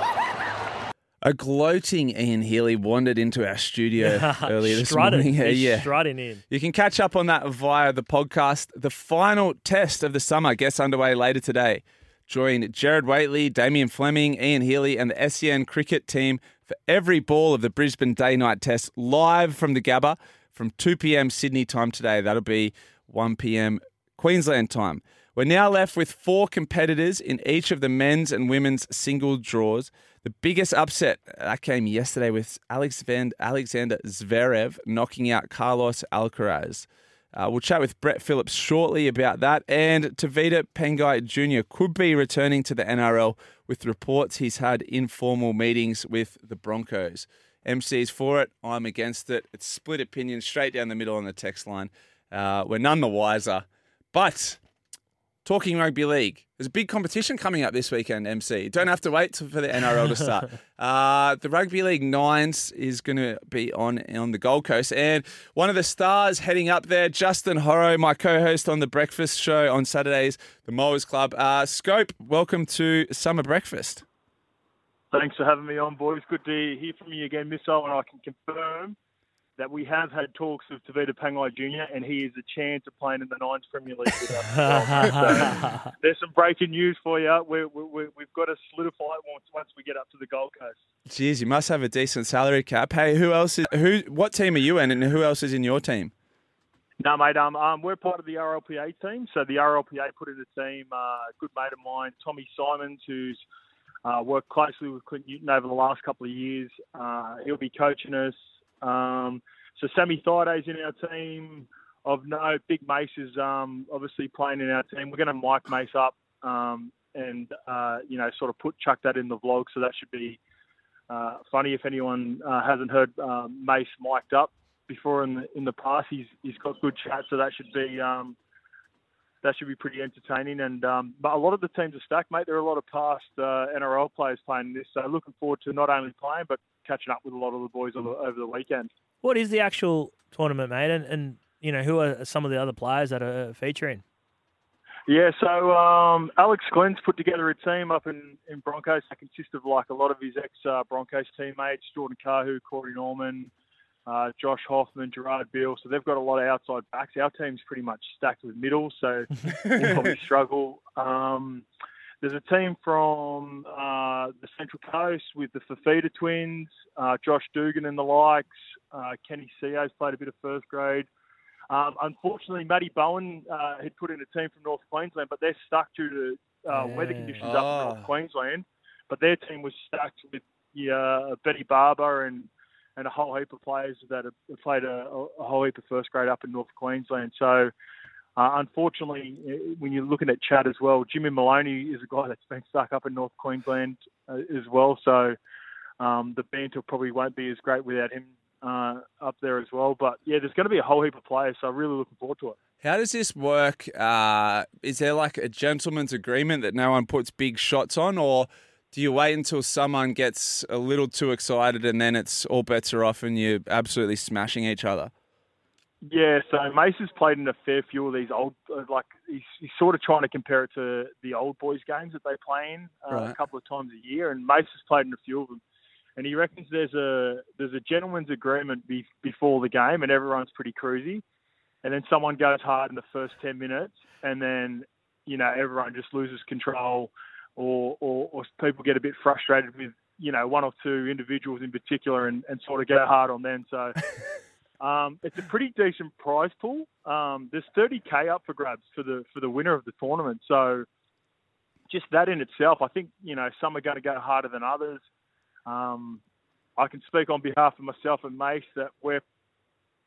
A gloating Ian Healy wandered into our studio earlier this Strutting. morning. He's yeah. strutting in. You can catch up on that via the podcast. The final test of the summer gets underway later today. Join Gerard Whateley, Damien Fleming, Ian Healy, and the SEN cricket team for every ball of the Brisbane Day Night Test live from the Gabba from 2 p.m. Sydney time today. That'll be 1 p.m. Queensland time. We're now left with four competitors in each of the men's and women's single draws. The biggest upset that came yesterday with Alex Van, Alexander Zverev knocking out Carlos Alcaraz. Uh, we'll chat with Brett Phillips shortly about that. And Tevita Pangai Jr. could be returning to the NRL with reports he's had informal meetings with the Broncos. MC's for it. I'm against it. It's split opinion straight down the middle on the text line. Uh, we're none the wiser. But talking rugby league, there's a big competition coming up this weekend, MC. Don't have to wait till- for the NRL to start. uh, the Rugby League Nines is going to be on on the Gold Coast. And one of the stars heading up there, Justin Horo, my co-host on the Breakfast Show on Saturdays, the Mowers Club. Uh, Scope, welcome to Summer Breakfast. Thanks for having me on, boys. Good to hear from you again, Missile, and I can confirm that we have had talks with Tevita Pangai Jr. and he is a chance of playing in the Nines Premier League with us. so there's some breaking news for you. We, we, we, we've got to solidify it once, once we get up to the Gold Coast. Jeez, you must have a decent salary cap. Hey, who else is who? What team are you in, and who else is in your team? No, mate. Um, um, we're part of the RLPA team. So the RLPA put in a team. Uh, a good mate of mine, Tommy Simons, who's uh, worked closely with Clint Newton over the last couple of years. Uh, he'll be coaching us. Um, so Sammy Thaiday's in our team. Of no, Big Mace is um, obviously playing in our team. We're going to mic Mace up um, and uh, you know sort of put chuck that in the vlog. So that should be uh, funny if anyone uh, hasn't heard um, Mace mic'd up before in the in the past. He's he's got good chat, so that should be um, that should be pretty entertaining. And um, but a lot of the teams are stacked, mate. There are a lot of past uh, NRL players playing this, so looking forward to not only playing but catching up with a lot of the boys over, over the weekend. What is the actual tournament, mate? And, and you know, who are some of the other players that are featuring? Yeah, so um, Alex Glenn's put together a team up in, in Broncos that consists of like a lot of his ex uh, Broncos teammates, Jordan Kahu, Corey Norman, uh, Josh Hoffman, Gerard Beale. So they've got a lot of outside backs. Our team's pretty much stacked with middles, so we'll probably struggle. Um, there's a team from uh, the Central Coast with the Fafita twins, uh, Josh Dugan and the likes. Uh, Kenny Seo's played a bit of first grade. Um, unfortunately, Matty Bowen uh, had put in a team from North Queensland, but they're stuck due to uh, weather conditions up in Oh. North Queensland. But their team was stuck with uh, Betty Barber and and a whole heap of players that have played a, a whole heap of first grade up in North Queensland. So, uh, unfortunately, eh, when you're looking at Chad as well, Jimmy Maloney is a guy that's been stuck up in North Queensland uh, as well. So, um, the banter probably won't be as great without him uh, up there as well. But yeah, there's going to be a whole heap of players. So, I'm really looking forward to it. How does this work? Uh, is there like a gentleman's agreement that no one puts big shots on, or do you wait until someone gets a little too excited and then it's all bets are off and you're absolutely smashing each other? Yeah, so Mace has played in a fair few of these old, uh, like he's, he's sort of trying to compare it to the old boys games that they play in uh, Right. a couple of times a year, and Mace has played in a few of them. And he reckons there's a there's a gentleman's agreement be, before the game, and everyone's pretty cruisy. And then someone goes hard in the first ten minutes, and then you know everyone just loses control, or or, or people get a bit frustrated with you know one or two individuals in particular, and, and sort of go hard on them. So. Um, it's a pretty decent prize pool. Um, there's 30k up for grabs for the for the winner of the tournament. So just that in itself, I think you know some are going to go harder than others. Um, I can speak on behalf of myself and Mace that we're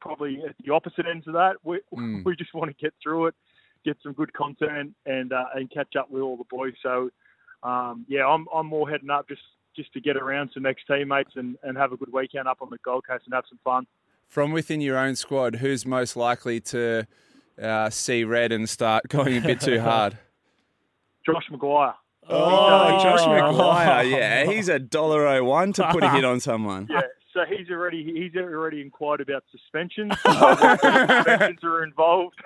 probably at the opposite ends of that. We Mm. we just want to get through it, get some good content, and uh, and catch up with all the boys. So um, yeah, I'm I'm more heading up just just to get around some ex teammates and, and have a good weekend up on the Gold Coast and have some fun. From within your own squad, who's most likely to uh, see red and start going a bit too hard? Josh McGuire. Oh, Josh Oh. McGuire, yeah, he's a dollar oh one to put a hit on someone. Yeah, so he's already he's already inquired about suspensions. Uh, suspensions are involved,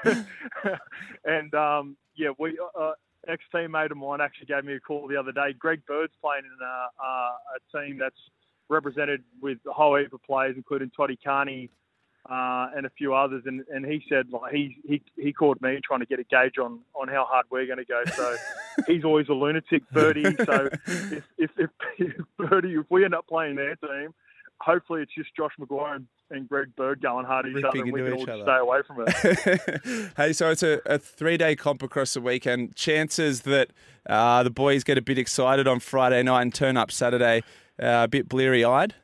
and um, yeah, we uh, ex teammate of mine actually gave me a call the other day. Greg Bird's playing in a, uh, a team that's represented with a whole heap of players, including Toddy Carney. Uh, and a few others, and, and he said like he, he he called me trying to get a gauge on, on how hard we're going to go. So he's always a lunatic, Birdie. So if, if, if, if Birdie, if we end up playing their team, hopefully it's just Josh McGuire and, and Greg Bird going hard at each other, and we can all just other. stay away from it. hey, so it's a, a three day comp across the weekend. Chances that uh, the boys get a bit excited on Friday night and turn up Saturday uh, a bit bleary eyed?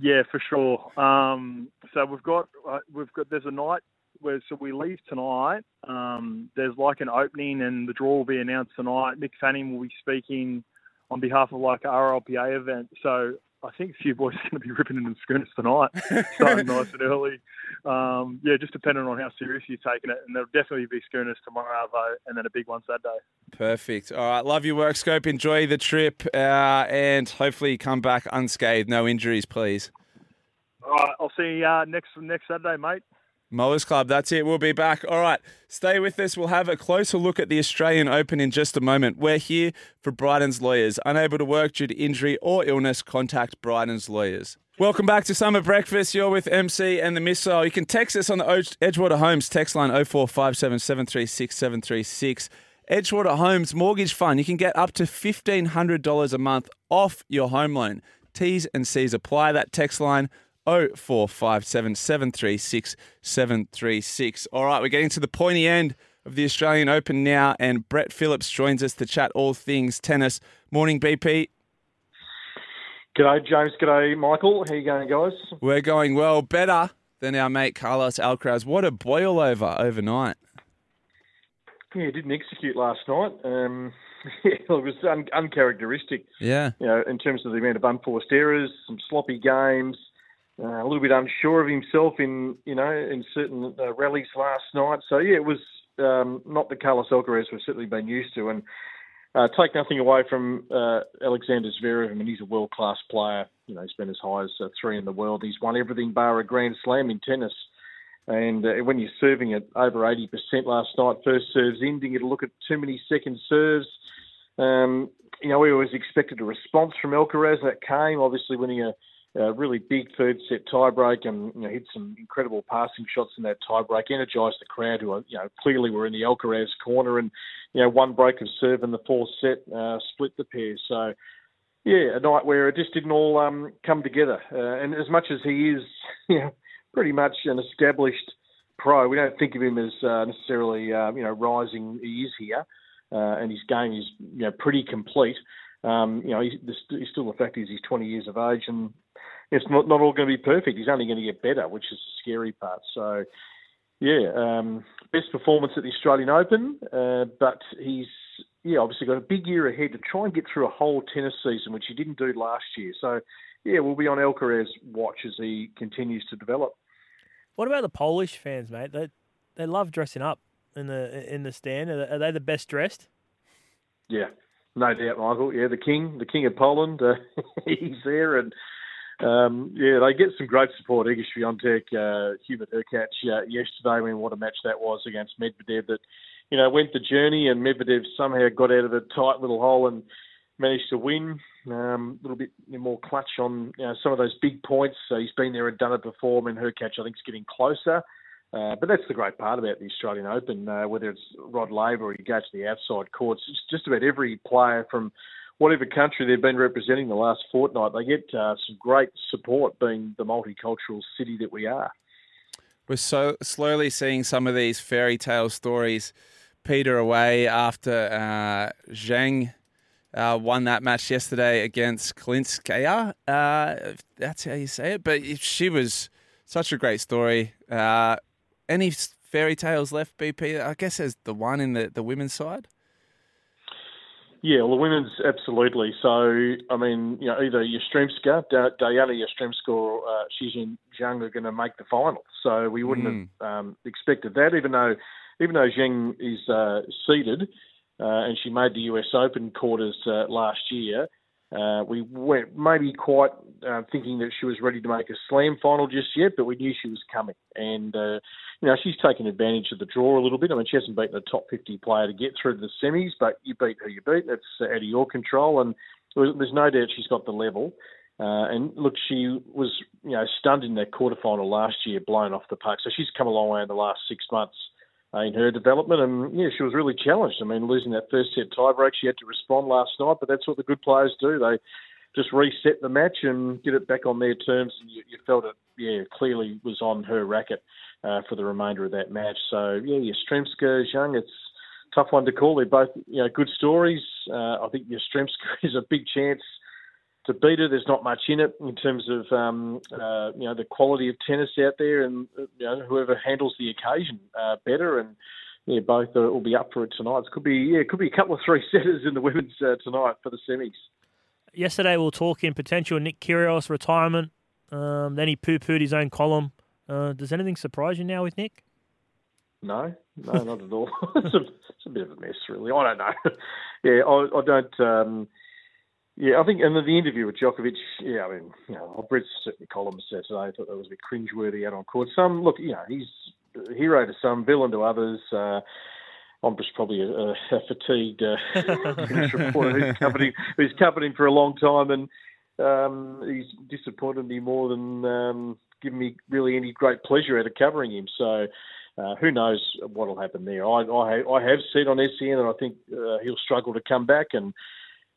Yeah, for sure. Um, so we've got uh, we've got there's a night where so we leave tonight. Um, there's like an opening and the draw will be announced tonight. Nick Fanning will be speaking on behalf of like a RLPA event. So I think a few boys are going to be ripping into the schooners tonight, starting nice and early. Um, yeah, just depending on how serious you're taking it. And there'll definitely be schooners tomorrow, though, and then a big one Saturday. Perfect. All right. Love your work scope. Enjoy the trip uh, and hopefully you come back unscathed. No injuries, please. All right, I'll see you uh, next next Saturday, mate. Mowers Club, that's it. We'll be back. All right, stay with us. We'll have a closer look at the Australian Open in just a moment. We're here for Bryden's Lawyers. Unable to work due to injury or illness, contact Bryden's Lawyers. Welcome back to Summer Breakfast. You're with MC and the Missile. You can text us on the Edgewater Homes text line 0457 736 736. Edgewater Homes Mortgage Fund. You can get up to $1,500 a month off your home loan. T's and C's apply. That text line 0457 736 736. All right, we're getting to the pointy end of the Australian Open now, and Brett Phillips joins us to chat all things tennis. Morning, BP. G'day, James. G'day, Michael. How you going, guys? We're going well, better than our mate Carlos Alcaraz. What a boil over overnight. Yeah, didn't execute last night. Um, yeah, it was un- uncharacteristic. Yeah. You know, in terms of the amount of unforced errors, some sloppy games, uh, a little bit unsure of himself in you know in certain uh, rallies last night. So yeah, it was um, not the Carlos Alcaraz we've certainly been used to, and uh, take nothing away from uh, Alexander Zverev. I mean, he's a world class player. You know, he's been as high as uh, three in the world. He's won everything bar a Grand Slam in tennis. And uh, when you're serving at over 80% last night, first serves ending, didn't look at too many second serves. Um, you know, we always expected a response from Alcaraz. That came, obviously, winning a, a really big third set tiebreak and you know, hit some incredible passing shots in that tiebreak, energised the crowd who you know clearly were in the Alcaraz corner, and you know one break of serve in the fourth set uh, split the pair. So yeah, a night where it just didn't all um, come together. Uh, and as much as he is, you know, pretty much an established pro, we don't think of him as uh, necessarily uh, you know rising. He is here, uh, and his game is you know pretty complete. Um, you know, he's, he's still the fact is he's 20 years of age, and it's not not all going to be perfect. He's only going to get better, which is the scary part. So, yeah, um, best performance at the Australian Open, uh, but he's yeah obviously got a big year ahead to try and get through a whole tennis season, which he didn't do last year. So, yeah, we'll be on Alcaraz watch as he continues to develop. What about the Polish fans, mate? They they love dressing up in the in the stand. Are they, are they the best dressed? Yeah, no doubt, Michael. Yeah, the king, the king of Poland, uh, he's there, and um, yeah, they get some great support. Iga Swiatek, uh, Hubert Hurkacz uh, yesterday. I mean, what a match that was against Medvedev. That you know went the journey, and Medvedev somehow got out of a tight little hole and managed to win. Um, a little bit more clutch on you know, some of those big points. So he's been there and done it before. I mean, Hurkacz, I think, is getting closer. Uh, but that's the great part about the Australian Open, uh, whether it's Rod Laver or you go to the outside courts, it's just about every player from whatever country they've been representing the last fortnight, they get uh, some great support being the multicultural city that we are. We're so slowly seeing some of these fairy tale stories peter away after uh, Zheng uh, won that match yesterday against Kalinskaya. Uh, that's how you say it. But she was such a great story. Uh, any fairy tales left, BP? I guess there's the one in the, the women's side. Yeah, well, the women's absolutely. So, I mean, you know, either Yastremska, Diana Yastremska, or uh, Qinwen Zheng are going to make the final. So we wouldn't mm. have um, expected that, even though even though Zheng is uh, seeded uh, and she made the US Open quarters uh, last year. Uh, we weren't maybe quite uh, thinking that she was ready to make a slam final just yet, but we knew she was coming. And, uh, you know, she's taken advantage of the draw a little bit. I mean, she hasn't beaten a top 50 player to get through to the semis, but you beat who you beat. That's out of your control. And there's no doubt she's got the level. Uh, and look, she was, you know, stunned in that quarterfinal last year, blown off the park. So she's come a long way in the last six months in her development. And yeah, she was really challenged. I mean, losing that first set tiebreak, she had to respond last night. But that's what the good players do. They just reset the match and get it back on their terms. And you, you felt it, yeah, clearly was on her racket uh, for the remainder of that match. So yeah, Yastremska, Zheng, it's tough one to call. They're both you know good stories. Uh, I think Yastremska is a big chance to beat her. There's not much in it in terms of um, uh, you know the quality of tennis out there, and you know whoever handles the occasion uh, better. And yeah, both uh, will be up for it tonight. It could be yeah, it could be a couple of three setters in the women's uh, tonight for the semis. Yesterday we were talking potential Nick Kyrgios retirement. Um, then he poo-pooed his own column. Uh, does anything surprise you now with Nick? No, no, not at all. it's, a, it's a bit of a mess, really. I don't know. yeah, I, I don't. Um, yeah, I think, and the interview with Djokovic, yeah, I mean, you know, I've read certain columns today. I thought that was a bit cringeworthy out on court. Some, look, you know, he's a hero to some, villain to others. Uh, I'm just probably a, a fatigued uh, reporter who's covered, him, who's covered him for a long time, and um, he's disappointed me more than um, given me really any great pleasure out of covering him. So. Uh, who knows what will happen there? I, I, I have said on SEN that I think uh, he'll struggle to come back, and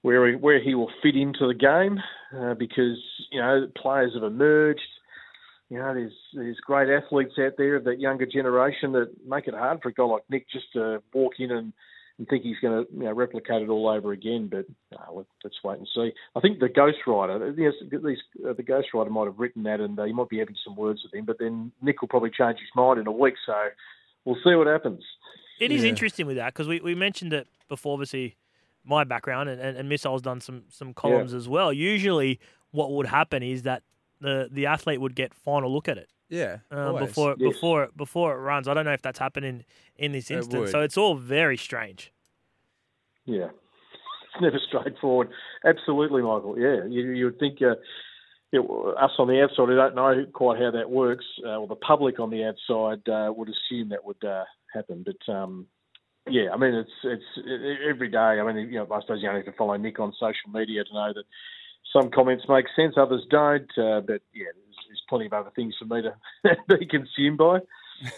where he, where he will fit into the game uh, because you know players have emerged. You know, there's there's great athletes out there of that younger generation that make it hard for a guy like Nick just to walk in and, and think he's going to you know, replicate it all over again. But uh, let's wait and see. I think the ghostwriter, yes, these, uh, the ghostwriter might have written that, and uh, he might be having some words with him. But then Nick will probably change his mind in a week, so we'll see what happens. It is yeah. interesting with that because we, we mentioned it before, obviously my background, and, and, and Missile's done some some columns yeah. as well. Usually, what would happen is that the the athlete would get final look at it. Yeah, um, before yes. before before it runs. I don't know if that's happening in in this instance. It so it's all very strange. Yeah, it's never straightforward. Absolutely, Michael. Yeah, you, you would think uh, it, us on the outside who don't know quite how that works, uh, or the public on the outside uh, would assume that would uh, happen. But um, yeah, I mean, it's it's every day. I mean, you know, I suppose you only have to follow Nick on social media to know that some comments make sense, others don't. Uh, but yeah, there's, there's plenty of other things for me to be consumed by.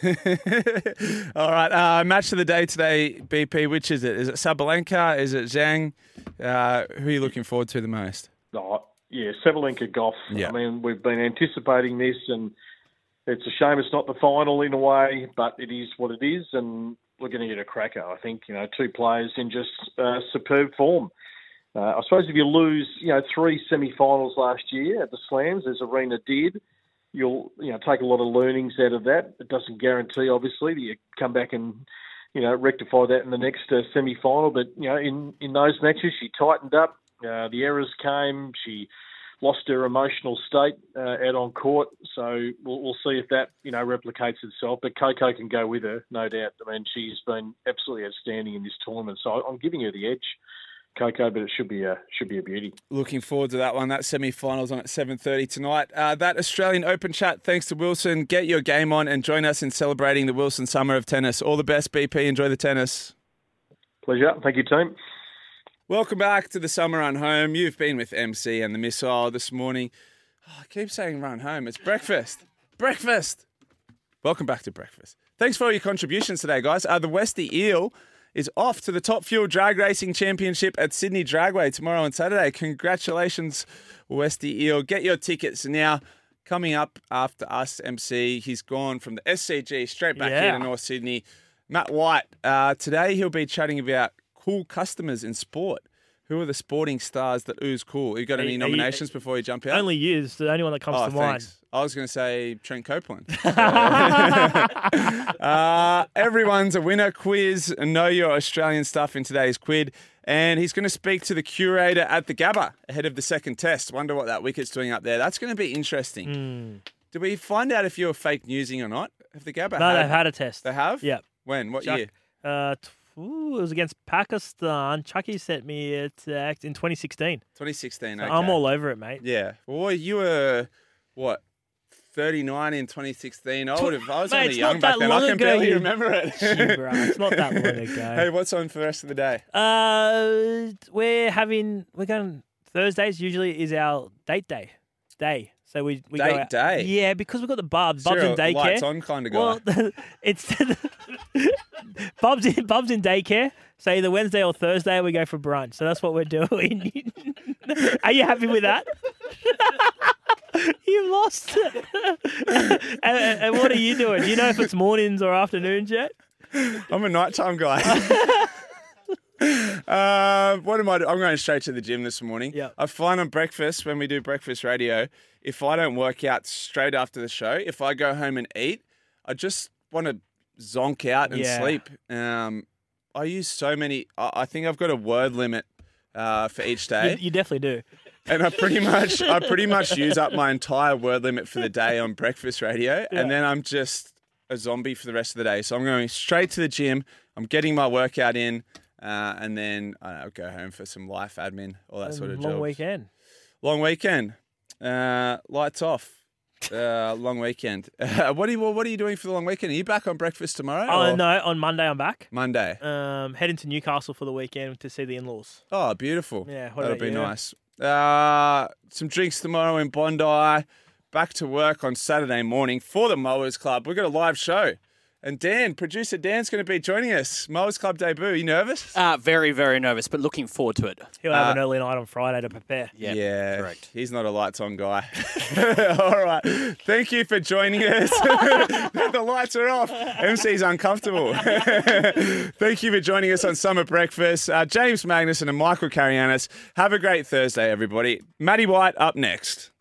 All right, uh, match of the day today, BP. Which is it? Is it Sabalenka? Is it Zheng? Uh, who are you looking forward to the most? Oh, yeah, Sabalenka Gauff. Yeah. I mean, we've been anticipating this, and it's a shame it's not the final in a way, but it is what it is, and we're going to get a cracker. I think you know, two players in just uh, superb form. Uh, I suppose if you lose, you know, three semi-finals last year at the Slams, as Aryna did, you'll you know take a lot of learnings out of that. It doesn't guarantee, obviously, that you come back and you know rectify that in the next uh, semi-final. But you know, in in those matches, she tightened up. Uh, the errors came. She lost her emotional state uh, out on court. So we'll, we'll see if that you know replicates itself. But Coco can go with her, no doubt. I mean, she's been absolutely outstanding in this tournament. So I'm giving her the edge. Coco, but it should be a should be a beauty. Looking forward to that one. That semi-finals on at 7.30 tonight. Uh, that Australian Open chat, thanks to Wilson. Get your game on and join us in celebrating the Wilson Summer of Tennis. All the best, BP. Enjoy the tennis. Pleasure. Thank you, team. Welcome back to the Summer Run Home. You've been with MC and the Missile this morning. Oh, I keep saying run home. It's breakfast. breakfast. Welcome back to breakfast. Thanks for all your contributions today, guys. Uh, the Westy Eel is off to the Top Fuel Drag Racing Championship at Sydney Dragway tomorrow and Saturday. Congratulations, Westy Eel. Get your tickets now. Coming up after us, MC, he's gone from the SCG straight back here to North Sydney. Matt White, uh, today he'll be chatting about cool customers in sport. Who are the sporting stars that ooze cool? You got any you- are you- nominations before you jump out? Only you is the only one that comes oh, to mind. I was going to say Trent Copeland. uh, everyone's a winner quiz. Know your Australian stuff in today's quid. And he's going to speak to the curator at the Gabba ahead of the second test. Wonder what that wicket's doing up there. That's going to be interesting. Did we find out if you were fake newsing or not? Have the Gabba No, had, they've had a test. They have? Yep. When? What Chuck- year? Uh, ooh, it was against Pakistan. Chucky sent me it uh, in 2016. 2016. So Okay. I'm all over it, mate. Yeah. Well, you were, what, 39 in 2016? I would have. I was Mate, only young back then. I can barely you- remember it. Gee, bro, it's not that long ago. hey, what's on for the rest of the day? Uh, we're having we're going Thursdays. Usually is our date day, day. So we we go Date out- day? Yeah, because we've got the Bubs, Bubs in daycare. lights on kinda guy. Well, it's Bubs in Bubs in daycare. So either Wednesday or Thursday we go for brunch. So that's what we're doing. Are you happy with that? you lost. and, and- and what are you doing? Do you know if it's mornings or afternoons yet? I'm a nighttime guy. Uh, what am I? Do- I'm going straight to the gym this morning. Yeah. I find on breakfast when we do breakfast radio, if I don't work out straight after the show, if I go home and eat, I just want to zonk out and Yeah. sleep. Um, I use so many. I, I think I've got a word limit uh, for each day. You, you definitely do. and I pretty much I pretty much use up my entire word limit for the day on breakfast radio, Yeah. and then I'm just a zombie for the rest of the day. So I'm going straight to the gym. I'm getting my workout in, uh, and then I don't know, go home for some life admin, all that sort of long jobs. weekend. Long weekend. Uh, lights off. Uh, long weekend. what are you What are you doing for the long weekend? Are you back on breakfast tomorrow? Oh or no, on Monday I'm back. Monday. Um, heading to Newcastle for the weekend to see the in-laws. Oh, beautiful. Yeah, what that'll be you? nice. Uh, some drinks tomorrow in Bondi. Back to work on Saturday morning for the Mowers Club. We've got a live show. And Dan, producer Dan's going to be joining us. Mowers Club debut. Are you nervous? Uh, very, very nervous, but looking forward to it. He'll have Uh, an early night on Friday to prepare. Yeah, yeah, correct. He's not a lights on guy. All right. Thank you for joining us. the lights are off. MC's uncomfortable. Thank you for joining us on Summer Breakfast. Uh, James Magnussen and Michael Carayannis. Have a great Thursday, everybody. Matty White up next.